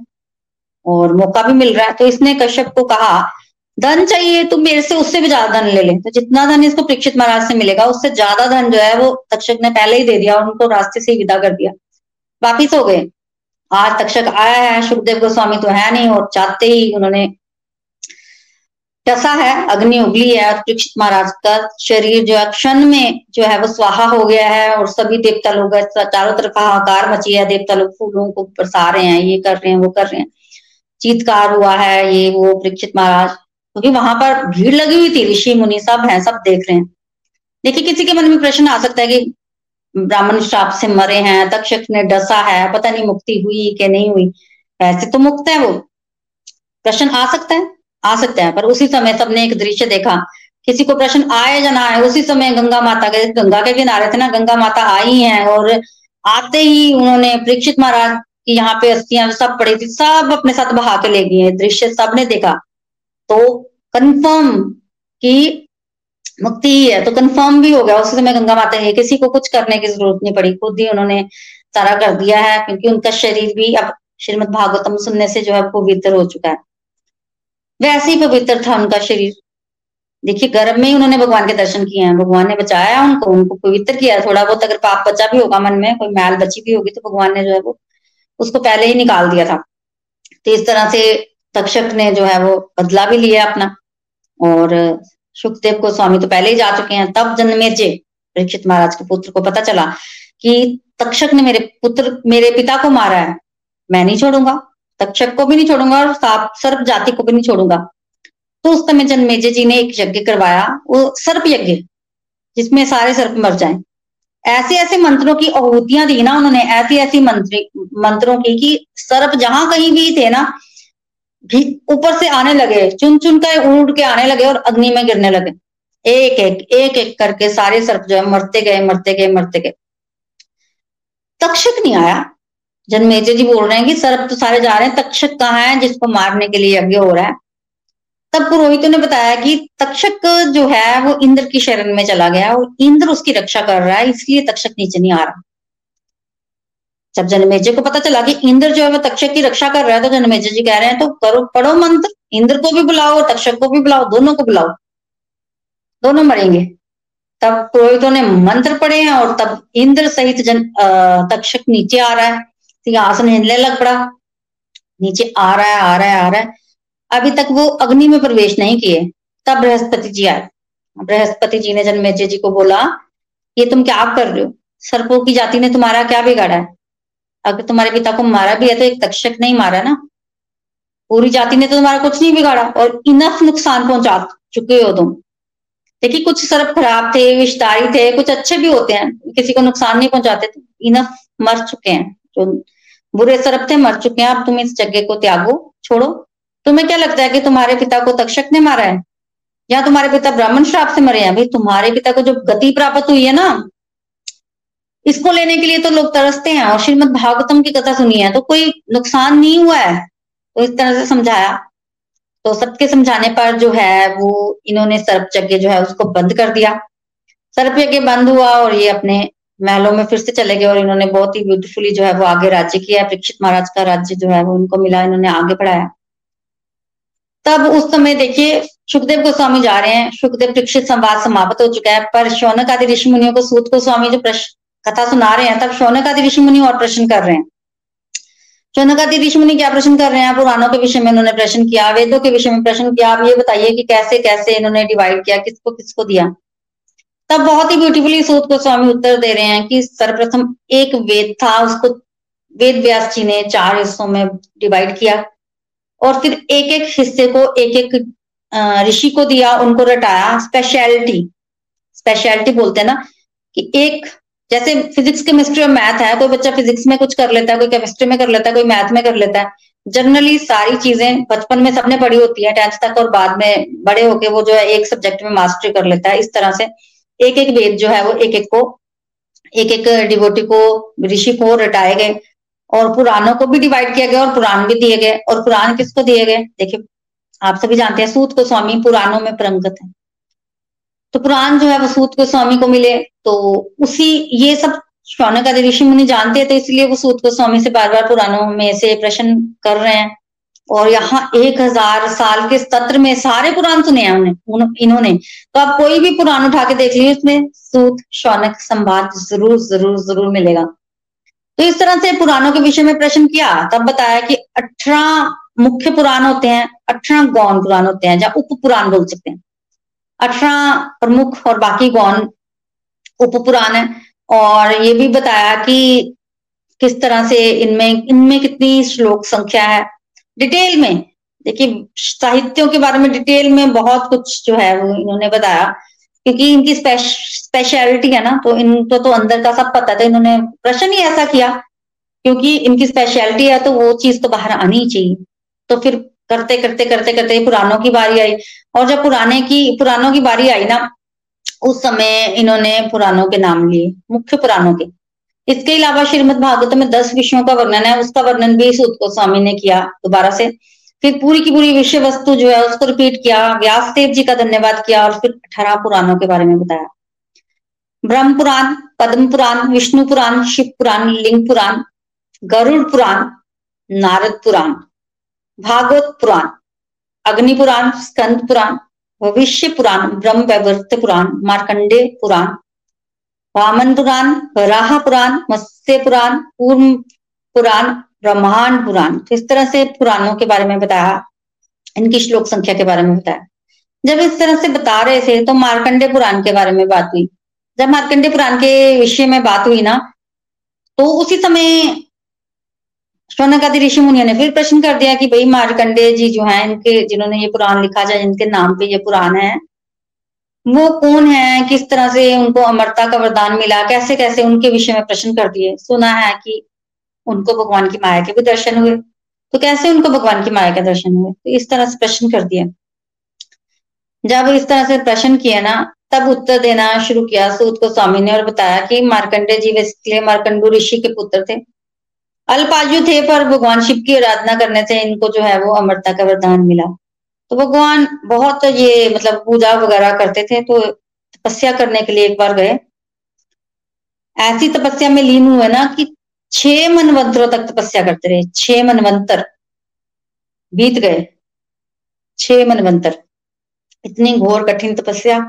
और मौका भी मिल रहा है। तो इसने कश्यप को कहा, धन चाहिए तो मेरे से उससे भी ज़्यादा धन ले ले। तो जितना धन इसको परीक्षित महाराज से मिलेगा, उससे ज़्यादा धन जो है वो तक्षक ने पहले ही दे दिया और उनको रास्ते से ही विदा कर दिया। वापिस हो गए। आज तक्षक आया है सुखदेव गोस्वामी तो है नहीं और चाहते ही उन्होंने टसा है, अग्नि उगली है और परीक्षित महाराज का शरीर जो है, क्षण में जो है, वो स्वाहा हो गया है और सभी देवता लोग चारों तरफ़ हाहाकार मची है, देवता लोग फूलों को बरसा रहे हैं, ये कर रहे हैं, वो कर रहे हैं। चीतकार हुआ है, ये वो परीक्षित महाराज। क्योंकि तो वहाँ पर भीड़ लगी हुई थी, ऋषि, मुनि सब है, सब देख रहे हैं। देखिए, किसी के मन में प्रश्न आ सकता है कि ब्राह्मण श्राप से मरे हैं, तक्षक ने डसा है, पता नहीं मुक्ति हुई कि नहीं हुई। ऐसे तो मुक्त है वो। प्रश्न आ सकता है? आ सकता है, पर उसी समय सबने एक दृश्य देखा। किसी को प्रश्न आए या ना आए, उसी समय गंगा माता के, गंगा के किनारे थे ना, गंगा माता आई हैं और आते ही उन्होंने परीक्षित महाराज की यहाँ पे अस्थियाँ सब पड़ी थी, सब अपने साथ बहा के ले गई है। दृश्य सबने देखा। तो कंफर्म कि मुक्ति ही है तो कंफर्म भी हो गया। उसी समय गंगा माता है, किसी को कुछ करने की ज़रूरत नहीं पड़ी। खुद ही उन्होंने सारा कर दिया है, क्योंकि उनका शरीर भी अब श्रीमद भागवतम सुनने से जो है पवित्र हो चुका है। वैसे ही पवित्र था उनका शरीर। देखिए, गर्भ में ही उन्होंने भगवान के दर्शन किए हैं। भगवान ने बचाया उनको उनको पवित्र किया। थोड़ा बहुत अगर पाप बचा भी होगा मन में, कोई मैल बची भी होगी तो भगवान ने जो है वो उसको पहले ही निकाल दिया था। तो इस तरह से तक्षक ने जो है वो बदला भी लिया अपना। और सुखदेव को स्वामी तो पहले ही जा चुके हैं। तब जन्मेजे परीक्षित महाराज के पुत्र को पता चला कि तक्षक ने मेरे पुत्र, मेरे पिता को मारा है। मैं नहीं छोड़ूँगा। तक्षक को भी नहीं छोड़ूँगा और साप सर्प जाति को भी नहीं छोड़ूँगा। तो उस समय जन्मेजय जी ने एक यज्ञ करवाया, वो सर्प यज्ञ, जिसमें सारे सर्प मर जाए। ऐसे ऐसे मंत्रों की आहूतियाँ दी ना उन्होंने ऐसी ऐसी मंत्री, मंत्रों की कि सर्प जहाँ कहीं भी थे ना, भी ऊपर से आने लगे चुन चुन कर उड़ के आने लगे और अग्नि में गिरने लगे। एक एक एक एक करके सारे सर्प जो है, मरते गए मरते गए मरते गए। तक्षक नहीं आया। जन्मेजय जी बोल रहे हैं कि, सर, अब तो सारे जा रहे हैं, तक्षक कहाँ है जिसको मारने के लिए यज्ञ हो रहा है? तब पुरोहितों ने बताया कि तक्षक जो है, वो इंद्र की शरण में चला गया। और इंद्र उसकी रक्षा कर रहा है, इसलिए तक्षक नीचे नहीं आ रहा। जब जनमेजय को पता चला कि इंद्र जो है, वो तक्षक की रक्षा कर रहा है तो जनमेजय जी कह रहे हैं तो करो, पढ़ो मंत्र। इंद्र को भी बुलाओ और तक्षक को भी बुलाओ, दोनों को बुलाओ। दोनों मरेंगे। तब पुरोहितों ने मंत्र पढ़े हैं और तब इंद्र सहित जन तक्षक नीचे आ रहा है। सिंहासन हिलने लग पड़ा। नीचे आ रहा है, आ रहा है, आ रहा है। अभी तक वो अग्नि में प्रवेश नहीं किए, तब बृहस्पति जी आए। बृहस्पति जी ने जन्मेजय जी को बोला, ये तुम क्या कर रहे हो? सर्पों की जाति ने तुम्हारा क्या बिगाड़ा है? अगर तुम्हारे पिता को मारा भी है तो एक तक्षक नहीं मारा ना। पूरी जाति ने तो तुम्हारा कुछ नहीं बिगाड़ा और इनफ नुकसान पहुँचा चुके हो तुम। देखिए, कुछ सर्प खराब थे विस्तारी थे, कुछ अच्छे भी होते हैं, किसी को नुकसान नहीं पहुंचाते। इनफ मर चुके हैं, जो बुरे सर्प थे मर चुके हैं, अब तुम इस जगह को त्यागो, छोड़ो। तुम्हें क्या लगता है कि तुम्हारे पिता को तक्षक ने मारा है? या तुम्हारे पिता ब्राह्मण श्राप से मरे हैं? भाई तुम्हारे पिता को जो गति प्राप्त हुई है ना, इसको लेने के लिए तो लोग तरसते हैं। और श्रीमद भागवतम की कथा सुनी है तो कोई नुकसान नहीं हुआ है। तो इस तरह से समझाया। तो सबके समझाने पर जो है, वो इन्होंने सर्प यज्ञ जो है, उसको बंद कर दिया। सर्प यज्ञ बंद हुआ और ये अपने महलों में फिर से चले गए और इन्होंने बहुत ही ब्यूटीफुली जो है वो आगे राज्य किया, परीक्षित महाराज का राज्य जो है वो उनको मिला, इन्होंने आगे बढ़ाया। तब उस समय देखिए, सुखदेव गोस्वामी जा रहे हैं, सुखदेव परीक्षित संवाद समाप्त हो चुका है, पर शौनक आदि ऋषि मुनियों को सूत गोस्वामी जो प्रश्न कथा सुना रहे हैं, तब शौनक आदि ऋषि मुनि और प्रश्न कर रहे हैं। शौनक आदि ऋषि मुनि क्या प्रश्न कर रहे हैं? पुराणों के विषय में उन्होंने प्रश्न किया, वेदों के विषय में प्रश्न किया, आप ये बताइए कि कैसे कैसे इन्होंने डिवाइड किया किसको किसको दिया? तब बहुत ही ब्यूटीफुली सूत को स्वामी उत्तर दे रहे हैं कि सर्वप्रथम एक वेद था, उसको वेद व्यास जी ने चार हिस्सों में डिवाइड किया और फिर एक एक हिस्से को एक एक ऋषि को दिया, उनको रटाया स्पेशलिटी स्पेशलिटी बोलते हैं ना कि एक, जैसे फिजिक्स केमिस्ट्री और मैथ है, कोई बच्चा फिजिक्स में कुछ कर लेता है, कोई केमिस्ट्री में कर लेता है, कोई मैथ में कर लेता है जनरली सारी चीज़ें बचपन में सबने पढ़ी होती है टेंथ तक और बाद में बड़े होके वो जो है एक सब्जेक्ट में मास्टरी कर लेता है, इस तरह से। एक एक वेद जो है वो एक एक को एक एक डिवोटी को, ऋषि को रटाए गए और पुराणों को भी डिवाइड किया गया और पुराण भी दिए गए। और पुराण किसको दिए गए? देखिए, आप सभी जानते हैं, सूत को स्वामी पुराणों में परंगत है। तो पुराण जो है वो सूत गोस्वामी को मिले तो उसी, ये सब शौनक आदि ऋषि मुनि जानते थे इसलिए वो सूत गोस्वामी से बार बार पुराणों में से प्रश्न कर रहे हैं। और यहाँ एक हज़ार साल के सत्र में सारे पुराण सुने हैं उन्हें इन्होंने। तो आप कोई भी पुराण उठा के देख लीजिए, उसमें सूत, शौनक, संवाद ज़रूर ज़रूर ज़रूर मिलेगा। तो इस तरह से पुराणों के विषय में प्रश्न किया, तब बताया कि अठारह मुख्य पुराण होते हैं, अठारह गौन पुराण होते हैं, या उप पुराण बोल सकते हैं। अठारह प्रमुख और बाकी गौन उप पुराण है, और ये भी बताया कि किस तरह से इनमें इनमें कितनी श्लोक संख्या है डिटेल में। देखिए, साहित्यों के बारे में डिटेल में बहुत कुछ जो है वो इन्होंने बताया, क्योंकि इनकी स्पेशलिटी है ना तो इनको तो अंदर का सब पता था, इन्होंने प्रश्न ही ऐसा किया, क्योंकि इनकी स्पेशलिटी है तो वो चीज़ तो बाहर आनी चाहिए। तो फिर करते करते करते करते पुरानों की बारी आई, और जब पुराने की, पुरानों की बारी आई ना, उस समय इन्होंने पुरानों के नाम लिए, मुख्य पुराणों के। इसके अलावा श्रीमद भागवत में दस विषयों का वर्णन है, उसका वर्णन भी सूत गोस्वामी ने किया दोबारा से। फिर पूरी की पूरी विषय वस्तु जो है, उसको रिपीट किया, व्यासदेव जी का धन्यवाद किया और फिर अठारह पुराणों के बारे में बताया। ब्रह्म पुराण, पद्म पुराण, विष्णु पुराण, शिव पुराण, लिंग पुराण, गरुड़ पुराण, नारद पुराण, भागवत पुराण, अग्नि पुराण, स्कंद पुराण, भविष्य पुराण, ब्रह्म वैवर्त पुराण मार्कंडे पुराण वामन पुराण वराह पुराण मत्स्य पुराण पूर्व पुराण ब्रह्मांड पुराण तो इस तरह से पुराणों के बारे में बताया। इनकी श्लोक संख्या के बारे में बताया। जब इस तरह से बता रहे थे तो मार्कंडे पुराण के बारे में बात हुई। जब मार्कंडे पुराण के विषय में बात हुई ना तो उसी समय शौनकादि ऋषि मुनिया ने फिर प्रश्न कर दिया कि भाई मार्कंडे जी जो है, इनके, जिन्होंने ये पुराण लिखा जाए, इनके नाम पे ये पुराण है। वो कौन है? किस तरह से उनको अमरता का वरदान मिला? कैसे कैसे उनके विषय में प्रश्न कर दिए? सुना है कि उनको भगवान की माया के भी दर्शन हुए। तो कैसे उनको भगवान की माया के दर्शन हुए? तो इस तरह से प्रश्न कर दिया जब इस तरह से प्रश्न किया ना, तब उत्तर देना शुरू किया सूत को स्वामी ने और बताया कि मार्कंडे जी वैसे मार्कंडू ऋषि के पुत्र थे। अल्पाजु थे पर भगवान शिव की आराधना करने से इनको जो है वो अमरता का वरदान मिला। तो भगवान बहुत ये मतलब पूजा वगैरह करते थे तो तपस्या करने के लिए एक बार गए। ऐसी तपस्या में लीन हुए ना कि छह मनवंतरों तक तपस्या करते रहे, छह मनवंतर। बीत गए, छह मनवंतर। इतनी घोर कठिन तपस्या।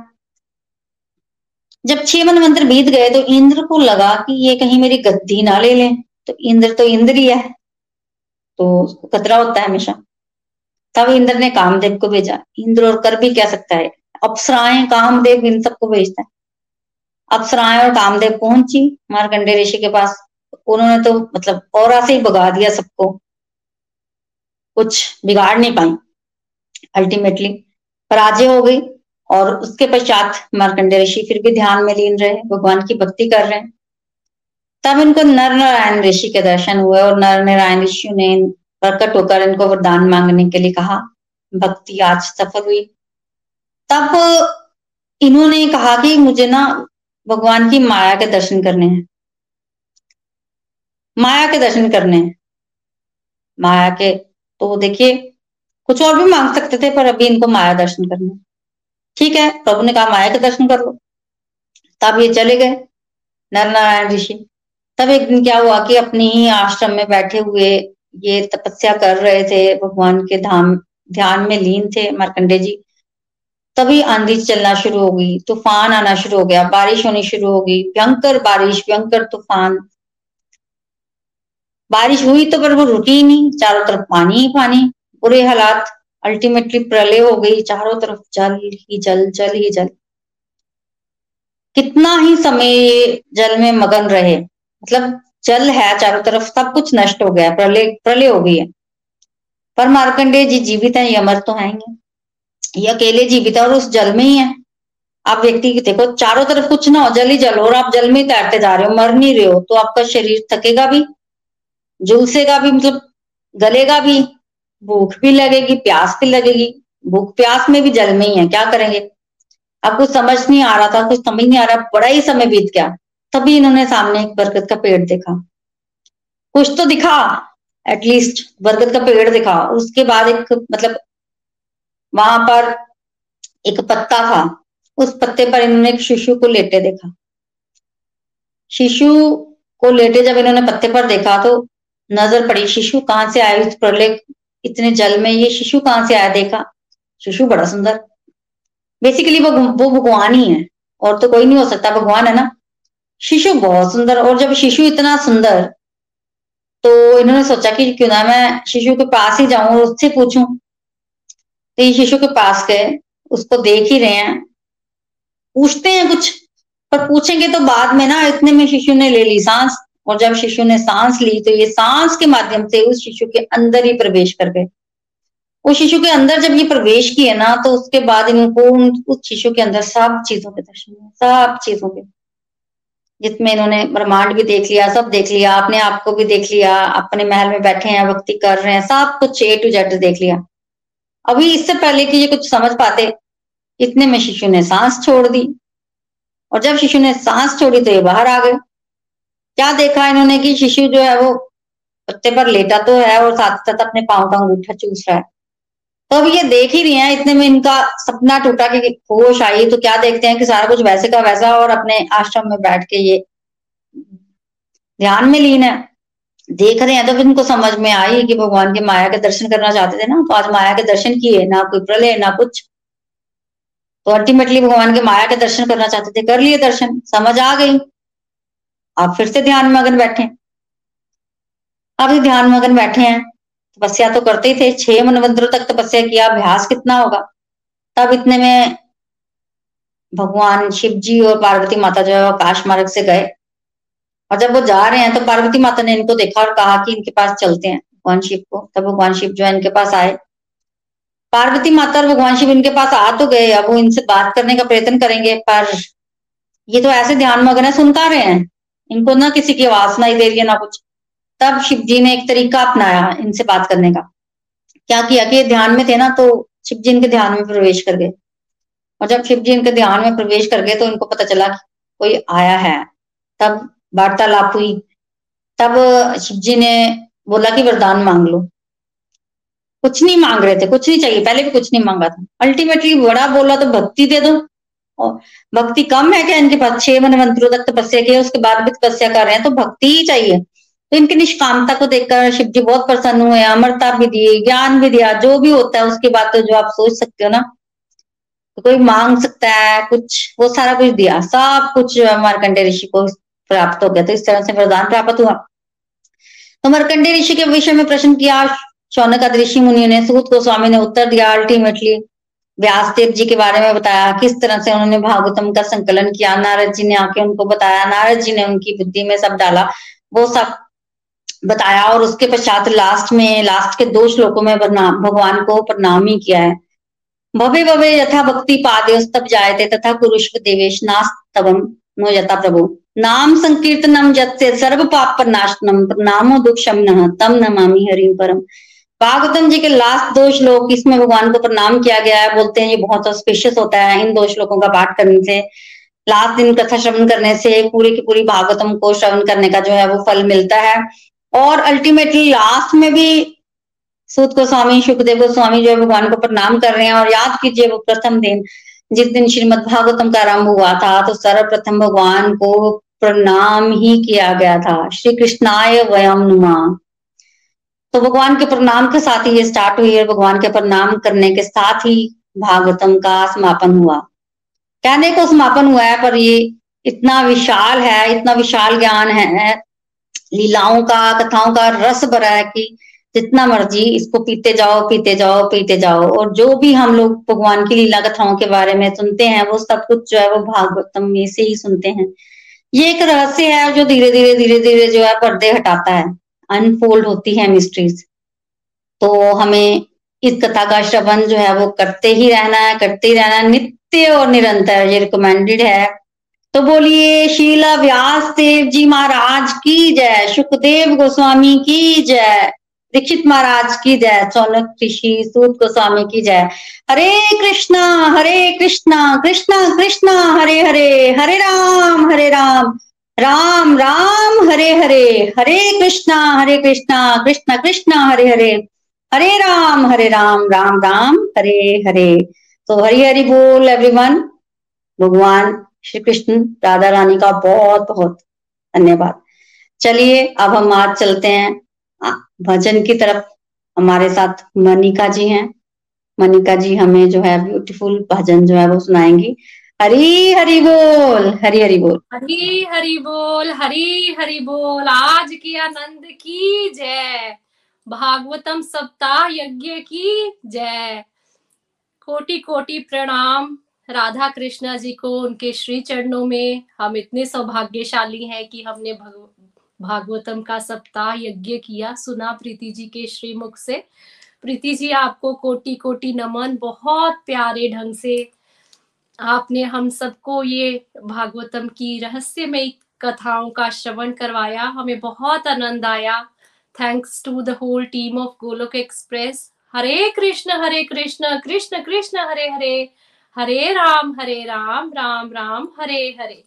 जब छह मनवंतर बीत गए तो इंद्र को लगा कि ये कहीं मेरी गद्दी ना ले लें तो इंद्र तो इंद्र ही है तो खतरा होता है हमेशा। तब इंद्र ने कामदेव को भेजा। इंद्र और कर भी क्या सकता है? अप्सराएँ, कामदेव, इन सबको भेजता है। अप्सराएँ और कामदेव पहुँची मारकंडे ऋषि के पास। उन्होंने तो मतलब और से ही भगा दिया सबको। कुछ बिगाड़ नहीं पाई अल्टीमेटली पराजय हो गई और उसके पश्चात मार्कंडे ऋषि फिर भी ध्यान में लीन रहे, भगवान की भक्ति कर रहे। हैं तब इनको नर नारायण ऋषि के दर्शन हुए और नर नारायण ऋषि ने प्रकट होकर इनको वरदान मांगने के लिए कहा, भक्ति आज सफल हुई। तब इन्होंने कहा कि मुझे ना भगवान की माया के दर्शन करने हैं। माया के दर्शन करने हैं। माया के तो देखिए, कुछ और भी मांग सकते थे, पर अभी इनको माया दर्शन करने ठीक है, प्रभु ने कहा, माया के दर्शन कर लो। तब ये चले गए नर नारायण ऋषि। तब एक दिन क्या हुआ कि अपने ही आश्रम में बैठे हुए ये तपस्या कर रहे थे, भगवान के धाम, ध्यान में लीन थे मार्कंडे जी। तभी आंधी चलना शुरू हो गई, तूफ़ान आना शुरू हो गया, बारिश होनी शुरू हो गई, भयंकर बारिश, भयंकर तूफ़ान। बारिश हुई तो पर वो रुकी नहीं, चारों तरफ़ पानी ही पानी, बुरे हालात अल्टीमेटली प्रलय हो गई, चारों तरफ़ जल ही जल जल ही जल। कितना ही समय जल में मगन रहे मतलब जल है चारों तरफ़, सब कुछ नष्ट हो गया, प्रलय प्रलय हो गई है। पर मार्कंडेय जी जीवित है ये अमर तो है ये अकेले जीवित है और उस जल में ही है। आप व्यक्ति की देखो, चारों तरफ़ कुछ ना हो, जल ही जल और आप जल में ही तैरते जा रहे हो, मर नहीं रहे हो तो आपका शरीर थकेगा भी, झुलसेगा भी मतलब गलेगा भी, भूख भी लगेगी, प्यास भी लगेगी, भूख प्यास में भी जल में ही है, क्या करेंगे? आपको समझ नहीं आ रहा था, कुछ समझ नहीं आ रहा, बड़ा ही समय बीत गया। तभी इन्होंने सामने एक बरगद का पेड़ देखा। कुछ तो दिखा एटलीस्ट बरगद का पेड़ दिखा। उसके बाद एक मतलब वहाँ पर एक पत्ता था। उस पत्ते पर इन्होंने एक शिशु को लेटे देखा। शिशु को लेटे जब इन्होंने पत्ते पर देखा तो नज़र पड़ी, शिशु कहाँ से आया उस प्रलय इतने जल में ये शिशु कहाँ से आया देखा? शिशु बड़ा सुंदर। बेसिकली वो वो भगवान ही है। और तो कोई नहीं हो सकता। भगवान है ना? शिशु बहुत सुंदर और जब शिशु इतना सुंदर तो इन्होंने सोचा कि क्यों ना मैं शिशु के पास ही जाऊँ और उससे पूछूँ। तो ये शिशु के पास गए, उसको देख ही रहे हैं। पूछते हैं कुछ, पर पूछेंगे तो बाद में ना इतने में शिशु ने ले ली सांस, और जब शिशु ने सांस ली तो ये सांस के माध्यम से उस शिशु के अंदर ही प्रवेश कर गए। उस शिशु के अंदर जब ये प्रवेश किए ना तो उसके बाद इनको उस शिशु के अंदर सब चीज़ों के दर्शन सब चीज़ों के। जिसमें इन्होंने ब्रह्मांड भी देख लिया, सब देख लिया, अपने आप को भी देख लिया, अपने महल में बैठे हैं, भक्ति कर रहे हैं, सब कुछ ए टू जेड देख लिया। अभी इससे पहले कि ये कुछ समझ पाते, इतने में शिशु ने सांस छोड़ दी। और जब शिशु ने सांस छोड़ी तो ये बाहर आ गए। क्या देखा इन्होंने कि शिशु जो है वो पत्ते पर लेटा तो है और साथ साथ अपने पाँव का अंगूठा चूस रहा है। तो अब ये देख ही रही हैं, इतने में इनका सपना टूटा कि होश आई तो क्या देखते हैं कि सारा कुछ वैसे का वैसा और अपने आश्रम में बैठ के ये ध्यान में लीन है। देख रहे हैं तो फिर इनको समझ में आई कि भगवान के माया के दर्शन करना चाहते थे ना तो आज माया के दर्शन किए, ना कोई प्रलय, ना कुछ। तो अल्टीमेटली भगवान के माया के दर्शन करना चाहते थे, कर लिए दर्शन, समझ आ गई। आप फिर से ध्यान मगन बैठे अब ध्यान मगन बैठे हैं तपस्या तो करते ही थे। छह मनवंतरों तक तपस्या किया। अभ्यास कितना होगा? तब इतने में भगवान शिव जी और पार्वती माता जो है आकाश मार्ग से गए। और जब वो जा रहे हैं तो पार्वती माता ने इनको देखा और कहा कि इनके पास चलते हैं भगवान शिव को। तब भगवान शिव जो है इनके पास आए। पार्वती माता और भगवान शिव इनके पास आ तो गए। अब वो इनसे बात करने का प्रयत्न करेंगे, पर ये तो ऐसे ध्यान मगन है, सुनता रहे हैं। इनको ना किसी की आवाज़ सुनाई दे रही है ना कुछ। तब शिव जी ने एक तरीका अपनाया इनसे बात करने का। क्या किया कि ध्यान में थे ना तो शिव जी इनके ध्यान में प्रवेश कर गए। और जब शिव जी इनके ध्यान में प्रवेश कर गए तो इनको पता चला कि कोई आया है। तब वार्तालाप हुई। तब शिव जी ने बोला कि वरदान मांग लो। कुछ नहीं मांग रहे थे, कुछ नहीं चाहिए, पहले भी कुछ नहीं मांगा था। अल्टीमेटली बड़ा बोला तो भक्ति दे दो। और भक्ति कम है क्या इनके पास? छह मन मंत्रों तक तपस्या की उसके बाद भी तपस्या कर रहे हैं तो भक्ति ही चाहिए। तो इनकी निष्कामता को देखकर शिव जी बहुत प्रसन्न हुए, अमरता भी दी, ज्ञान भी दिया, जो भी होता है उसके बाद तो जो आप सोच सकते हो ना तो कोई मांग सकता है, कुछ, वो सारा कुछ दिया, सब कुछ मारकंडे ऋषि को प्राप्त हो गया तो इस तरह से वरदान प्राप्त हुआ। तो मारकंडे ऋषि के विषय में प्रश्न किया शौनक ऋषि मुनि ने, सूत गोस्वामी ने उत्तर दिया अल्टीमेटली व्यासदेव जी के बारे में बताया, किस तरह से उन्होंने भागवतम का संकलन किया, नारद जी ने आके उनको बताया, नारद जी ने उनकी बुद्धि में सब डाला, वो सब बताया और उसके पश्चात लास्ट में लास्ट के दो श्लोकों में भगवान को प्रणाम ही किया है। भवे भवे यथा भक्ति पादे तब जायते तथा कुरुष्व देवेश नास्तवम नो यथा प्रभु। नाम संकीर्तनम जत सर्व पाप पर नाशनम प्रणामो दुख शमन तम नमामि हरिम परम भागवतम जी के लास्ट दो श्लोक इसमें भगवान को प्रणाम किया गया है। बोलते हैं ये बहुत ऑस्पिशियस होता है इन दो श्लोकों का पाठ करने से। लास्ट दिन कथा श्रवण करने से पूरी की पूरी भागवतम को श्रवण करने का जो है वो फल मिलता है। और अल्टीमेटली लास्ट में भी सूत गोस्वामी सुखदेव गोस्वामी जो है भगवान को प्रणाम कर रहे हैं और याद कीजिए वो प्रथम दिन, जिस दिन श्रीमद भागवतम का आरंभ हुआ था तो सर्वप्रथम भगवान को प्रणाम ही किया गया था। श्री कृष्णाय वयम नुमा। तो भगवान के प्रणाम के साथ ही ये स्टार्ट हुई और भगवान के प्रणाम करने के साथ ही भागवतम का समापन हुआ। कहने को समापन हुआ है, पर ये इतना विशाल है, इतना विशाल ज्ञान है लीलाओं का, कथाओं का रस भरा है कि जितना मर्ज़ी इसको पीते जाओ पीते जाओ पीते जाओ। और जो भी हम लोग भगवान की लीला कथाओं के बारे में सुनते हैं, वो सब कुछ जो है वो भागवतम में से ही सुनते हैं। ये एक रहस्य है जो धीरे धीरे धीरे धीरे जो है पर्दे हटाता है अनफोल्ड होती है मिस्ट्रीज तो हमें इस कथा का श्रवण जो है वो करते ही रहना है, करते ही रहना है। नित्य और निरंतर ये रिकमेंडेड है। तो बोलिए, शीला व्यास देव जी महाराज की जय, सुखदेव गोस्वामी की जय, दीक्षित महाराज की जय, चौनक ऋषि, सूत गोस्वामी की जय। हरे कृष्णा हरे कृष्णा कृष्णा कृष्णा, हरे हरे हरे राम हरे राम राम राम, हरे हरे हरे कृष्णा हरे कृष्णा कृष्णा कृष्णा, हरे हरे हरे राम हरे राम राम राम, हरे हरे। तो हरि हरि बोल एवरीवन भगवान। श्री कृष्ण राधा रानी का बहुत बहुत धन्यवाद। चलिए, अब हम आज चलते हैं भजन की तरफ़। हमारे साथ मनिका जी हैं। मनिका जी हमें जो है ब्यूटीफुल भजन जो है वो सुनाएँगी। हरी हरी बोल, हरी हरी बोल। हरी हरी बोल, हरी हरी बोल, आज की आनंद की जय। भागवतम सप्ताह यज्ञ की जय। कोटि कोटि प्रणाम। राधा कृष्णा जी को उनके श्री चरणों में हम इतने सौभाग्यशाली हैं कि हमने भागवतम का सप्ताह यज्ञ किया। सुना प्रीति जी के श्री मुख से। प्रीति जी, आपको कोटि कोटि नमन। बहुत प्यारे ढंग से आपने हम सबको ये भागवतम की रहस्यमय कथाओं का श्रवण करवाया। हमें बहुत आनंद आया। Thanks to the whole team of Golok Express Hare Krishna Hare Krishna Krishna Krishna, Hare Hare. Hare Ram Hare Ram Ram Ram, Hare Hare.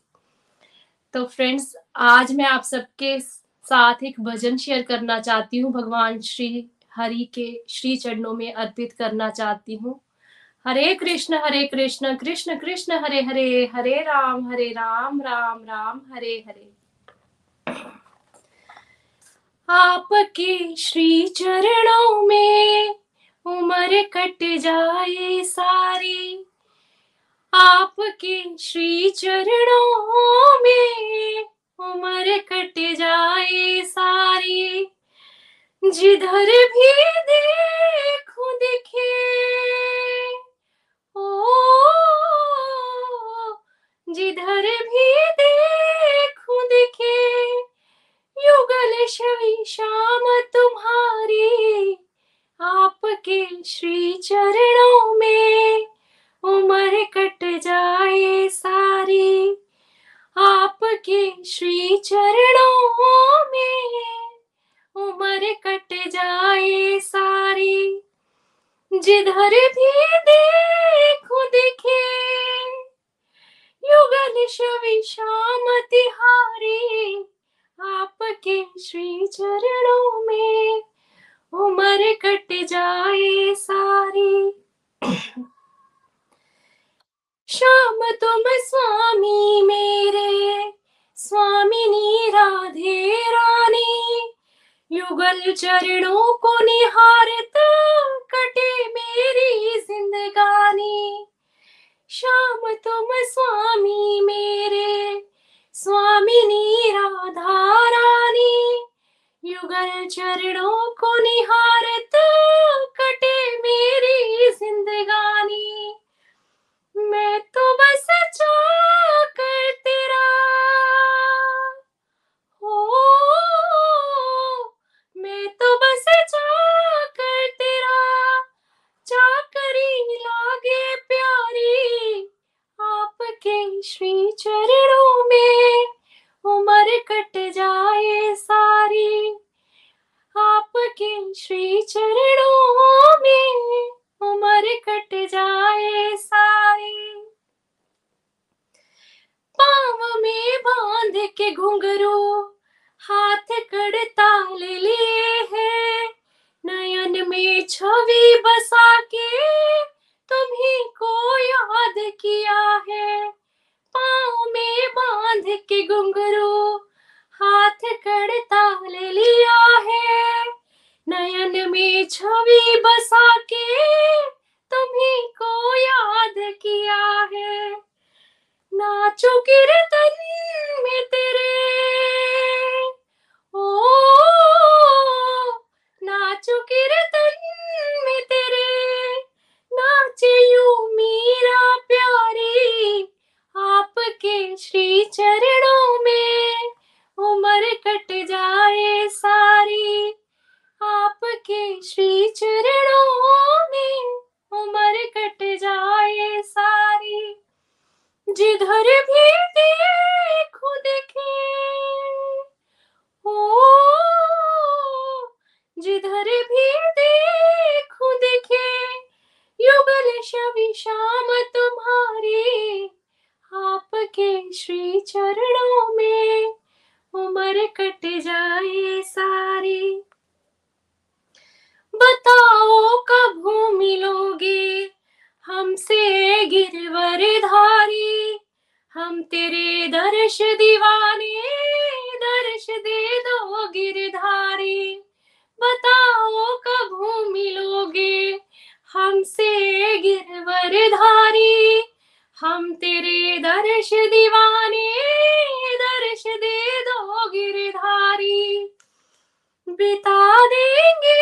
तो फ्रेंड्स, आज मैं आप सबके साथ एक भजन शेयर करना चाहती हूँ, भगवान श्री हरि के श्री चरणों में अर्पित करना चाहती हूँ। हरे कृष्ण हरे कृष्ण कृष्ण कृष्ण, हरे हरे हरे राम हरे राम राम राम, हरे हरे। आपके श्री चरणों में उम्र कट जाए सारी आपके श्री चरणों में उम्र कट जाए सारी। जिधर भी देखो दिखे, ओ, जिधर भी देखूँ दिखे, युगल शवि शाम तुम्हारी, आपके श्री चरणों में। उम्र कट जाए सारी। आपके श्री चरणों में उम्र कट जाए सारी। जिधर भी देखो दिखे, युगल शवि श्याम तिहारी, आपके श्री चरणों में उम्र कट जाए दर्श दीवाने दर्श दे दो गिरधारी। बिता देंगे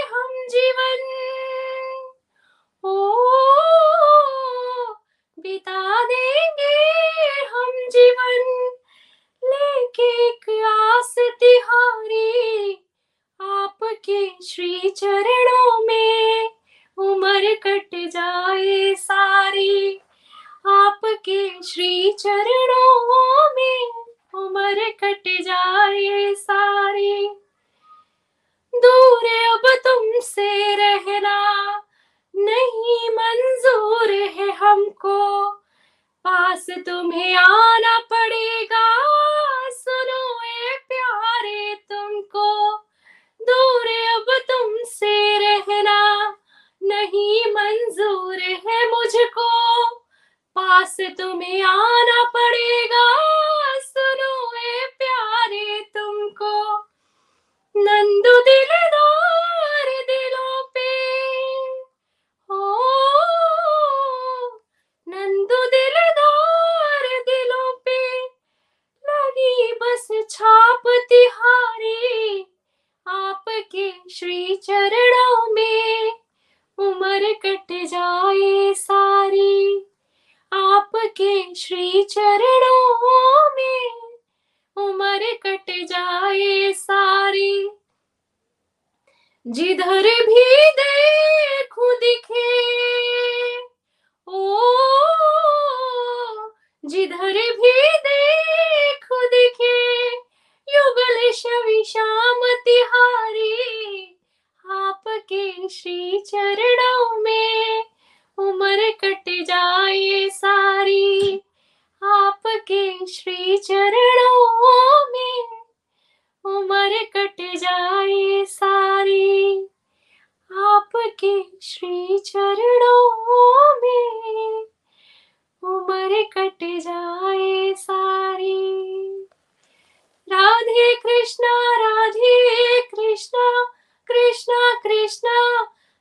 हम जीवन। ओ, बिता देंगे हम जीवन। लेके एक आस तिहारी, आपके श्री चरणों में उम्र कट जाए सारी। आपके श्री चरणों में उम्र कट जाए सारी। दूर अब तुमसे रहना नहीं मंजूर है हमको। पास तुम्हें आना पड़ेगा, सुनो ए प्यारे तुमको। दूर अब तुमसे रहना नहीं मंजूर है मुझको। पास तुम्हें आना पड़ेगा। सुनो ए प्यारे तुमको। नंदू दिलदार दिलों पे। ओ, नंदू दिलदार दिलों पे। लगी बस छाप तिहारी। आपके श्री चरणों में उम्र कट जाए सारी। आपके श्री चरणों में उम्र कट जाए सारी। जिधर भी देखूँ दिखे, ओ, जिधर भी देखूँ दिखे, युगल शवि श्याम तिहारी आपके श्री चरणों में उम्र कट जाए सारी। आपके श्री चरणों में उम्र कट जाए सारी। आपके श्री चरणों में उम्र कट जाए सारी। राधे कृष्णा राधे कृष्णा कृष्णा कृष्णा।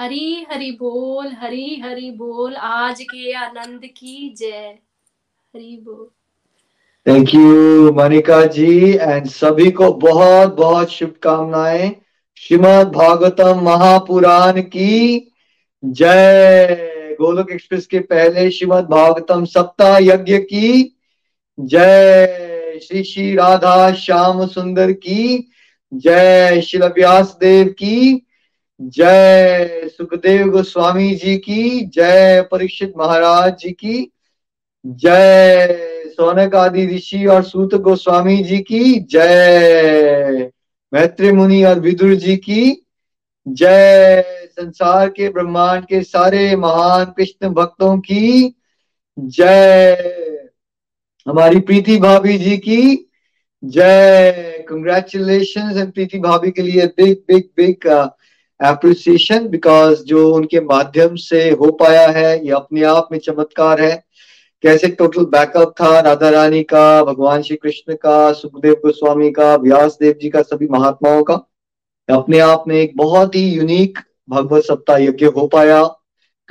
हरी हरि बोल, हरी हरि बोल, आज के आनंद की जय। हरी बोल। Thank you Manika ji and सभी को बहुत बहुत शुभकामनाएँ। श्रीमद भागवतम महापुराण की जय। गोलोक एक्सप्रेस के पहले श्रीमद भागवतम सप्ताह यज्ञ की जय। श्री श्री राधा श्याम सुंदर की जय शिल व्यास देव की, जय सुखदेव गोस्वामी जी की, जय परीक्षित महाराज जी की, जय सोनक आदि ऋषि और सूत गोस्वामी जी की, जय मैत्री मुनि और विदुर जी की, जय संसार के ब्रह्मांड के सारे महान कृष्ण भक्तों की, जय हमारी प्रीति भाभी जी की जय। कंग्रेचुलेशन प्रीति भाभी के लिए big big big appreciation because जो उनके माध्यम से हो पाया है, ये अपने आप में चमत्कार है। कैसे टोटल बैकअप था राधा रानी का, भगवान श्री कृष्ण का, सुखदेव गोस्वामी का व्यास देव जी का, सभी महात्माओं का? अपने आप में एक बहुत ही यूनिक भगवत सप्ताह यज्ञ हो पाया।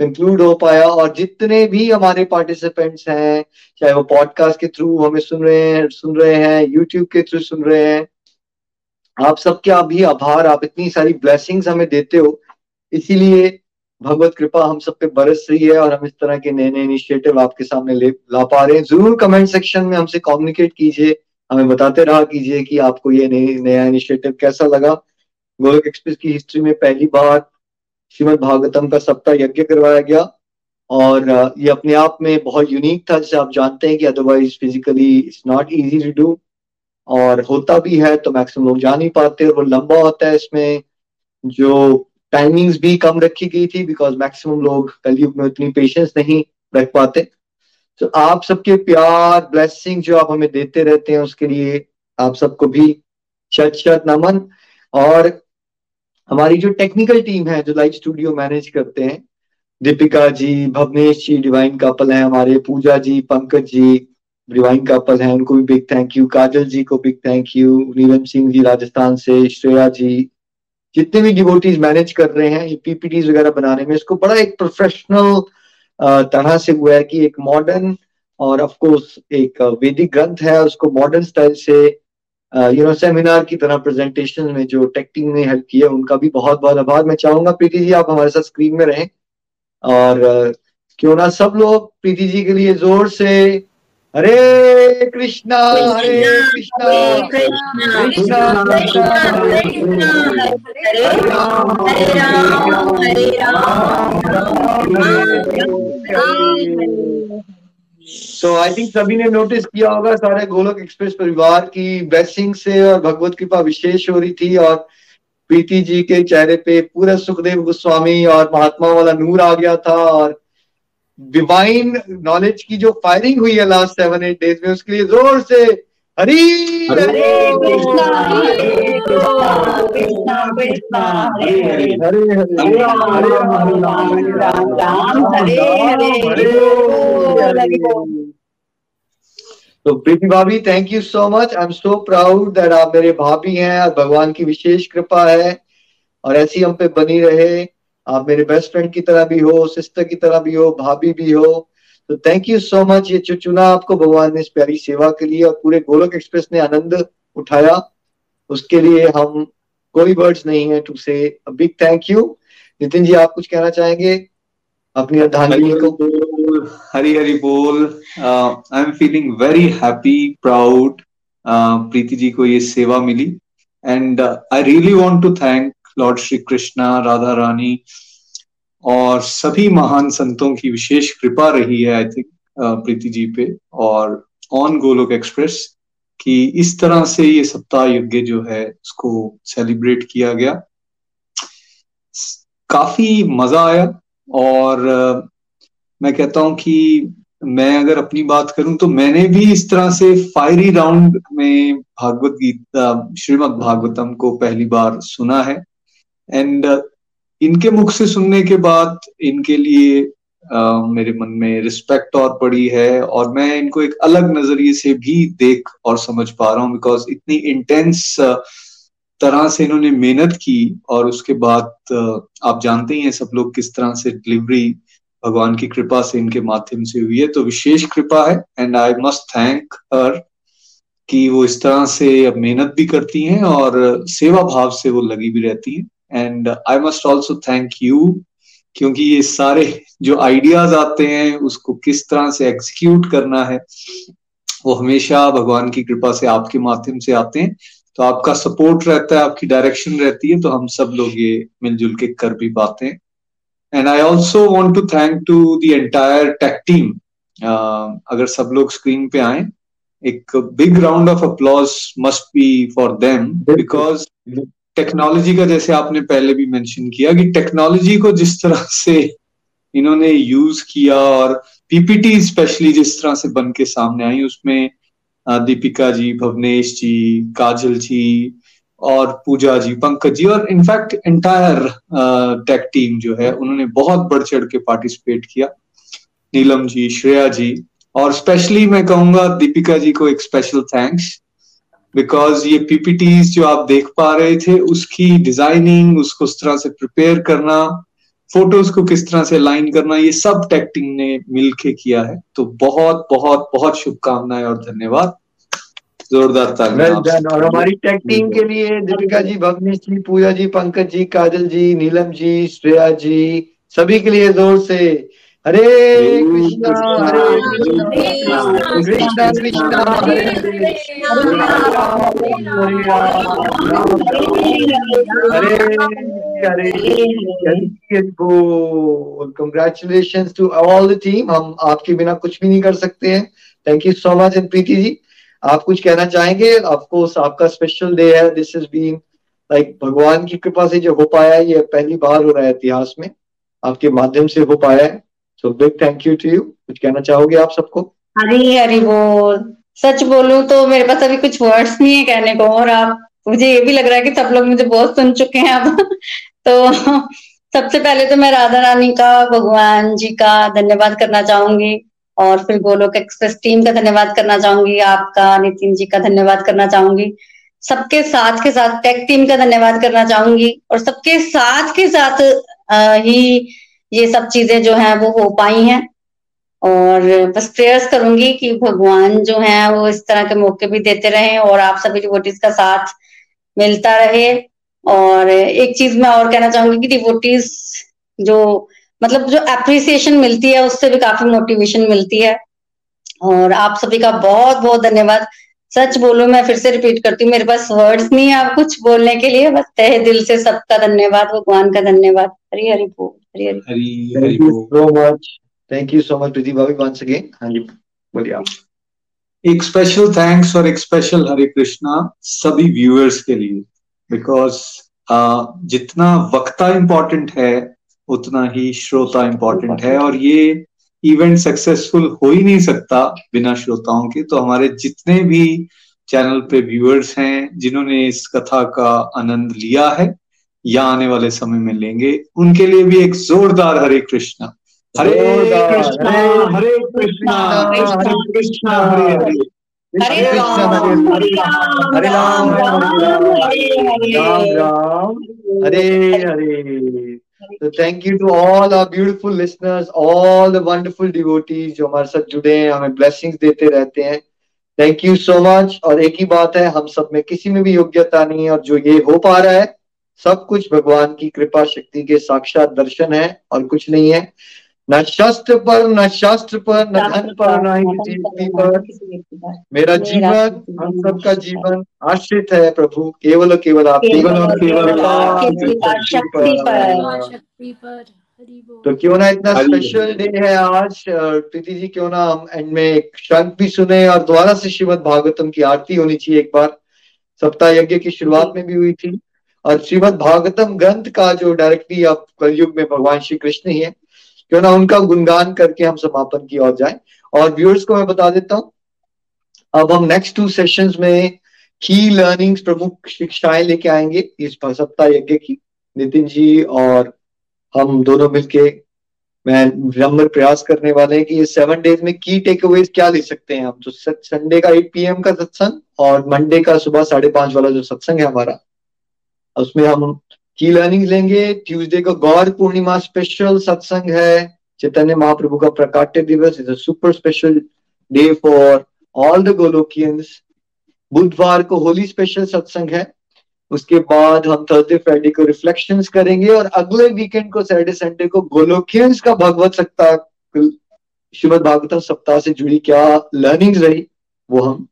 कंक्लूड हो पाया और जितने भी हमारे पार्टिसिपेंट्स हैं, चाहे वो पॉडकास्ट के थ्रू हमें सुन रहे हैं, सुन रहे हैं यूट्यूब के थ्रू सुन रहे हैं, आप सबके भी आभार, आप इतनी सारी ब्लेसिंग्स हमें देते हो। इसीलिए भगवत कृपा हम सब पे बरस रही है और हम इस तरह के नए नए इनिशिएटिव आपके सामने ले, ला पा रहे हैं। ज़रूर कमेंट सेक्शन में हमसे कम्युनिकेट कीजिए, हमें बताते रहा कीजिए कि आपको ये नया इनिशिएटिव कैसा लगा। गोलक एक्सप्रेस की हिस्ट्री में पहली बार श्रीमद भागवतम का सप्ताह यज्ञ करवाया गया। और ये अपने आप में बहुत यूनिक था, जैसे आप जानते हैं कि otherwise physically it's not easy to do और होता भी है तो मैक्सिमम लोग जा नहीं पाते। और वो लंबा होता है इसमें, जो टाइमिंग्स भी कम रखी गई थी बिकॉज़ मैक्सिमम लोग कलयुग में उतनी पेशेंस नहीं रख पाते। तो आप सबके प्यार ब्लेसिंग जो आप हमें देते रहते हैं, उसके लिए आप सबको भी शत शत नमन। और हमारी जो टेक्निकल टीम है, जो लाइव स्टूडियो मैनेज करते हैं, दीपिका जी, भवनेश जी डिवाइन कपल है हमारे, पूजा जी, पंकज जी डिवाइन कपल है, उनको भी big thank you Kajal ji को big thank you Neelam Singh ji Rajasthan से, श्रेया जी, जितने भी डिवोटीज मैनेज कर रहे हैं, ये पीपीटीज वगैरह बनाने में, इसको बड़ा एक प्रोफेशनल तरह से हुआ है कि एक मॉडर्न और ऑफ़ कोर्स एक वैदिक ग्रंथ है, उसको मॉडर्न स्टाइल से यू नो सेमिनार की तरह प्रेजेंटेशन में जो टेक्टिंग ने हेल्प किया उनका भी बहुत बहुत आभार। मैं चाहूँगा प्रीति जी आप हमारे साथ स्क्रीन में रहें। और क्यों ना सब लोग प्रीति जी के लिए ज़ोर से हरे कृष्णा हरे कृष्णा कृष्णा हरे राम। हरे राम। तो आई थिंक सभी ने नोटिस किया होगा सारे गोलक एक्सप्रेस परिवार की ब्लेसिंग से और भगवत कृपा विशेष हो रही थी और प्रीति जी के चेहरे पे पूरा सुखदेव गोस्वामी और महात्मा वाला नूर आ गया था और डिवाइन नॉलेज की जो फायरिंग हुई है लास्ट सेवन एट डेज़ में उसके लिए ज़ोर से हरी हरे तो प्रीति भाभी thank you so much I am so proud that आप मेरे भाभी हैं और भगवान की विशेष कृपा है और ऐसी हम पे बनी रहे। आप मेरे बेस्ट फ्रेंड की तरह भी हो सिस्टर की तरह भी हो, भाभी भी हो। तो थैंक यू सो मच ये चुना आपको भगवान ने इस प्यारी सेवा के लिए और पूरे गोलक एक्सप्रेस ने आनंद उठाया। उसके लिए हम कोई वर्ड्स नहीं है to say big thank you Nitin ji, आप कुछ कहना चाहेंगे? अपनी अर्धांगिनी को। हरी हरी बोल I am feeling very happy proud Preeti ji को ये सेवा मिली। And I really want to thank lord Shri Krishna Radha Rani और सभी महान संतों की विशेष कृपा रही है आई थिंक प्रीति जी पे और ऑन गोलोक एक्सप्रेस कि इस तरह से ये सप्ताह यज्ञ जो है उसको सेलिब्रेट किया गया। काफ़ी मज़ा आया और मैं कहता हूँ कि मैं अगर अपनी बात करूँ तो मैंने भी इस तरह से फायरी राउंड में भागवत गीता, श्रीमद भागवतम को पहली बार सुना है। एंड इनके मुख से सुनने के बाद इनके लिए मेरे मन में रिस्पेक्ट और पड़ी है और मैं इनको एक अलग नज़रिए से भी देख और समझ पा रहा हूँ बिकॉज़ इतनी इंटेंस तरह से इन्होंने मेहनत की और उसके बाद आप जानते ही हैं सब लोग किस तरह से डिलीवरी भगवान की कृपा से इनके माध्यम से हुई है। तो विशेष कृपा है and I must thank her कि वो इस तरह से अब मेहनत भी करती हैं और सेवा भाव से वो लगी भी रहती हैं। And I must also thank you क्योंकि ये सारे जो आइडियाज़ आते हैं उसको किस तरह से एग्जीक्यूट करना है वो हमेशा भगवान की कृपा से आपके माध्यम से आते हैं। तो आपका सपोर्ट रहता है आपकी डायरेक्शन रहती है तो हम सब लोग ये मिलजुल के कर भी पाते हैं। And I also want to thank to the entire tech team अगर सब लोग स्क्रीन पे आए एक big round of applause must be for them because technology का जैसे आपने पहले भी मेंशन किया कि टेक्नोलॉजी को जिस तरह से इन्होंने यूज़ किया और पीपीटी स्पेशली जिस तरह से बन के सामने आई, उसमें दीपिका जी, भवनेश जी, काजल जी और पूजा जी, पंकज जी और इनफैक्ट एंटायर टेक टीम जो है, उन्होंने बहुत बढ़ चढ़ के पार्टिसिपेट किया। नीलम जी, श्रेया जी और स्पेशली मैं कहूँगा दीपिका जी को एक स्पेशल थैंक्स बिकॉज़ ये पीपीटीज जो आप देख पा रहे थे उसकी डिज़ाइनिंग उसको उस तरह से प्रिपेयर करना फ़ोटोज़ को किस तरह से लाइन करना ये सब टेक्टिंग ने मिलके किया है। तो बहुत बहुत बहुत शुभकामनाएँ और धन्यवाद। जोरदार तालियाँ और हमारी टेक टीम के लिए दीपिका जी भवनीश जी पूजा जी पंकज जी काजल जी नीलम जी श्रेया जी सभी के लिए ज़ोर से Hare Krishna Hare Krishna Krishna Hare Hare Hare congratulation to all the team हम आपके बिना कुछ भी नहीं कर सकते हैं। Thank you so much and Preeti ji आप कुछ कहना चाहेंगे? ऑफकोर्स आपका स्पेशल डे है। दिस इज़ बीन लाइक भगवान की कृपा से जो हो पाया है ये पहली बार हो रहा है इतिहास में। आपके माध्यम से हो पाया है। So big thank you to you कुछ कहना चाहोगे आप सबको? हरी हरी बोल सच बोलूँ तो मेरे पास अभी कुछ वर्ड्स नहीं है कहने को और आप, मुझे ये भी लग रहा है कि सब लोग मुझे बहुत सुन चुके हैं अब। [laughs] तो सबसे पहले तो मैं राधा रानी का, भगवान जी का धन्यवाद करना चाहूँगी और फिर गोलोक एक्सप्रेस टीम का धन्यवाद करना चाहूँगी, आपका, नितिन जी का धन्यवाद करना चाहूँगी। सबके साथ के साथ टेक टीम का धन्यवाद करना चाहूँगी और सबके साथ के साथ ही ये सब चीज़ें जो है वो हो पाई हैं। और बस प्रेयर्स करूँगी कि भगवान जो है वो इस तरह के मौके भी देते रहे और आप सभी डिवोटीज का साथ मिलता रहे। और एक चीज़ मैं और कहना चाहूँगी कि डिवोटीज जो मतलब जो एप्रिसिएशन मिलती है, उससे भी काफ़ी मोटिवेशन मिलती है। और आप सभी का बहुत बहुत धन्यवाद। सच बोलू, मैं फिर से रिपीट करती हूँ, मेरे पास वर्ड्स नहीं है, आप कुछ बोलने के लिए, बस तहे दिल से सबका धन्यवाद, भगवान का धन्यवाद। हरी हरी बोल। Hari Hari Hari so much thank you so much Preeti भाभी वंस अगेन हाँ जी बोलिए आप एक स्पेशल थैंक्स और एक स्पेशल हरे कृष्णा सभी व्यूअर्स के लिए बिकॉज़ uh, जितना वक्ता इंपॉर्टेंट है उतना ही श्रोता इंपॉर्टेंट है और ये इवेंट सक्सेसफुल हो ही नहीं सकता बिना श्रोताओं के तो हमारे जितने भी चैनल पे व्यूअर्स हैं जिन्होंने इस कथा का आनंद लिया है या आने वाले समय में लेंगे। उनके लिए भी एक जोरदार हरे कृष्णा। हरे कृष्णा हरे कृष्णा कृष्णा कृष्णा हरे हरे हरे। कृष्ण राम हरे हरे राम हरे राम हरे हरे राम हरे राम हरे हरे। So thank you to all our beautiful listeners, all the wonderful devotees जो हमारे साथ जुड़े हैं हमें blessings देते रहते हैं। थैंक यू सो मच और एक ही बात है हम सब में किसी में भी योग्यता नहीं है और जो ये हो पा रहा है सब कुछ भगवान की कृपा शक्ति के साक्षात दर्शन है और कुछ नहीं है। न शस्त्र पर न शास्त्र पर न धन पर न ही किसी पर मेरा जीवन हम सबका जीवन आश्रित है प्रभु। केवल केवल आप केवल और केवल तो क्यों ना इतना स्पेशल डे है आज? प्रीति जी क्यों ना हम एंड में एक शंख भी सुने और दोबारा से श्रीमद भागवतम की आरती होनी चाहिए एक बार। सप्ताह यज्ञ की शुरुआत में भी हुई थी। और श्रीमद भागवतम ग्रंथ का जो डायरेक्टली अब कलयुग में भगवान श्री कृष्ण ही है, क्यों ना उनका गुणगान करके हम समापन की ओर जाए। और व्यूअर्स को मैं बता देता हूँ, अब हम नेक्स्ट टू सेशंस में की लर्निंग्स प्रमुख शिक्षाएँ लेके आएँगे इस सप्ताह यज्ञ की। नितिन जी और हम दोनों मिलके मैं विनम्र प्रयास करने वाले हैं कि ये सेवन डेज़ में की टेक अवेज क्या ले सकते हैं हम। तो संडे का एट पीएम का सत्संग और मंडे का सुबह साढ़े पाँच वाला जो सत्संग है हमारा उसमें हम की लर्निंग लेंगे। ट्यूसडे को गौर पूर्णिमा स्पेशल सत्संग है। चैतन्य महाप्रभु का प्रकाट्य दिवस। Is a super special day for all the Golokians बुधवार को होली स्पेशल सत्संग है। उसके बाद हम थर्सडे फ्राइडे को रिफ्लेक्शंस करेंगे और अगले वीकेंड को सैटरडे संडे को गोलोकियंस का भगवत सप्ताह श्रीमद भागवतम सप्ताह से जुड़ी क्या लर्निंग्स रही, वो हम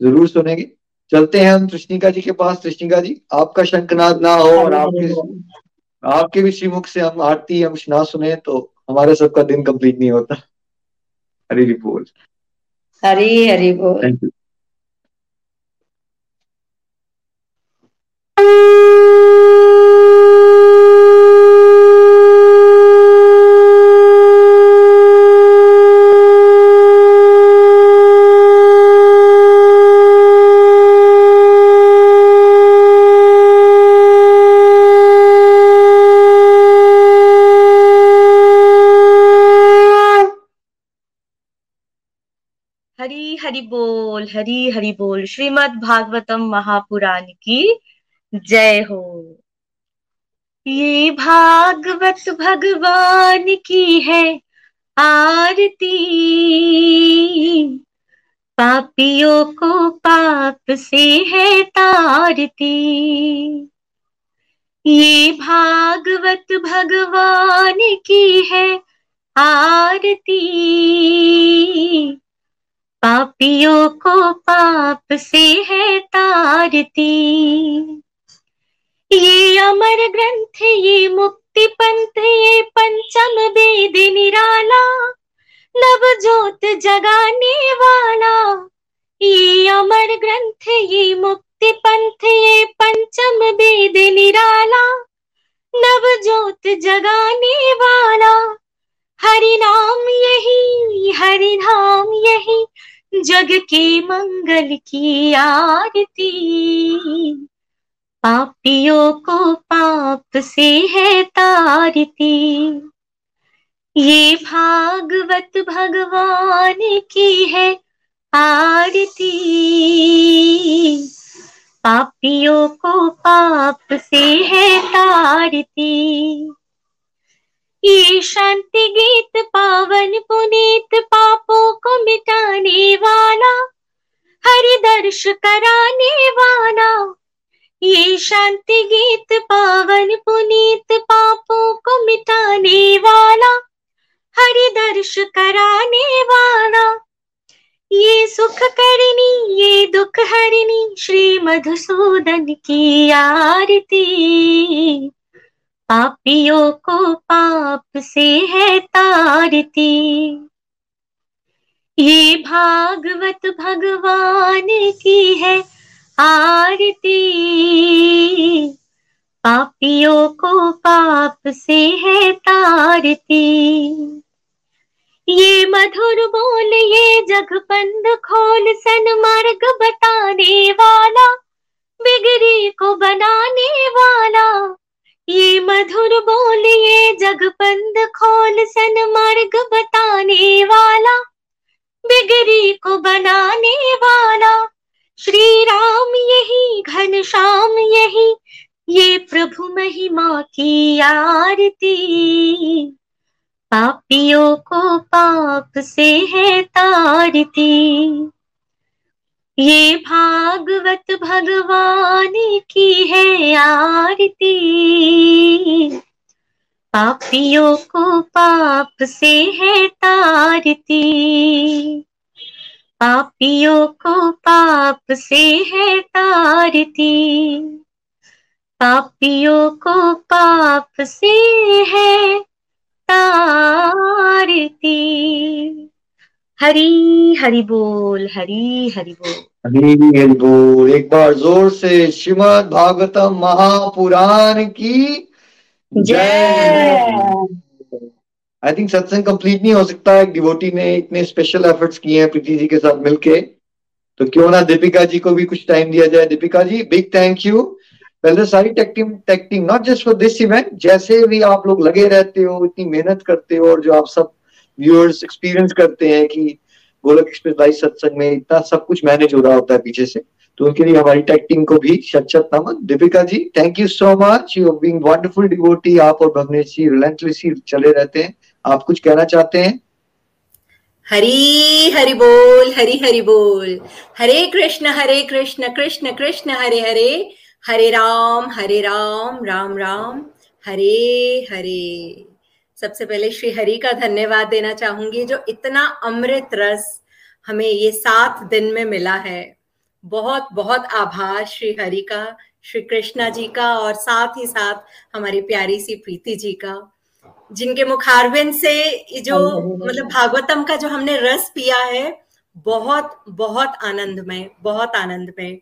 ज़रूर सुनेंगे। चलते हैं हम कृष्णिका जी के पास। कृष्णिका जी आपका शंखनाद ना हो और आपके आपके भी श्रीमुख से हम आरती हम ना सुने तो हमारे सबका दिन कंप्लीट नहीं होता। हरी बोल। हरी हरी बोल। थैंक यू हरी बोल, हरी हरि बोल, श्रीमद् भागवतम महापुराण की जय हो। ये भागवत भगवान की है आरती। पापियों को पाप से है तारती। ये भागवत भगवान की है आरती। पापियों को पाप से है तारती। ये अमर ग्रंथ, ये मुक्ति पंथ, ये पंचम वेद निराला नव ज्योत जगाने वाला। ये अमर ग्रंथ, ये मुक्ति पंथ, ये पंचम वेद निराला नव ज्योत जगाने वाला। हरि नाम यही, हरि धाम यही जग के मंगल की आरती। पापियों को पाप से है तारती। ये भागवत भगवान की है आरती। पापियों को पाप से है तारती। ये शांति गीत, पावन पुनीत, पापों को मिटाने वाला हरि दर्श कराने वाला। ये शांति गीत, पावन पुनीत, पापों को मिटाने वाला हरि दर्श कराने वाला। ये सुख करनी, ये दुख हरिणी श्री मधुसूदन की आरती। पापियों को पाप से है तारती। ये भागवत भगवान की है आरती। पापियों को पाप से है तारती। ये मधुर बोल, ये जगबंद खोल सन्मार्ग बताने वाला बिगड़ी को बनाने वाला। ये मधुर बोल, ये जगबंद खोल सन्मार्ग बताने वाला बिगड़ी को बनाने वाला। श्री राम यही, घन श्याम यही, ये प्रभु महिमा की आरती। पापियों को पाप से है तारती। ये भागवत भगवान की है आरती। पापियों को पाप से है तारती। पापियों को पाप से है तारती। पापियों को पाप से है तारती। हरी हरि बोल हरी हरि बोल। हरी हरि बोल। एक बार ज़ोर से श्रीमद भागवतम महापुराण की जय। आई थिंक सत्संग कंप्लीट नहीं हो सकता। है डिवोटी ने इतने स्पेशल एफर्ट्स किए हैं प्रीति जी के साथ मिलके। तो क्यों ना दीपिका जी को भी कुछ टाइम दिया जाए। Deepika ji big thank you पहले सारी tech team tech team not just for this event जैसे भी आप लोग लगे रहते हो इतनी मेहनत करते हो और जो आप सब व्यूअर्स एक्सपीरियंस करते हैं कि गोलक एक्सप्रेस लाइव सत्संग में इतना सब कुछ मैनेज हो रहा होता है पीछे से तो उनके लिए हमारी टेक टीम को भी शत नमन। Deepika ji thank you so much you being wonderful devotee आप और भगनेश जी रिलेंटलेसली चले रहते हैं। आप कुछ कहना चाहते हैं? हरी, हरि बोल, हरी, हरि बोल। हरे कृष्ण हरे कृष्ण कृष्ण कृष्ण, हरे हरे। हरे राम हरे राम राम राम। हरे हरे। सबसे पहले श्री हरि का धन्यवाद देना चाहूँगी जो इतना अमृत रस हमें ये सात दिन में मिला है। बहुत बहुत आभार श्री हरि का श्री कृष्णा जी का और साथ ही साथ हमारी प्यारी सी प्रीति जी का जिनके मुखारबिन से जो मतलब भागवतम का जो हमने रस पिया है बहुत बहुत आनंदमय बहुत आनंदमय।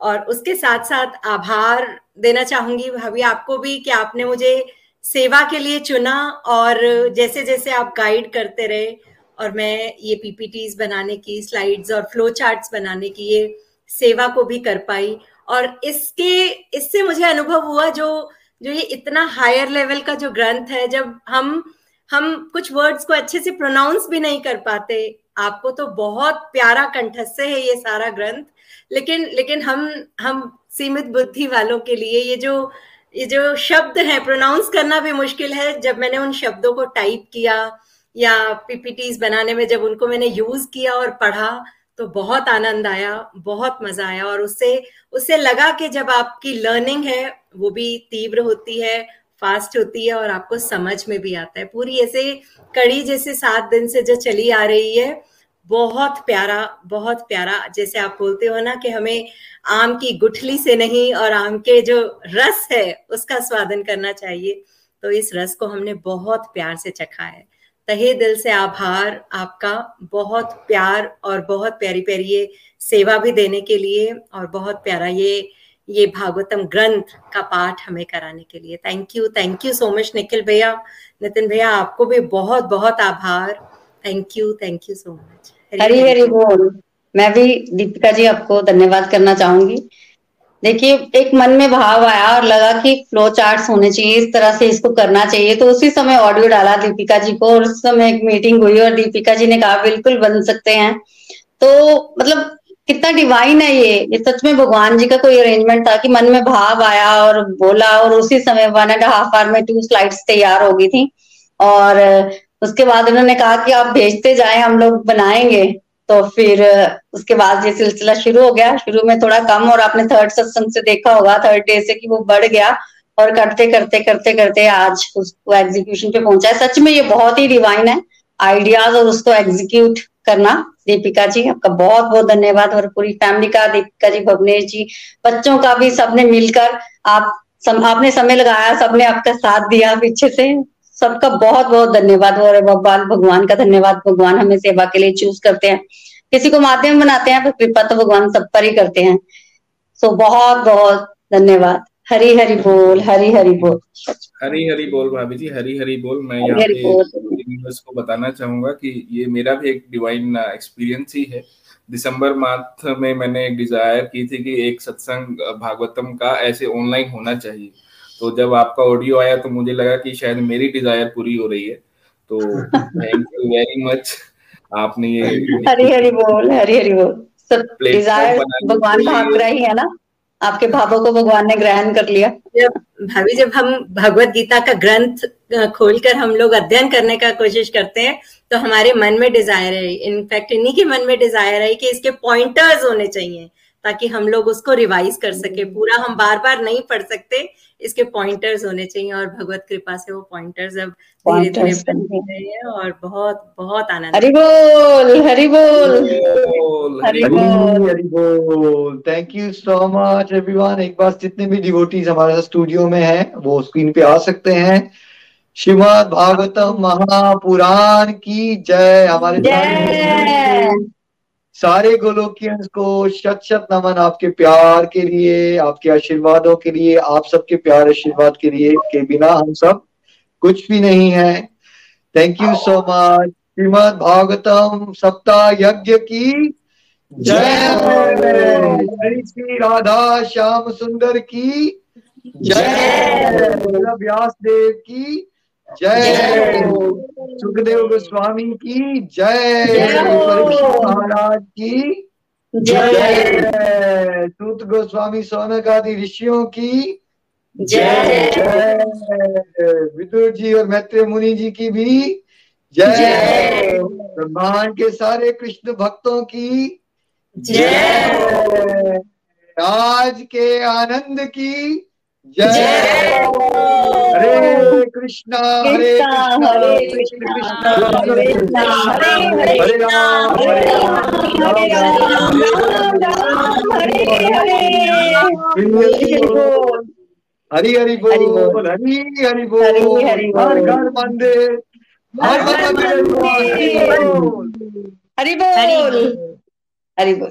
और उसके साथ साथ आभार देना चाहूँगी। भाभी आपको भी कि आपने मुझे सेवा के लिए चुना और जैसे जैसे आप गाइड करते रहे और मैं ये पीपीटीज बनाने की स्लाइड्स और फ्लो चार्ट्स बनाने की, ये सेवा को भी कर पाई और इसके, इससे मुझे अनुभव हुआ जो जो ये इतना हायर लेवल का जो ग्रंथ है, जब हम हम कुछ वर्ड्स को अच्छे से प्रोनाउंस भी नहीं कर पाते, आपको तो बहुत प्यारा कंठस्थ है ये सारा ग्रंथ, लेकिन लेकिन हम हम सीमित बुद्धि वालों के लिए ये जो ये जो शब्द है प्रोनाउंस करना भी मुश्किल है। जब मैंने उन शब्दों को टाइप किया या पीपीटीज बनाने में जब उनको मैंने यूज़ किया और पढ़ा तो बहुत आनंद आया, बहुत मज़ा आया। और उससे उससे लगा कि जब आपकी लर्निंग है, वो भी तीव्र होती है फास्ट होती है और आपको समझ में भी आता है। पूरी ऐसे कड़ी जैसे सात दिन से जो चली आ रही है बहुत प्यारा बहुत प्यारा, जैसे आप बोलते हो ना कि हमें आम की गुठली से नहीं और आम के जो रस है उसका स्वादन करना चाहिए। तो इस रस को हमने बहुत प्यार से चखा है। तहे दिल से आभार आपका बहुत प्यार और बहुत प्यारी प्यारी ये सेवा भी देने के लिए और बहुत प्यारा ये ये भागवतम ग्रंथ का पाठ हमें कराने के लिए। Thank you thank you so much Nikhil भैया। नितिन भैया, आपको भी बहुत बहुत आभार। Thank you thank you so much Hari Hari बोल मैं भी दीपिका जी आपको धन्यवाद करना चाहूँगी। देखिए, एक मन में भाव आया और लगा कि फ्लो चार्ट होने चाहिए, इस तरह से इसको करना चाहिए। तो उसी समय ऑडियो डाला दीपिका जी को और उस समय एक मीटिंग हुई और दीपिका जी ने कहा, बिल्कुल बन सकते हैं। तो मतलब कितना डिवाइन है ये। ये सच में भगवान जी का कोई अरेंजमेंट था कि मन में भाव आया और बोला और उसी समय वन एंड हाफ़ आवर में टू स्लाइड्स तैयार हो गई थी। और उसके बाद उन्होंने कहा कि आप भेजते जाए हम लोग बनाएँगे। तो फिर उसके बाद ये सिलसिला शुरू हो गया। शुरू में थोड़ा कम और आपने थर्ड सत्संग से देखा होगा थर्ड डे से कि वो बढ़ गया। और करते करते करते करते आज उसको एग्जीक्यूशन पे पहुँचा है। सच में ये बहुत ही डिवाइन है। आइडियाज़ और उसको एग्जीक्यूट करना। दीपिका जी आपका बहुत बहुत धन्यवाद। और पूरी फैमिली का दीपिका जी भवनेश जी बच्चों का भी सबने मिलकर आप सम, आपने समय लगाया सबने आपका साथ दिया पीछे से। सबका बहुत बहुत धन्यवाद और भगवान भगवान का धन्यवाद। भगवान हमें सेवा के लिए चूज़ करते हैं। किसी को माध्यम बनाते हैं तो कृपा तो भगवान सब पर ही करते हैं। सो बहुत बहुत धन्यवाद। हरी हरी बोल हरी हरी बोल। हरी हरी बोल भाभी जी हरी हरी बोल। मैं यहाँ पे को बताना चाहूँगा कि ये मेरा भी एक डिवाइन एक्सपीरियंस ही है। दिसंबर मंथ में मैंने एक डिज़ायर की थी कि एक सत्संग भागवतम का ऐसे ऑनलाइन होना चाहिए। तो जब आपका ऑडियो आया तो मुझे लगा कि शायद मेरी डिज़ायर पूरी हो रही है। तो थैंक यू वेरी मच आपने ये हरी हरी बोल हरी हरी बोल। सब डिज़ायर भगवान भाग रही है ना? आपके भावों को भगवान ने ग्रहण कर लिया। जब भाभी जब हम भगवत गीता का ग्रंथ खोलकर हम लोग अध्ययन करने का कोशिश करते हैं तो हमारे मन में डिज़ायर है। इनफैक्ट इन्हीं के मन में डिज़ायर है कि इसके पॉइंटर्स होने चाहिए। ताकि हम लोग उसको रिवाइज कर सके। पूरा हम बार बार नहीं पढ़ सकते इसके पॉइंटर्स होने चाहिए और भगवत कृपा से वो पॉइंटर्स अब धीरे धीरे बन रहे हैं और बहुत बहुत आनंद हरि बोल हरि बोल। हरि बोल हरि बोल thank you so much everyone एक बार जितने भी डिवोटीज हमारे साथ स्टूडियो में हैं वो स्क्रीन पे आ सकते हैं। श्रीमद भागवतम महापुराण की जय। हमारे सारे गोलोकियंस को शत शत नमन आपके प्यार के लिए आपके आशीर्वादों के लिए आप सबके प्यार आशीर्वाद के लिए के बिना हम सब कुछ भी नहीं है thank you so much Shrimad Bhagavatam सप्ताह यज्ञ की जय श्री राधा श्याम सुंदर की जय व्यास देव की जय सुखदेव गोस्वामी की जय। महाराज की जय। सूत गोस्वामी सोनक आदि ऋषियों की जय। विदुर जी और मैत्रेय मुनि जी की भी जय। ब्रह्मांड के सारे कृष्ण भक्तों की जय। आज के आनंद की जय हरे कृष्णा हरे कृष्णा हरे कृष्ण कृष्ण हरे राम हरे राम हरी हरि बोल हरी हरि बोल हर घर मंदिर हर घर हरि बोल हरि बोल